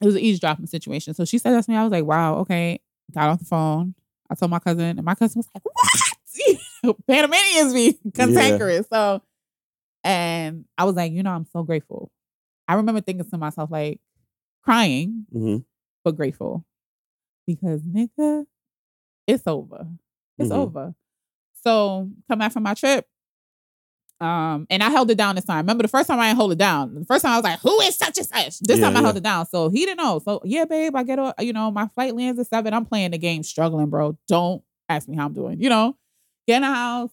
it was an eavesdropping situation. So she said that to me. I was like, wow, okay. Got off the phone. I told my cousin, and my cousin was like, what? Panamanians be cantankerous. So, and I was like, you know, I'm so grateful. I remember thinking to myself, like, crying, hmm but grateful because nigga, it's over. It's Mhm. over. So come back from my trip. Um, and I held it down this time. Remember the first time I didn't hold it down. The first time I was like, "Who is such and such?" This Yeah, time I held it down. So he didn't know. So yeah, babe, I get on. You know, my flight lands at seven. I'm playing the game, struggling, bro. Don't ask me how I'm doing. You know, get in the house.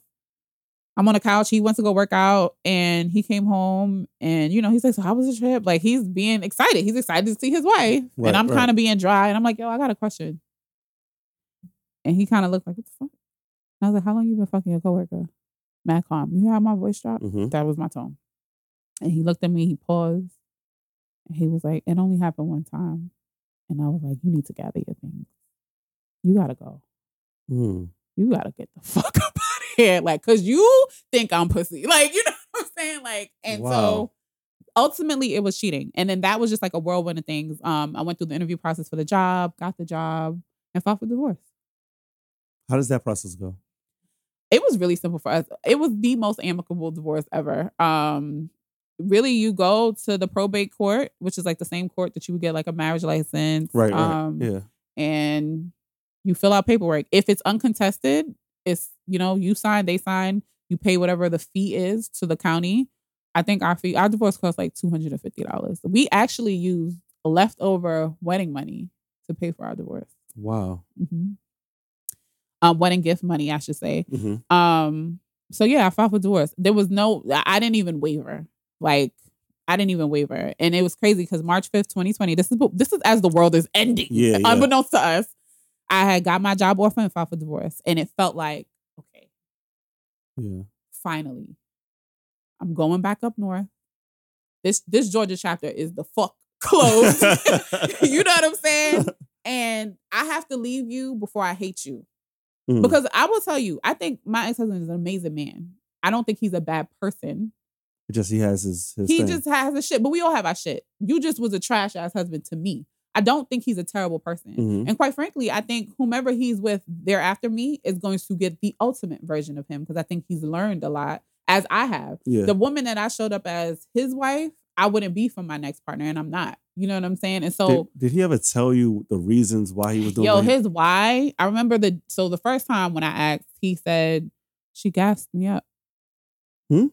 I'm on the couch. He went to go work out, and he came home, and you know, he's like, "So how was the trip?" Like he's being excited. He's excited to see his wife, Right, and I'm right. kind of being dry. And I'm like, "Yo, I got a question." And he kind of looked like, "What the fuck?" And I was like, "How long you been fucking your coworker?" Mad calm. You hear how my voice drop? hmm That was my tone. And he looked at me. He paused, and he was like, "It only happened one time." And I was like, "You need to gather your things. You gotta go." Mm. you gotta get the fuck up out of here. Like, cause you think I'm pussy. Like, you know what I'm saying? Like, and Wow. so ultimately it was cheating. And then that was just like a whirlwind of things. Um, I went through the interview process for the job, got the job, and filed for divorce. How does that process go? It was really simple for us. It was the most amicable divorce ever. Um, really, you go to the probate court, which is like the same court that you would get like a marriage license. Right, right. Um, yeah. and you fill out paperwork. If it's uncontested, it's you know you sign, they sign, you pay whatever the fee is to the county. I think our fee, our divorce cost like two hundred and fifty dollars. We actually used leftover wedding money to pay for our divorce. Wow. hmm Um, wedding gift money, I should say. hmm Um, so yeah, I filed for divorce. There was no, I I didn't even waver. Like, I didn't even waver, and it was crazy because March fifth, twenty twenty. This is this is as the world is ending. Yeah, yeah. unbeknownst to us, I had got my job offer and filed for divorce, and it felt like okay, Yeah. finally, I'm going back up north. This this Georgia chapter is the fuck closed. you know what I'm saying? And I have to leave you before I hate you. Mhm. Because I will tell you, I think my ex husband is an amazing man. I don't think he's a bad person. just he has his, his he thing. just has a shit, but we all have our shit. You just was a trash ass husband to me. I don't think he's a terrible person. Mhm. And quite frankly, I think whomever he's with there after me is going to get the ultimate version of him because I think he's learned a lot, as I have. yeah. The woman that I showed up as his wife, I wouldn't be for my next partner, and I'm not. You know what I'm saying? And so did, did he ever tell you the reasons why he was doing Yo, what he- his why. I remember the so the first time when I asked, he said she gassed me up. Hmm?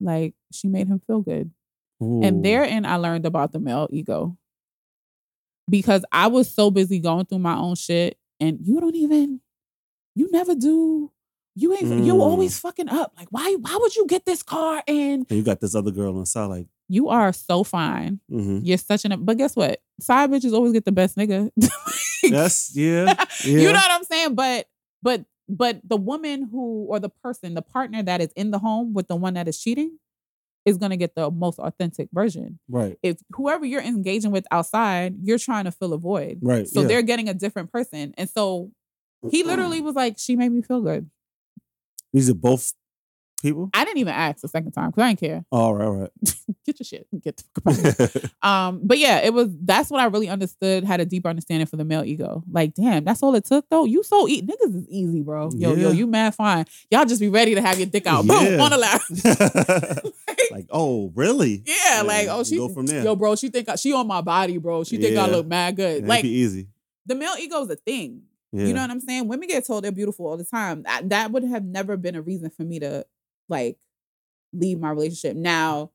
Like she made him feel good. Ooh. And therein I learned about the male ego. Because I was so busy going through my own shit and you don't even you never do you ain't Mm. you always fucking up. Like why why would you get this car and And you got this other girl on the side, like, you are so fine. mm-hmm. You're such an but guess what? Side bitches always get the best nigga. yes, yeah, yeah. You know what I'm saying? But but but the woman who or the person, the partner that is in the home with the one that is cheating is gonna get the most authentic version. right, If whoever you're engaging with outside, you're trying to fill a void. right. So yeah. they're getting a different person. And so he literally was like, She made me feel good. These are both people. I didn't even ask the second time because I didn't care. All right, all right. Get your shit. Get the fuck up out. Um, but yeah, it was that's what I really understood, had a deeper understanding for the male ego. Like, damn, that's all it took though. You so eat niggas is easy, bro. Yo, yo, you mad fine. Y'all just be ready to have your dick out. Boom, Yeah. on the lap. like, oh, really? Yeah, like, oh, she go from there. Yo, bro, she think I, she on my body, bro. She think I look mad good. Like easy. the male ego is a thing. Yeah. You know what I'm saying? Women get told they're beautiful all the time. That, that would have never been a reason for me to like leave my relationship. Now,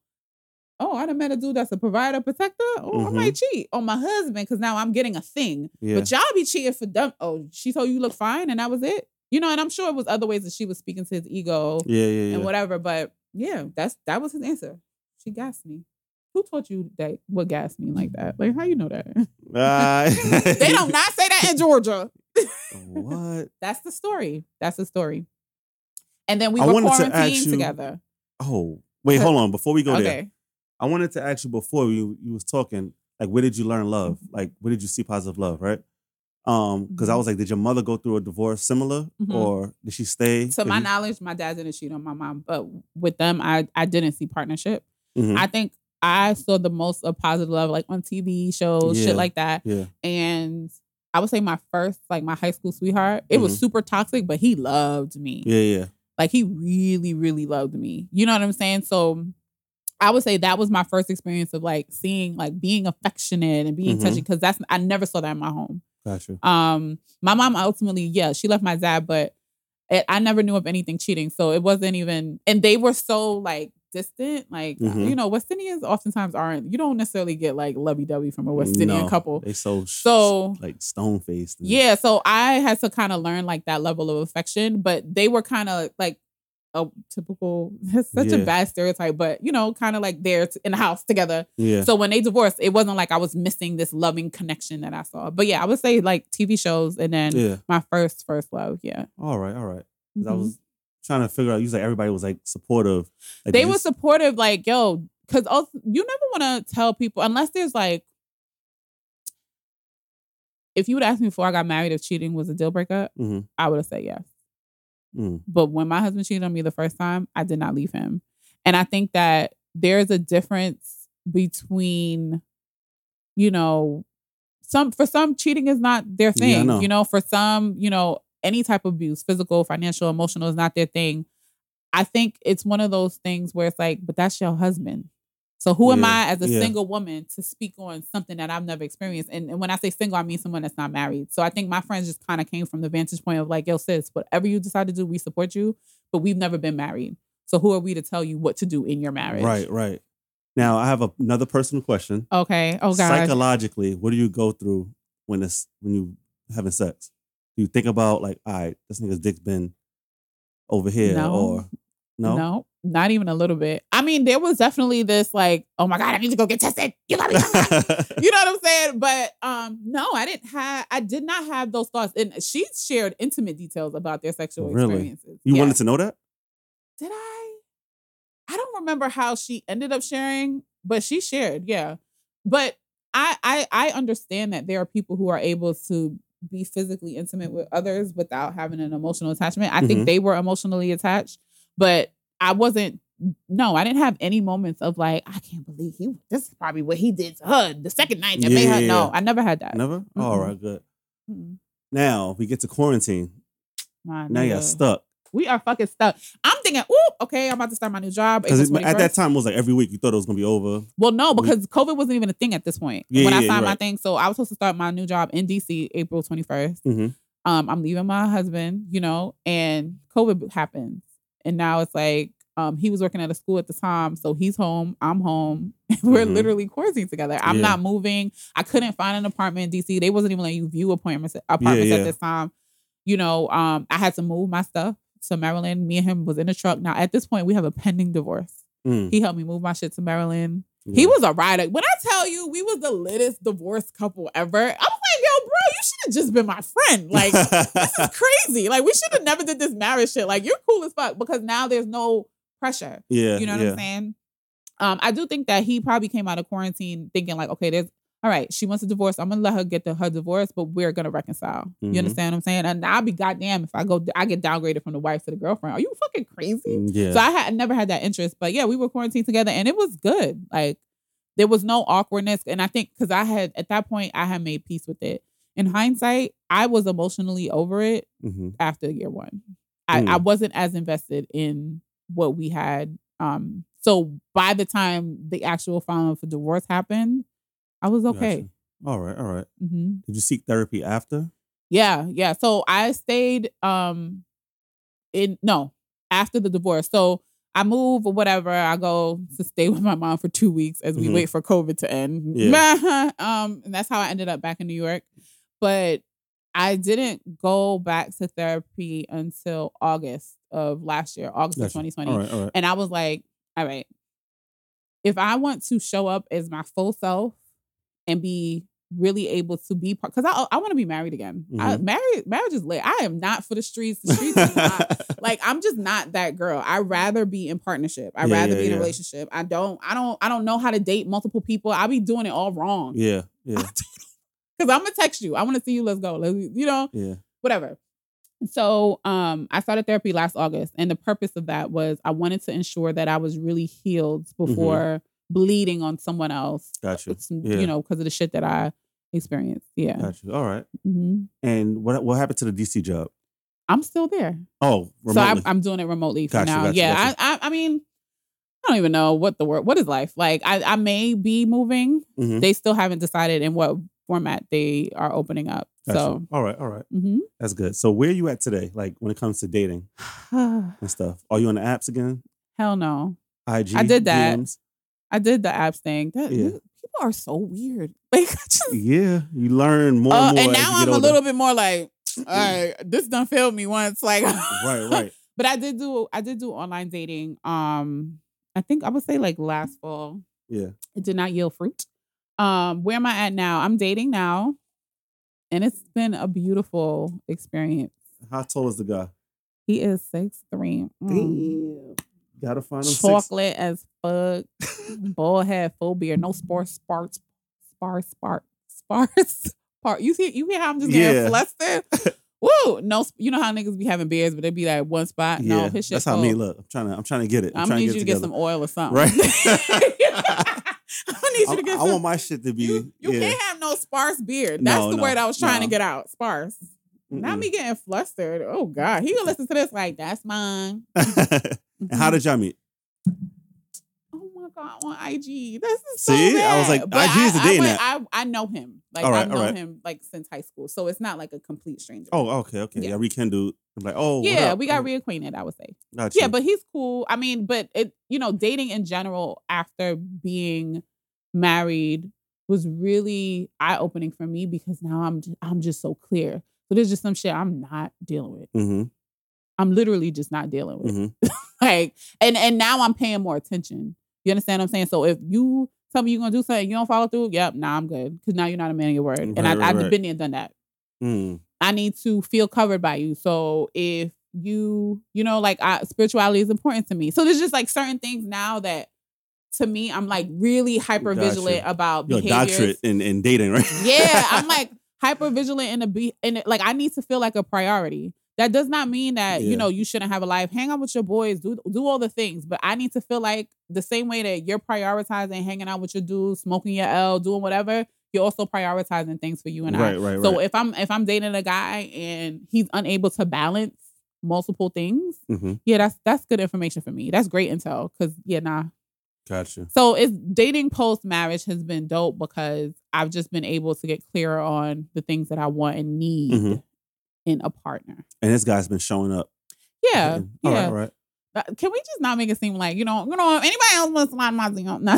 oh, I done met a dude that's a provider, protector. Oh, Mhm. I might cheat on my husband because now I'm getting a thing. Yeah. But y'all be cheating for them. Oh, she told you look fine, and that was it. You know, and I'm sure it was other ways that she was speaking to his ego yeah, yeah, yeah. and whatever. But yeah, that's that was his answer. She gassed me. Who taught you that what gas mean like that? Like how you know that? Uh, they don't not say that in Georgia. what? That's the story. That's the story. And then we I were wanted to ask you- together. Oh, wait, hold on. Before we go there, I wanted to ask you before you you was talking, like, where did you learn love? Like, where did you see positive love? Right? Um, because I Mhm. was like, did your mother go through a divorce similar, Mhm. or did she stay? To my knowledge, my dad didn't cheat on my mom, but with them, I I didn't see partnership. Mhm. I think I saw the most of positive love like on TV shows, Yeah. shit like that. yeah, And I would say my first, like my high school sweetheart, it was Mhm. super toxic, but he loved me. yeah, yeah. Like he really, really loved me. You know what I'm saying? So I would say that was my first experience of like seeing like being affectionate and being Mhm. touchy because that's I never saw that in my home. Gotcha. Um, my mom ultimately, yeah, she left my dad, but it, I never knew of anything cheating. So it wasn't even, and they were so like distant. Like, Mhm. you know, West Indians oftentimes aren't, you don't necessarily get like lovey dovey from a West Indian No, couple. They so So- like stone faced. Yeah. So I had to kind of learn like that level of affection, but they were kind of like, a typical, that's such Yeah. a bad stereotype, but you know, kind of like they're in the house together. yeah. So when they divorced, it wasn't like I was missing this loving connection that I saw. But yeah, I would say like TV shows and then yeah. my first first love. Yeah, all right all right I Mhm. was trying to figure out. You like everybody was like supportive. Like, they were you- supportive. Like yo, because also you never want to tell people unless there's like. If you would ask me before I got married if cheating was a deal breaker, Mhm. I would have said yes. Mm. But when my husband cheated on me the first time, I did not leave him. And I think that there's a difference between, you know, some for some cheating is not their Yeah, thing. know. you know, for some, you know, any type of abuse, physical, financial, emotional is not their thing. I think it's one of those things where it's like, but that's your husband. So who am I as a yeah. single woman to speak on something that I've never experienced? And, and when I say single, I mean someone that's not married. So I think my friends just kind of came from the vantage point of like, yo, sis, whatever you decide to do, we support you, but we've never been married. So who are we to tell you what to do in your marriage? Right, right. Now I have a, another personal question. Okay. Oh God. Psychologically, what do you go through when it's when you having sex? You think about like, all right, this nigga's dick's been over here, No. or no? No, not even a little bit. I mean, there was definitely this like, oh my God, I need to go get tested. You got me. you know what I'm saying? But um, no, I didn't have I did not have those thoughts. And she shared intimate details about their sexual Really? experiences. you Yeah. wanted to know that? Did I? I don't remember how she ended up sharing, but she shared, yeah. But I I I understand that there are people who are able to be physically intimate with others without having an emotional attachment. I Mhm. think they were emotionally attached, but I wasn't no, I didn't have any moments of like, I can't believe he this is probably what he did to her the second night that made Yeah, her. yeah, No. I never had that. Never. All Mm-mm. right, good. Mm-mm. Now we get to quarantine. My Now you're stuck. We are fucking stuck. I'm thinking, oh, okay, I'm about to start my new job. Because at that time it was like every week you thought it was gonna be over. Well, no, because COVID wasn't even a thing at this point Yeah, when I signed my right. thing. So I was supposed to start my new job in DC April 21st. Mhm. Um, I'm leaving my husband, you know, and COVID happens. And now it's like um, he was working at a school at the time. So he's home, I'm home. We're Mhm. literally quarantined together. I'm Yeah. not moving. I couldn't find an apartment in DC. They wasn't even letting you view appointments apartments yeah. at this time. You know, um, I had to move my stuff to Maryland. Me and him was in the truck. Now at this point, we have a pending divorce. Mm, He helped me move my shit to Maryland. yeah. He was a rider. When I tell you we was the littest divorced couple ever, I was like, yo, bro, you should have just been my friend. Like, this is crazy. Like, we should have never did this marriage shit. Like, you're cool as fuck because now there's no pressure. yeah, You know what yeah. I'm saying? Um, I do think that he probably came out of quarantine thinking like, okay, there's all right, she wants a divorce. I'm gonna let her get the, her divorce, but we're gonna reconcile. Mhm. You understand what I'm saying? And I'll be goddamn if I go, I get downgraded from the wife to the girlfriend. Are you fucking crazy? Mm, Yeah. So I had never had that interest, but yeah, we were quarantined together, and it was good. Like there was no awkwardness, and I think because I had at that point I had made peace with it. In hindsight, I was emotionally over it hmm after year one. I, I wasn't as invested in what we had. Um, so by the time the actual filing for divorce happened, I was okay. All right, all right. hmm Did you seek therapy after? Yeah, yeah. So I stayed um in no after the divorce. So I move or whatever. I go to stay with my mom for two weeks as we Mhm. wait for COVID to end. Yeah. um, and that's how I ended up back in New York. But I didn't go back to therapy until August of last year, August of 2020. All right, all right. And I was like, all right, if I want to show up as my full self and be really able to be part, because I, I want to be married again. I, Mhm. marriage, marriage is lit. I am not for the streets. The streets is not. Like I'm just not that girl. I rather be in partnership. I Yeah, rather yeah, be in a relationship. I don't. I don't. I don't know how to date multiple people. I'll be doing it all wrong. yeah, yeah, Because I'm gonna text you. I want to see you. Let's go. Let's, you know yeah. whatever. So um I started therapy last August and the purpose of that was I wanted to ensure that I was really healed before bleeding on someone else. Got you. Yeah. You know, because of the shit that I experienced. Yeah. Got you. All right. hmm And what what happened to the DC job? I'm still there. Oh, So remotely. I, I'm doing it remotely for Gotcha, now. gotcha, yeah. gotcha. I, I I mean I don't even know what the word what is life. Like I, I may be moving. Mhm. They still haven't decided in what format they are opening up. So all right, all right. mhm. That's good. So where are you at today? Like when it comes to dating and stuff? Are you on the apps again? hell no. IG. I did that. DMs? I did the apps thing. That, Yeah. People are so weird. Like, just, Yeah, you learn more uh, and more. and now I'm a little bit more like, all right, this done failed me once. Like, right, right. But I did do, I did do online dating. Um, I think I would say like last fall. Yeah. It did not yield fruit. Um, where am I at now? I'm dating now, and it's been a beautiful experience. How tall is the guy? He is six three. Damn. Gotta find six. chocolate as fuck. Bald head, full beard, no sparse, sparks, sparse, spark, sparse, part. You see, you hear how I'm just getting Yeah. flustered. Woo! No, you know how niggas be having beards, but they be like one spot. Yeah, no, his shit. that's how me look. I'm trying to. I'm trying to get it. I'm, I'm trying gonna need to you to get, get some oil or something. Right. I need you to get I some. want my shit to be. you you yeah. can't have no sparse beard. That's No, the no, word I was trying no. to get out. Sparse. Not Mm-mm. me getting flustered. Oh God, he gonna listen to this like that's mine. And how did y'all meet? Oh my god, on IG. This is See? so I was like, But IG is the I, dating I, app. I, I know him. Like All right, I've known right. him like since high school, so it's not like a complete stranger. Oh, okay, okay. Yeah. Yeah, rekindled. I'm like, oh, yeah, we got reacquainted. I would say. Got Yeah, but he's cool. I mean, but it, you know, dating in general after being married was really eye opening for me because now I'm j- I'm just so clear. So there's just some shit I'm not dealing with. hmm I'm literally just not dealing with. hmm like and and now I'm paying more attention. You understand what I'm saying? So if you tell me you're gonna do something, you don't follow through. Yep, nah, I'm good because now you're not a man of your word, and Right, I, right, I've right. been there and done that. Mm. I need to feel covered by you. So if you, you know, like I, spirituality is important to me. So there's just like certain things now that to me I'm like really hyper vigilant about You're a behaviors. doctorate in, in dating, right? Yeah, I'm like hyper vigilant in the be in it, like I need to feel like a priority. That does not mean that Yeah. you know you shouldn't have a life. Hang out with your boys, do do all the things, but I need to feel like the same way that you're prioritizing hanging out with your dudes, smoking your L, doing whatever. You're also prioritizing things for you and I. right, right, right. So if I'm if I'm dating a guy and he's unable to balance multiple things, hmm yeah, that's that's good information for me. That's great intel. Cause yeah, nah. Gotcha. So it's dating post marriage has been dope because I've just been able to get clearer on the things that I want and need Mhm. In a partner. And this guy's been showing up. Yeah, All yeah. right, all right. Uh, Can we just not make it seem like you know, you know, anybody else wants to slide my DM? No.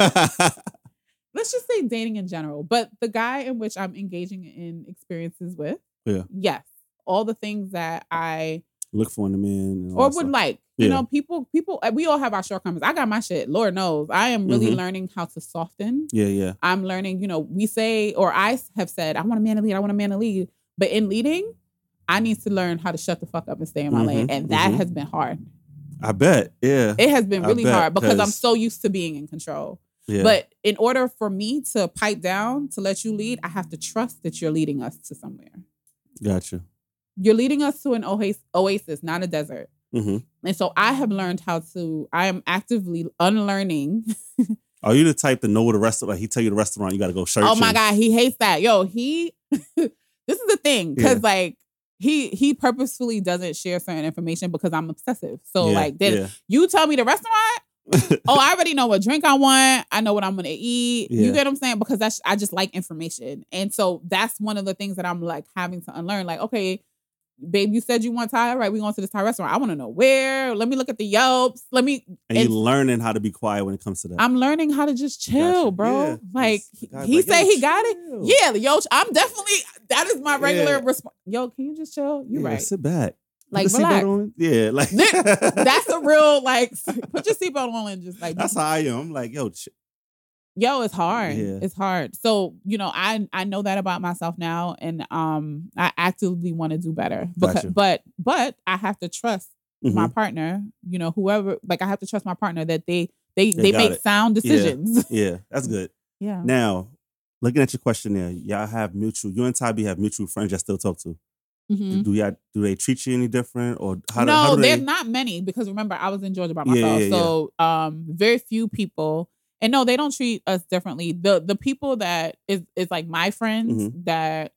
Uh, Let's just say dating in general. But the guy in which I'm engaging in experiences with, Yeah. yes, all the things that I Look for in a man. Or would stuff. like. You know, people, people, uh, we all have our shortcomings. I got my shit. Lord knows, I am really Mhm. learning how to soften. Yeah, yeah. I'm learning. You know, we say, or I have said, I want a man to lead. I want a man to lead. But in leading, I need to learn how to shut the fuck up and stay in my lane, Mhm, and that mhm. has been hard. I bet. Yeah. It has been really bet, hard because I'm so used to being in control. yeah. But in order for me to pipe down to let you lead, I have to trust that you're leading us to somewhere. gotcha. You're leading us to an oas- oasis, not a desert. hmm And so I have learned how to, I am actively unlearning. Are you the type to know the restaurant? Like he tell you the restaurant, you got to go search. oh my God, he hates that. Yo, he, this is the thing. Cause Yeah. like, he he purposefully doesn't share certain information because I'm obsessive. So Yeah, like, then yeah. you tell me the restaurant, oh, I already know what drink I want. I know what I'm gonna eat. Yeah. You get what I'm saying? Because that's I just like information. And so that's one of the things that I'm like having to unlearn. Like, okay, babe, you said you want Thai. All right, we going to this Thai restaurant. I want to know where. Let me look at the Yelps. Let me. And you're learning how to be quiet when it comes to that. I'm learning how to just chill, Gotcha. bro. Yeah. Like he like, say yo, he got it. chill. Yeah, yo, I'm definitely that is my regular Yeah. response. Yo, can you just chill? You Yeah, right. Sit back. Like relax. on. Yeah, like That's a real like put your seatbelt on and just like That's how I am. I'm like, yo, ch- yo it's hard Yeah. it's hard so you know i i know that about myself now and um i actively want to do better because Gotcha. but but i have to trust my mhm. partner you know whoever like i have to trust my partner that they they They they, make it. sound decisions yeah, that's good. yeah, Now, looking at your questionnaire, y'all have mutual. You and Tabby have mutual friends y'all still talk to. Mhm. Do y'all do they treat you any different or how do, no how do they? there's not many because remember i was in georgia by Yeah, myself yeah, yeah. so um very few people and no they don't treat us differently the the people that is is like my friends Mm-hmm. that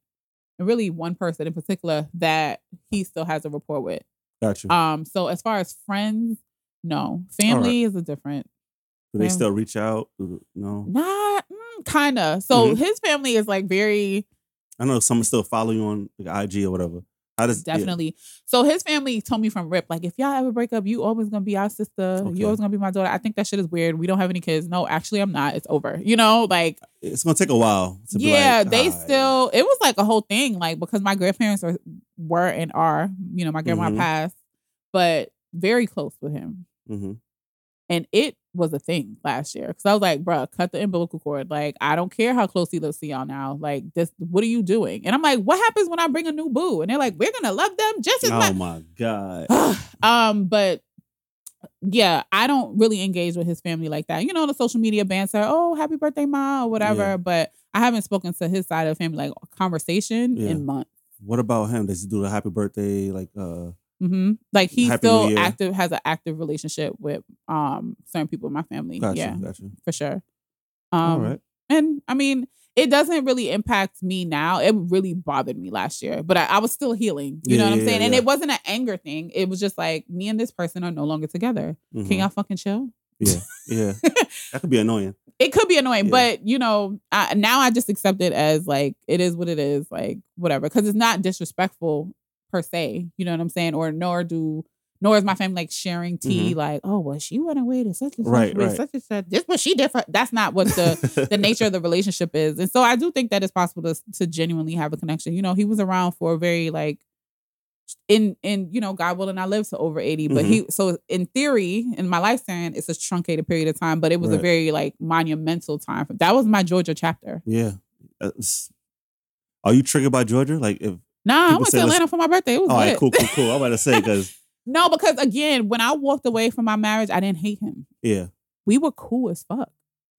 and really one person in particular that he still has a rapport with Got you. Um, so as far as friends, no. Family is a different. do they still reach out? No, Not mm, kinda. So Mhm. his family is like very I know some still follow you on like IG or whatever. Does yeah. definitely. So his family told me from Rip, like, if y'all ever break up, you always gonna be our sister. Okay. You always gonna be my daughter. I think that shit is weird. We don't have any kids. No, actually, I'm not. It's over. You know, like It's gonna take a while. Yeah, like, they "Ah, still. It was like a whole thing, like because my grandparents are were and are. You know, my grandma Mhm. passed, but very close with him. mhm. And it was a thing last year. Cause I was like, bruh, cut the umbilical cord. Like, I don't care how close he lives to y'all now. Like, this, what are you doing? And I'm like, what happens when I bring a new boo? And they're like, we're gonna love them just as much. Oh my god. um, but yeah, I don't really engage with his family like that. You know, the social media banter, oh, happy birthday, ma, or whatever. Yeah. But I haven't spoken to his side of the family, like conversation Yeah. in months. What about him? Does he do the happy birthday? Like, uh, hmm Like he's Happy still active, has an active relationship with um certain people in my family. got yeah, you, got you. for sure. Um, All right. And I mean, it doesn't really impact me now. It really bothered me last year, but I, I was still healing. You Yeah, know what I'm yeah, saying? And it wasn't an anger thing. It was just like me and this person are no longer together. Mhm. Can y'all fucking chill? Yeah, yeah. that could be annoying. It could be annoying, Yeah. but you know, I, now I just accept it as like it is what it is, like whatever, because it's not disrespectful per se. You know what I'm saying? Or nor do nor is my mm-hmm. family like sharing tea, mm-hmm. like, oh, well, she went away to such and such, Mm-hmm. Right, with right. such and such. This what she did. For, that's not what the the nature of the relationship is. And so I do think that it's possible to to genuinely have a connection. You know, he was around for a very like in in you know God willing I live to over 80 but he mm-hmm. so in theory in my lifespan it's a truncated period of time but it was a very like monumental time that was my Georgia chapter yeah. Uh, that's- are you triggered by Georgia? Like, if nah I People went to Atlanta for my birthday it was all right, cool, cool, cool. I'm about to say because no because again when I walked away from my marriage I didn't hate him yeah, we were cool as fuck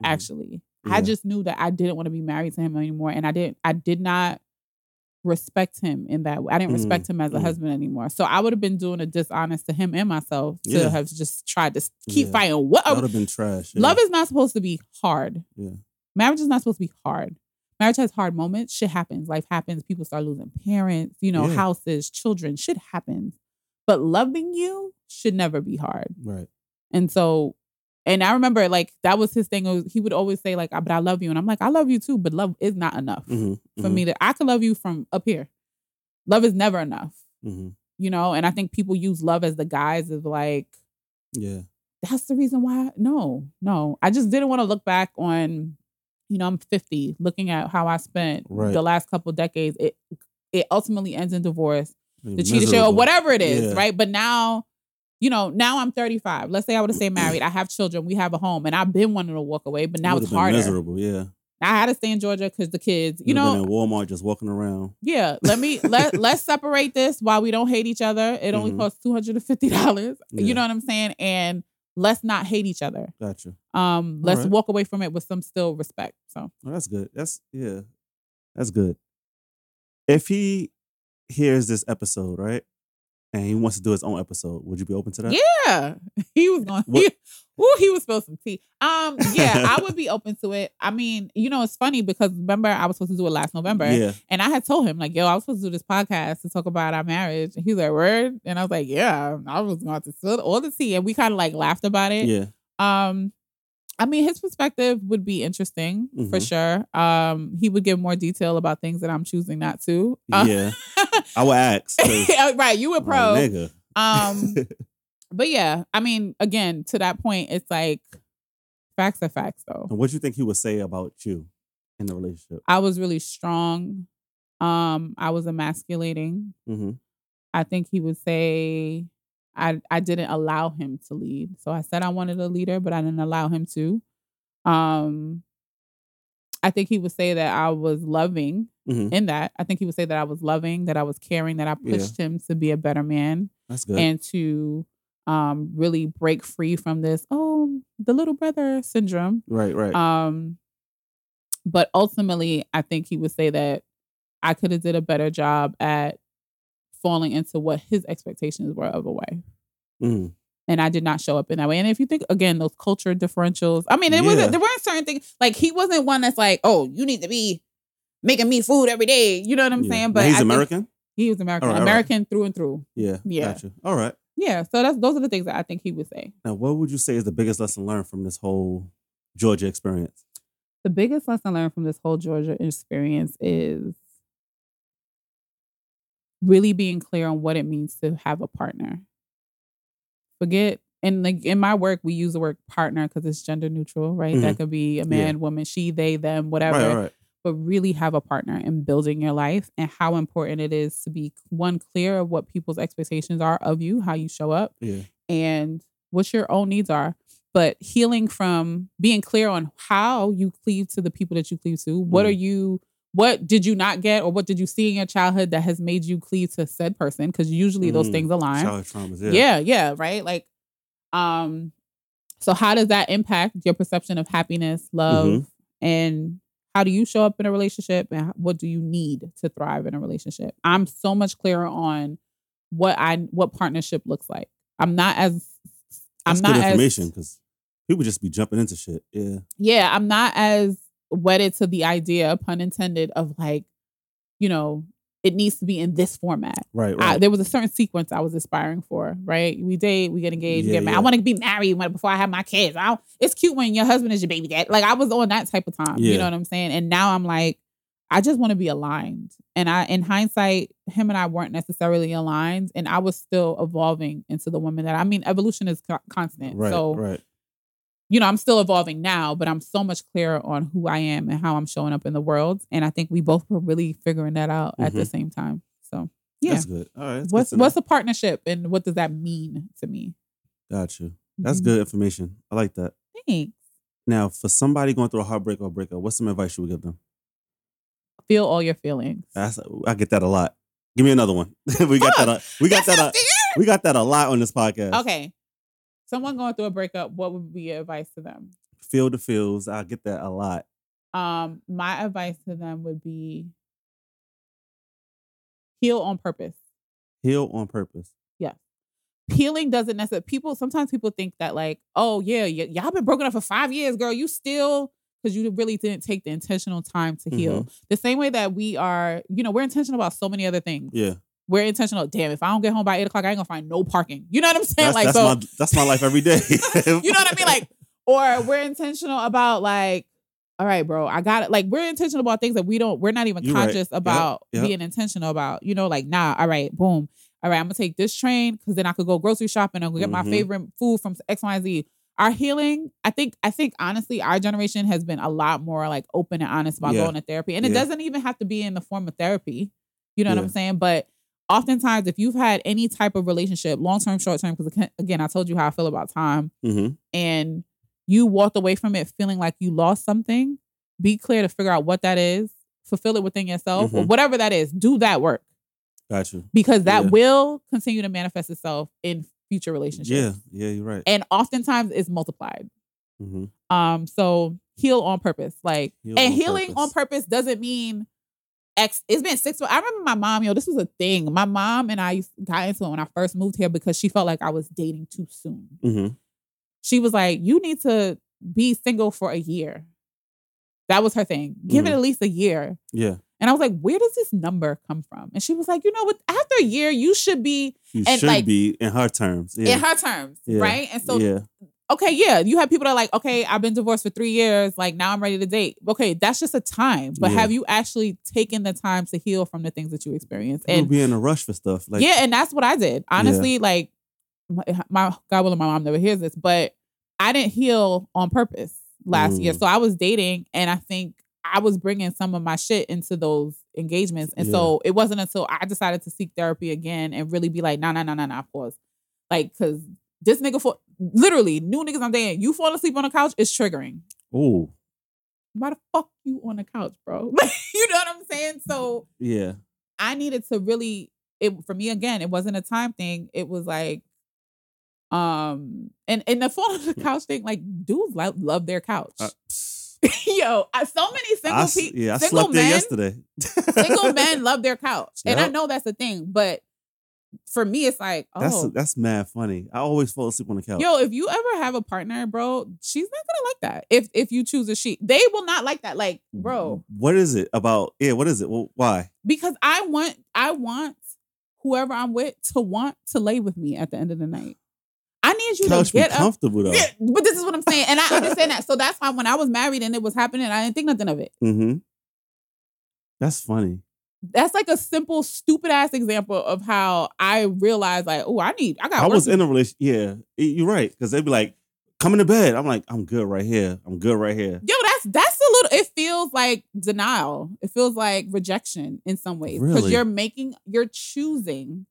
Mhm. actually Yeah. I just knew that I didn't want to be married to him anymore and I didn't I did not respect him in that way. I didn't Mm, respect him as a mm. husband anymore. So I would have been doing a dishonest to him and myself to Yeah. have just tried to keep Yeah. fighting. What would have been trash. yeah. love is not supposed to be hard. Yeah. Marriage is not supposed to be hard. Marriage has hard moments. Shit happens. Life happens. People start losing parents, you know, Yeah. houses, children. Shit happens. But loving you should never be hard. right. And so, and I remember like that was his thing. Was- he would always say like, "Ah, "But I love you," and I'm like, "I love you too," but love is not enough hmm for me to. I can love you from up here. Love is never enough, hmm you know. And I think people use love as the guise of like, Yeah. that's the reason why. No, no, I just didn't want to look back on, you know, I'm 50, looking at how I spent Right. the last couple decades. It it ultimately ends in divorce the cheater show or whatever it is, Yeah. right? But now, you know, now I'm 35. Let's say I would have stayed married. I have children. We have a home, and I've been wanting to walk away, but now it's harder. Miserable. Yeah. I had to stay in Georgia because the kids, you know, been in Walmart just walking around. yeah. Let me let let's separate this while we don't hate each other. It only Mhm. costs two hundred and fifty dollars. Yeah. You know what I'm saying? And let's not hate each other. Gotcha. Um, let's Alright. walk away from it with some still respect. So Oh, that's good. That's yeah. That's good. If he hears this episode, right? And he wants to do his own episode, would you be open to that? Yeah, he was going. He, What- ooh, he was spilled some tea. Um, yeah, I would be open to it. I mean, you know, it's funny because remember I was supposed to do it last November, Yeah. and I had told him like, "Yo, I was supposed to do this podcast to talk about our marriage." And he's like, "Word," and I was like, "Yeah, I was going to spill all the tea," and we kind of like laughed about it. Yeah. Um, I mean, his perspective would be interesting for Mhm. sure. Um, he would give more detail about things that I'm choosing not to. Uh, Yeah. I would ask. right, you were pro. nigga. Um, but yeah, I mean, again, to that point, it's like facts are facts, though. And what do you think he would say about you in the relationship? I was really strong. Um, I was emasculating. Mm-hmm. I think he would say I I didn't allow him to lead. So I said I wanted a leader, but I didn't allow him to. Um I think he would say that I was loving Mm-hmm. in that. I think he would say that I was loving, that I was caring, that I Yeah. pushed him to be a better man That's good. and to um really break free from this oh the little brother syndrome right, right. um but ultimately i think he would say that i could have did a better job at falling into what his expectations were of a wife Mhm. and i did not show up in that way and if you think again those culture differentials i mean it Yeah. wasn't there weren't certain things like he wasn't one that's like oh you need to be making me food every day you know what i'm Yeah. saying Now but he's I American. he was american right, all right. american through and through Yeah. Yeah. Gotcha. All right. yeah so that's those are the things that i think he would say Now, what would you say is the biggest lesson learned from this whole Georgia experience? the biggest lesson learned from this whole Georgia experience is really being clear on what it means to have a partner. Forget and like in my work, we use the word partner because it's gender neutral, right? That could be a Mm-hmm. Yeah. man, woman, she, they, them, whatever. Right, right. But really have a partner in building your life and how important it is to be one clear of what people's expectations are of you, how you show up, Yeah. and what your own needs are. But healing from being clear on how you cleave to the people that you cleave to. What Mm. are you, what did you not get, or what did you see in your childhood that has made you cleave to said person? Because usually those Mm. things align. Traumas. Yeah. yeah, yeah, right? Like, um, so how does that impact your perception of happiness, love, Mhm. and how do you show up in a relationship and what do you need to thrive in a relationship? I'm so much clearer on what I what partnership looks like. I'm not as I'm not information because people just be jumping into shit. Yeah. yeah, I'm not as wedded to the idea, pun intended, of like, you know, it needs to be in this format. Right, I, there was a certain sequence I was aspiring for, right? We date, we get engaged, we Yeah, get married. yeah. I want to be married when, before I have my kids. I it's cute when your husband is your baby dad. Like I was on that type of time. Yeah. You know what I'm saying? And now I'm like, I just want to be aligned. And I, in hindsight, him and I weren't necessarily aligned, and I was still evolving into the woman that I mean. Evolution is co- constant, right, so right. You know, I'm still evolving now, but I'm so much clearer on who I am and how I'm showing up in the world. And I think we both were really figuring that out at the mm-hmm. same time. So yeah. That's good. All right. what's know. what's a partnership and what does that mean to me? Got you. That's Mhm. good information. I like that. Thanks. Now, for somebody going through a heartbreak or breakup, what's some advice you would give them? Feel all your feelings. That's, I get that a lot. Give me another one. we got that. A, we got That's that. Uh, a, we got that a lot on this podcast. Okay. Someone going through a breakup, what would be your advice to them? Feel the feels. I get that a lot. Um, my advice to them would be heal on purpose. Heal on purpose. Yeah. Healing doesn't necessarily people sometimes people think that like oh yeah y- y'all been broken up for five years girl you still because you really didn't take the intentional time to heal Mm-hmm. the same way that we are you know we're intentional about so many other things Yeah. We're intentional damn if i don't get home by eight o'clock i ain't gonna find no parking you know what i'm saying That's, like that's so my that's my life every day. you know what i mean like or we're intentional about like all right bro i got it like we're intentional about things that we don't we're not even You right. conscious Yep, about yep. being intentional about you know like nah all right boom all right i'm gonna take this train because then i could go grocery shopping and go get my Mhm. favorite food from xyz our healing i think i think honestly our generation has been a lot more like open and honest about Yeah. going to therapy and it Yeah. doesn't even have to be in the form of therapy you know what i'm saying but oftentimes if you've had any type of relationship long term short term because again i told you how i feel about time hmm and you walked away from it feeling like you lost something, be clear to figure out what that is, fulfill it within yourself, or Mhm. whatever that is. Do that work Got you. because that Yeah. will continue to manifest itself in future relationships. Yeah. Yeah. You're right. And oftentimes it's multiplied. hmm Um, so heal on purpose. Like Heal and on healing purpose. on purpose doesn't mean X it's been six months. I remember my mom, yo, this was a thing. My mom and I got into it when I first moved here because she felt like I was dating too soon. hmm she was like, "You need to be single for a year." That was her thing. Give it Mhm. at least a year. Yeah. And I was like, "Where does this number come from?" And she was like, "You know what? After a year, you should be You And, should like, be in her terms. Yeah. in her terms, Yeah. right?" And so yeah. Okay, yeah, you have people that are like, okay, I've been divorced for three years, like now I'm ready to date. Okay, that's just a time. But Yeah. have you actually taken the time to heal from the things that you experienced? And be in a rush for stuff. Like yeah, and that's what I did. Honestly, like my, my God willing, my mom never hears this, but I didn't heal on purpose last year. Mm. So I was dating, and I think I was bringing some of my shit into those engagements, and so it wasn't until I decided to seek therapy again and really be like, no, no, no, no, nah, pause, like because this nigga for literally new niggas I'm dating, you fall asleep on the couch it's triggering. oh Why the fuck you on the couch, bro? You know what I'm saying? So yeah. I needed to really it for me again, it wasn't a time thing. It was like um and and the fall on the couch thing, like dudes like love their couch. Uh. Yo, I, so many single people yeah, I single slept there men yesterday. single men love their couch. And I know that's the thing, but for me it's like, oh That's that's mad funny. I always fall asleep on the couch. Yo, if you ever have a partner, bro, she's not gonna like that. If if you choose a she, they will not like that. Like, bro, What is it about? Yeah, what is it? Well, why? because I want I want whoever I'm with to want to lay with me at the end of the night. I need you Couch to be get up. comfortable though. Yeah, but this is what I'm saying, and I understand that. So that's why when I was married and it was happening, I didn't think nothing of it. Mm-hmm. That's funny. That's like a simple, stupid ass example of how I realized, like, oh, I need, I got. I was in a relationship. Yeah, you're right. Because they'd be like, "Coming to bed." I'm like, "I'm good right here. I'm good right here." Yo, that's that's a little. It feels like denial. It feels like rejection in some ways because Really? you're making, you're choosing.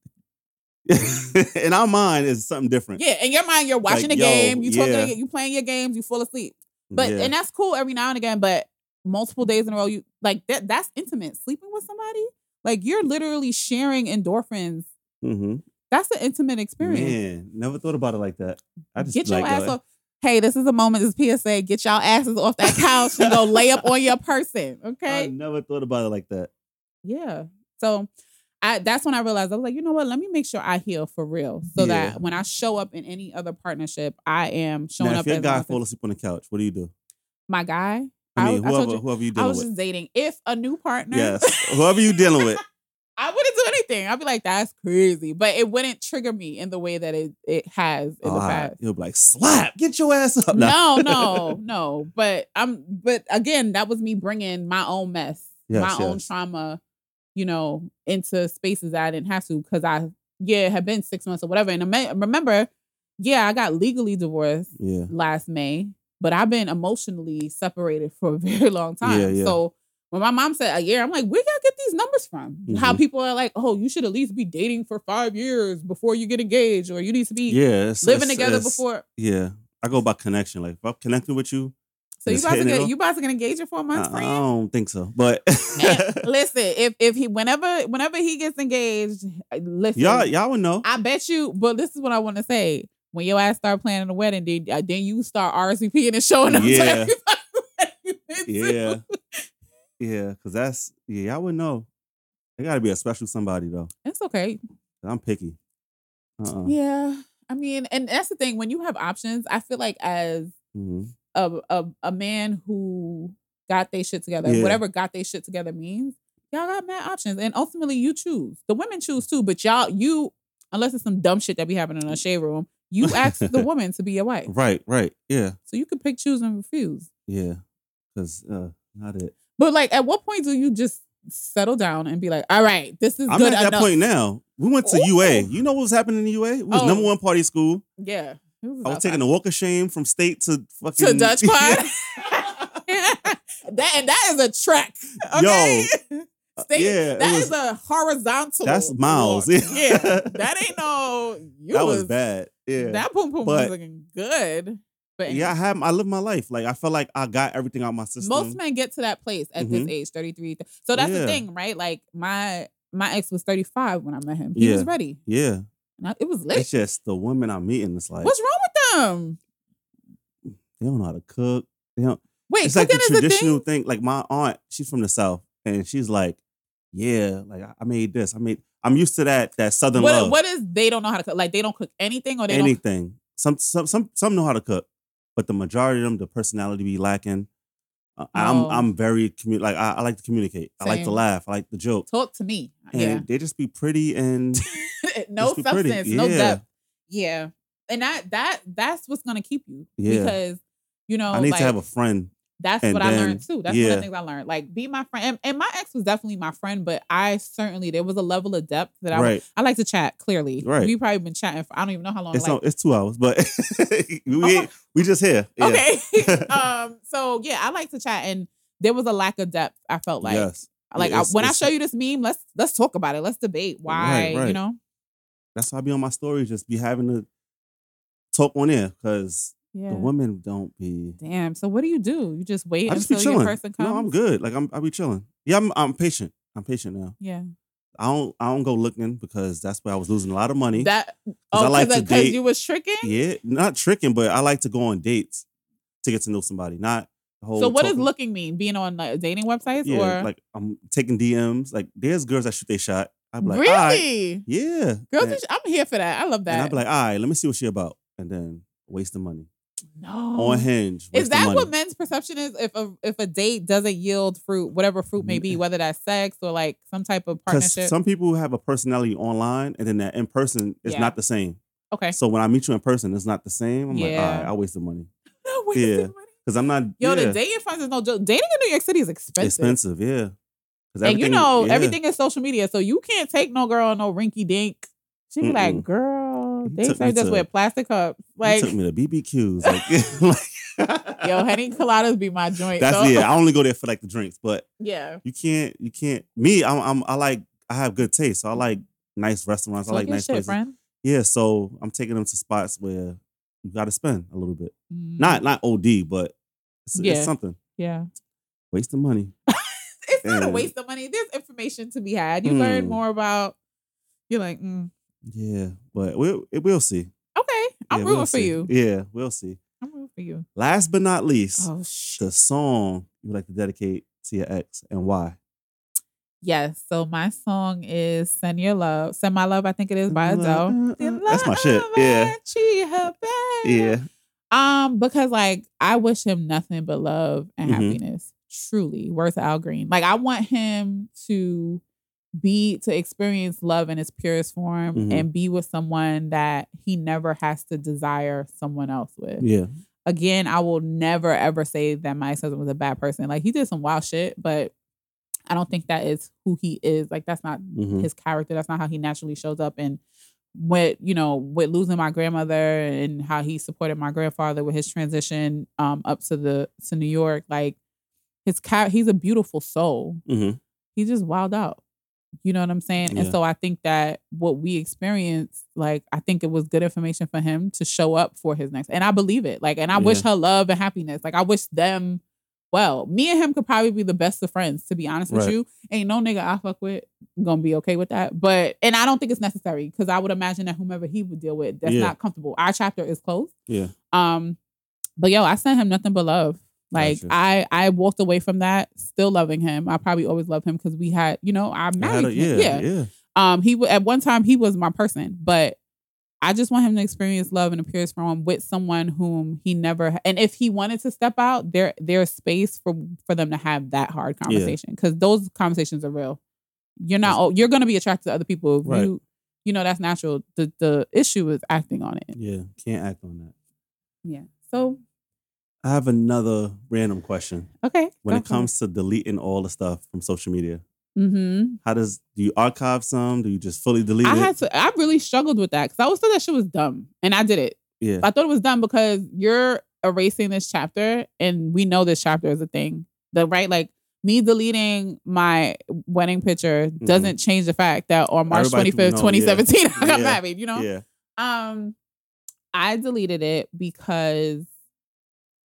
in our mind, is something different. Yeah, in your mind, you're watching Like, the yo, game, you talking, yeah. you playing your games, you fall asleep. But Yeah. and that's cool every now and again. But multiple days in a row, you like that. That's intimate. Sleeping with somebody, like you're literally sharing endorphins. Mhm. That's an intimate experience. man, never thought about it like that. I just Get your like, ass uh, off. Hey, this is a moment. This is PSA. Get y'all asses off that couch and go lay up on your person. Okay. I never thought about it like that. Yeah. So I that's when I realized I was like, you know what? Let me make sure I heal for real. So Yeah. that when I show up in any other partnership, I am showing now, up if your guy my, fall asleep on the couch, what do you do? my guy. I mean, I whoever you- whoever you I dealing was with. just dating. If a new partner, Yes, whoever you dealing with. I wouldn't do anything. I'd be like, that's crazy. But it wouldn't trigger me in the way that it, it has in the right. past. You'll be like, slap, get your ass up. No, no, no. But I'm. But again, that was me bringing my own mess, Yes, my own trauma, you know, into spaces that I didn't have to because I, yeah, had been six months or whatever. And I me- remember, yeah, I got legally divorced Yeah. last May, but I've been emotionally separated for a very long time. Yeah, yeah. So when my mom said a year, I'm like, where y'all get these numbers from? How Mhm. people are like, oh, you should at least be dating for five years before you get engaged, or you need to be Yeah. it's- living it's- together it's- before. Yeah. I go by connection. Like if I'm connecting with you, So you about to get you about to get engaged in four months, I friend? don't think so. But listen, if if he whenever whenever he gets engaged, uh, listen, y'all y'all would know. I bet you. But this is what I want to say: when your ass start planning the wedding, then, uh, then you start RSVPing and showing up. to Yeah. everybody that you been to. Yeah. Yeah, because that's yeah, y'all would know. It gotta be a special somebody though. it's okay. I'm picky. Uh-uh. Yeah, I mean, and that's the thing. When you have options, I feel like as hmm a a, a man who got their shit together, Yeah. whatever got their shit together means, y'all got mad options, and ultimately you choose. The women choose too, but y'all you unless it's some dumb shit that be happening in a shade room, you ask the woman to be your wife, Right, right. Yeah, so you can pick, choose, and refuse. yeah. Because uh not it. But like, at what point do you just settle down and be like, all right, this is I'm good at that point now. We went to Ooh. UA. You know what was happening in UA? It was Oh. number one party school. Yeah. I was taking the walk of shame from state to fucking to Dutch Quad. that and that is a trek. Okay? Stay, yeah, it that was- is a horizontal. That's miles. walk. yeah, that ain't no. You that was, was bad. Yeah. That boom boom But- was looking good. But yeah, I had I lived my life. Like I felt like I got everything out my system. most men get to that place at this Mhm. age, thirty three. So that's the thing, right? Like my my ex was thirty five when I met him. He was ready. yeah. And I- it was lit. It's just the women I'm meeting. It's like What's wrong with them? they don't know how to cook. They don't. Wait, it's like the a traditional thing. thing. Like my aunt, she's from the south, and she's like, "Yeah, like I made this. I made. I'm used to that. That southern What, love. what is they don't know how to cook? Like they don't cook anything, or they don't. anything. Some some some some know how to cook, but the majority of them, the personality be lacking. Uh, Oh. I'm I'm very commu- like I, I like to communicate. I like to laugh. I like the joke. Talk to me. And Yeah. they just be pretty and no Just be pretty. substance, no depth. Yeah. and that that that's what's gonna keep you Yeah. because you know I need like, to have a friend. That's and what I learned too. That's one of the things I learned. Like be my friend, and, and my ex was definitely my friend, but I certainly there was a level of depth that I Right. I like to chat. Clearly, Right. We probably been chatting for I don't even know how long. It's like, on, it's two hours, but we ain't, we just here. Yeah. okay. um. So yeah, I like to chat, and there was a lack of depth. I felt like yes. like I, when I show you this meme, let's let's talk about it. Let's debate why. Right, right. You know. That's why I be on my stories, just be having to talk on there because Yeah. the women don't be. Damn. So what do you do? You just wait I just be until your chilling. person comes. No, I'm good. Like I'm, I be chilling. Yeah, I'm, I'm patient. I'm patient now. Yeah. I don't, I don't go looking because that's where I was losing a lot of money. That I oh, like because to date- you was tricking. yeah, not tricking, but I like to go on dates to get to know somebody. Not the whole. So what does looking mean? Being on like dating websites Yeah, or like I'm taking DMs. Like there's girls that shoot they shot. I'm like, all right, really? yeah, Girls, and, I'm here for that. I love that. and. I'd be like, all right, let me see what she about, and then waste the money no. on Hinge. Is that what men's perception is? If a if a date doesn't yield fruit, whatever fruit may be, whether that's sex or like some type of partnership. some people have a personality online, and then that in person is Yeah. not the same. okay. So when I meet you in person, it's not the same. I'm like, all Yeah. I waste the money No, wasting Yeah. money. because I'm not. Yo, yeah, the dating funds is no joke. Dating in New York City is expensive. expensive. yeah. And you know, yeah. everything is social media. So you can't take no girl no rinky dink. She be like, Mm-mm. girl, He they say just to- with plastic cups. Like, took me to BBQs. Like, like yo, Henny Coladas be my joint. That's so- yeah. I only go there for like the drinks, but yeah. you can't. You can't. Me, I'm. I'm I like. I have good taste. So I like nice restaurants. I like nice shit, places. friend. Yeah. So I'm taking them to spots where you got to spend a little bit. Mm, Not not OD, but it's, Yeah. it's something. Yeah. Waste the money. It's not a waste of money. There's information to be had. You learn Mm. more about. You're like, mm, Yeah, but we'll we'll see. okay, I'm Yeah, rooting we'll for see. you. Yeah, we'll see. I'm rooting for you. Last but not least, Oh the song you would like to dedicate to your ex and why? Yes. So my song is "Send Your Love." "Send My Love." I think it is by Adele. That's my shit. Yeah, She her babe. yeah. Um, because like I wish him nothing but love and Mhm. happiness. Truly, worth Al Green. Like I want him to be to experience love in its purest form Mhm. and be with someone that he never has to desire someone else with. Yeah. Again, I will never ever say that my ex-husband was a bad person. Like he did some wild shit, but I don't think that is who he is. Like that's not Mhm. his character. That's not how he naturally shows up. And with you know, with losing my grandmother and how he supported my grandfather with his transition um up to the to New York, like his cat, he's a beautiful soul. hmm He just wild out. You know what I'm saying? And so I think that what we experienced, like I think it was good information for him to show up for his next. And I believe it. Like, and I wish her love and happiness. Like I wish them well. Me and him could probably be the best of friends, to be honest with you. Ain't no nigga I fuck with gonna be okay with that. But and I don't think it's necessary because I would imagine that whomever he would deal with, that's Yeah. not comfortable. Our chapter is closed. Yeah. Um, but yo, I sent him nothing but love. Like Gotcha. I, I walked away from that, still loving him. I probably always loved him because we had, you know, I I married a- him. yeah, Yeah. yeah. Um, he at one time he was my person, but I just want him to experience love and appears from with someone whom he never. And if he wanted to step out, there there's space for for them to have that hard conversation because those conversations are real. You're not. You're going to be attracted to other people. Right. You, you know that's natural. The the issue is acting on it. Yeah. Can't act on that. Yeah. So I have another random question. okay. When it comes to deleting all the stuff from social media, mm-hmm. how does do you archive some? Do you just fully delete I it? had to. I really struggled with that because I always thought that shit was dumb, and I did it. yeah. I thought it was dumb because you're erasing this chapter, and we know this chapter is a thing. The right, like me deleting my wedding picture doesn't change the fact that on March Mm-hmm. twenty fifth, twenty seventeen, I got Yeah. married. You know, Yeah. um, I deleted it because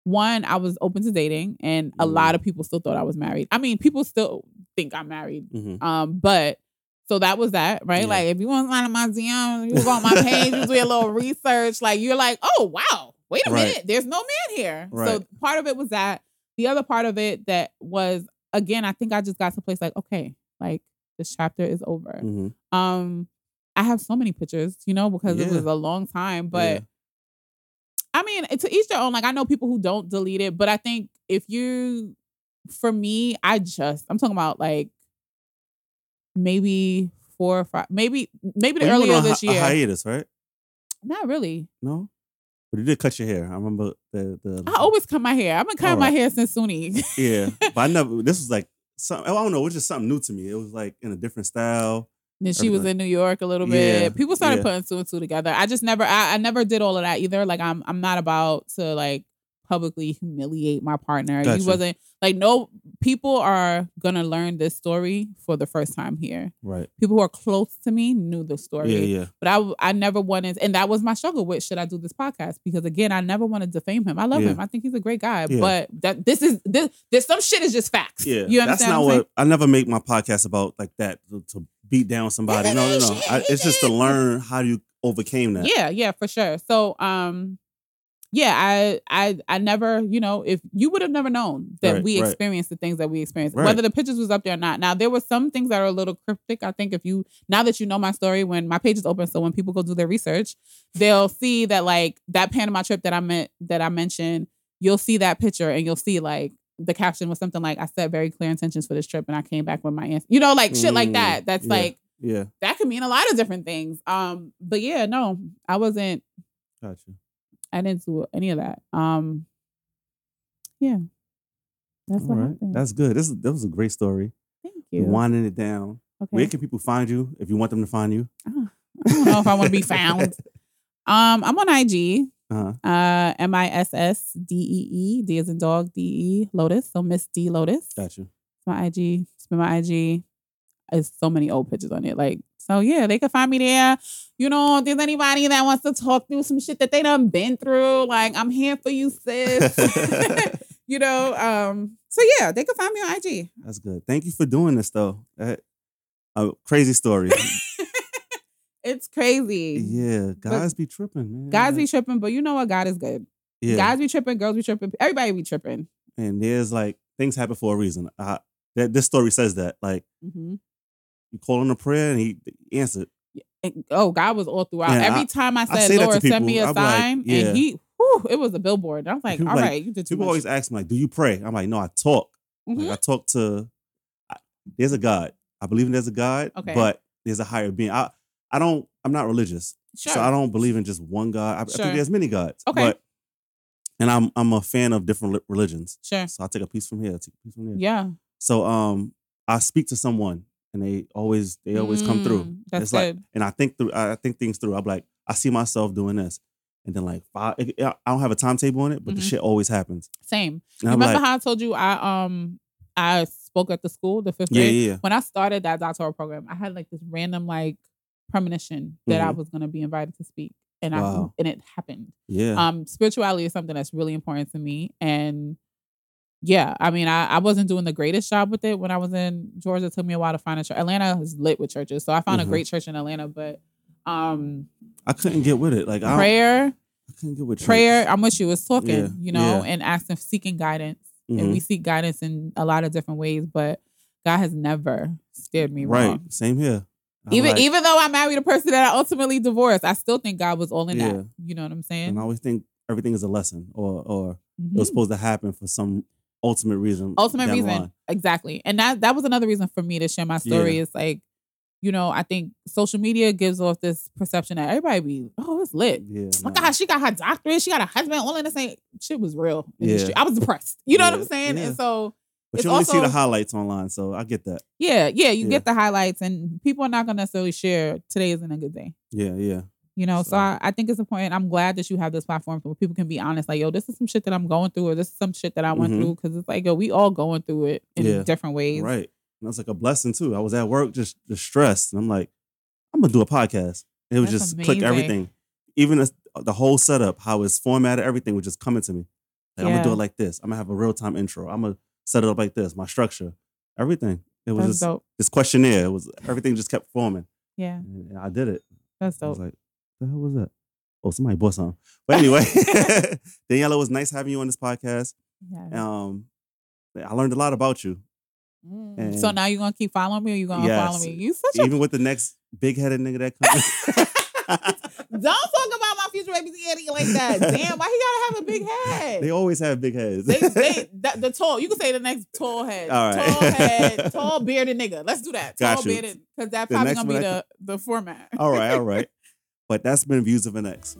one, I was open to dating, and a Mhm. lot of people still thought I was married. I mean, people still think I'm married. hmm Um, but so that was that, right? Yeah. Like if you want to sign up my DM, you go on my page, you do a little research, like you're like, oh wow, wait a Right. minute, there's no man here. So part of it was that. The other part of it that was again, I think I just got to a place like, okay, like this chapter is over. hmm Um, I have so many pictures, you know, because it was a long time, but. Yeah. I mean, to each their own. Like I know people who don't delete it, but I think if you, for me, I just I'm talking about like maybe four or five, maybe maybe the Well, you went earlier this hi- a year. hiatus, right? Not really. No, but you did cut your hair. I remember the the. I always cut my hair. I've been cutting my hair since Suni. yeah, but I never. This was like some. Oh, I don't know. It was just something new to me. It was like in a different style. Then she was in New York a little bit. Yeah, People started yeah. putting two and two together. I just never I, I never did all of that either. Like I'm I'm not about to like publicly humiliate my partner. Gotcha. You wasn't like no people are gonna learn this story for the first time here. Right. People who are close to me knew the story. Yeah. Yeah. But I I never wanted and that was my struggle with should I do this podcast? Because again, I never want to defame him. I love Yeah. him. I think he's a great guy. Yeah. But that this is this this some shit is just facts. Yeah. You That's not what what I never make my podcast about like that to, to beat down somebody. No, no, no. I, it's just to learn how you overcame that. Yeah, yeah, for sure. So, um, yeah, I, I, I never, you know, if you would have never known that Right, we right. experienced the things that we experienced, Right. whether the pictures was up there or not. Now, there were some things that are a little cryptic. I think if you now that you know my story, when my page is open, so when people go do their research, they'll see that like that Panama trip that I meant that I mentioned, you'll see that picture and you'll see like the caption was something like I set very clear intentions for this trip and I came back with my answer. You know, like shit like Mm, that. That's yeah. like Yeah. that could mean a lot of different things. Um, but yeah, no, I wasn't. Gotcha. I didn't do any of that. Um, yeah, that's All what right. happened. That's good. This is that was a great story. Thank You're you. winding it down. okay. Where can people find you if you want them to find you? I don't know if I want to be found. Um, I'm on IG. Uh-huh. Uh, M I S S D E E. D as in dog. D E Lotus. So Miss D Lotus. Gotcha. It's my IG. It's been my IG. There's so many old pictures on it. Like, so yeah, they can find me there. You know, if there's anybody that wants to talk through some shit that they done been through, like I'm here for you, sis. you know, um, so yeah, they can find me on IG. That's good. Thank you for doing this though. That, a crazy story. It's crazy. yeah, guys be tripping, man. Guys be tripping, but you know what? God is good. yeah. Guys be tripping, girls be tripping, everybody be tripping. and there's like things happen for a reason. I, that this story says that like Mhm. you call him a prayer and he answered. And, oh, God was all throughout. Every I- time I I said, to Lord, send me people. a I'm like, sign, yeah. and he, whew, it was a billboard. I was like, People all like- right, you did too People much. always ask me like, "Do you pray?" I'm like, "No, I talk. Mhm. Like I talk to. I, there's a God. I believe in there's a God, Okay. but there's a higher being. I I don't. I'm not religious, Sure. so I don't believe in just one God. I, I think there's many gods. Okay. But, and I'm I'm a fan of different religions. Sure. So I take a piece from here, take a piece from there. Yeah. So um, I speak to someone, and they always they always come through. Mm, That's it's like, good. and I think through. I think things through. I'm like, I see myself doing this, and then like, five, I don't have a timetable on it, but the Mhm. shit always happens. Same. Remember like, how I told you I um I spoke at the school, the fifth yeah, grade? yeah, yeah. When I started that doctoral program, I had like this random like premonition that I Mhm. was gonna be invited to speak. And Wow. I and it happened. yeah. Um spirituality is something that's really important to me. And yeah, I mean, I, I wasn't doing the greatest job with it when I was in Georgia. It took me a while to find a church. Atlanta is lit with churches. So I found Mhm. a great church in Atlanta, but um I couldn't get with it. Like I, prayer, I couldn't get with church. prayer, I'm with you, is talking, Yeah, you know, yeah. and asking seeking guidance. Mhm. and we seek guidance in a lot of different ways, but God has never steered me right. wrong. Same here. I'm Even like- even though I married a person that I ultimately divorced, I still think God was all in Yeah. that. You know what I'm saying? and I always think everything is a lesson, or or it Mhm. was supposed to happen for some ultimate reason. Ultimate reason, line. exactly, and that that was another reason for me to share my story. Yeah. Is like, you know, I think social media gives off this perception that everybody be, oh, it's lit. Yeah. Look nah. at how she got her doctorate. She got a husband. All in the same shit was real. in the Yeah. street. I was depressed. You know what I'm saying? yeah. And so But you only see the highlights online, so I get that. yeah, yeah, you Yeah. get the highlights, and people are not gonna necessarily share today isn't a good day. Yeah, yeah. You know, so, So- I, I think it's important. I'm glad that you have this platform where people can be honest, like, yo, this is some shit that I'm going through, or this is some shit that I went Mhm. through. Cause it's like, yo, we all going through it in Yeah. different ways. Right. And that's like a blessing too. I was at work just distressed, and I'm like, I'm gonna do a podcast. It was That's just click everything, even as, the whole setup, how it's formatted, everything was just coming to me. Like, I'm gonna do it like this. I'm gonna have a real time intro. I'm gonna set it up like this. My structure, everything. It was That's just dope. this questionnaire. It was everything just kept forming, Yeah, and I did it. that's I was dope. like, the hell was that? Oh, somebody bought something. But anyway, Daniela, it was nice having you on this podcast. yeah. Um, I learned a lot about you. Mm. so now you're gonna keep following me, or you gonna follow me? You such a Even with the next big headed nigga that comes. don't talk about my future baby daddy like that. Damn, why he gotta have a big head? they always have big heads. they, they the, the tall. You can say the next tall head. All right. Tall head, tall bearded nigga. Let's do that. Tall you. bearded, because that's The probably gonna be one I the the format. all right, all right. But that's been Views of an Ex.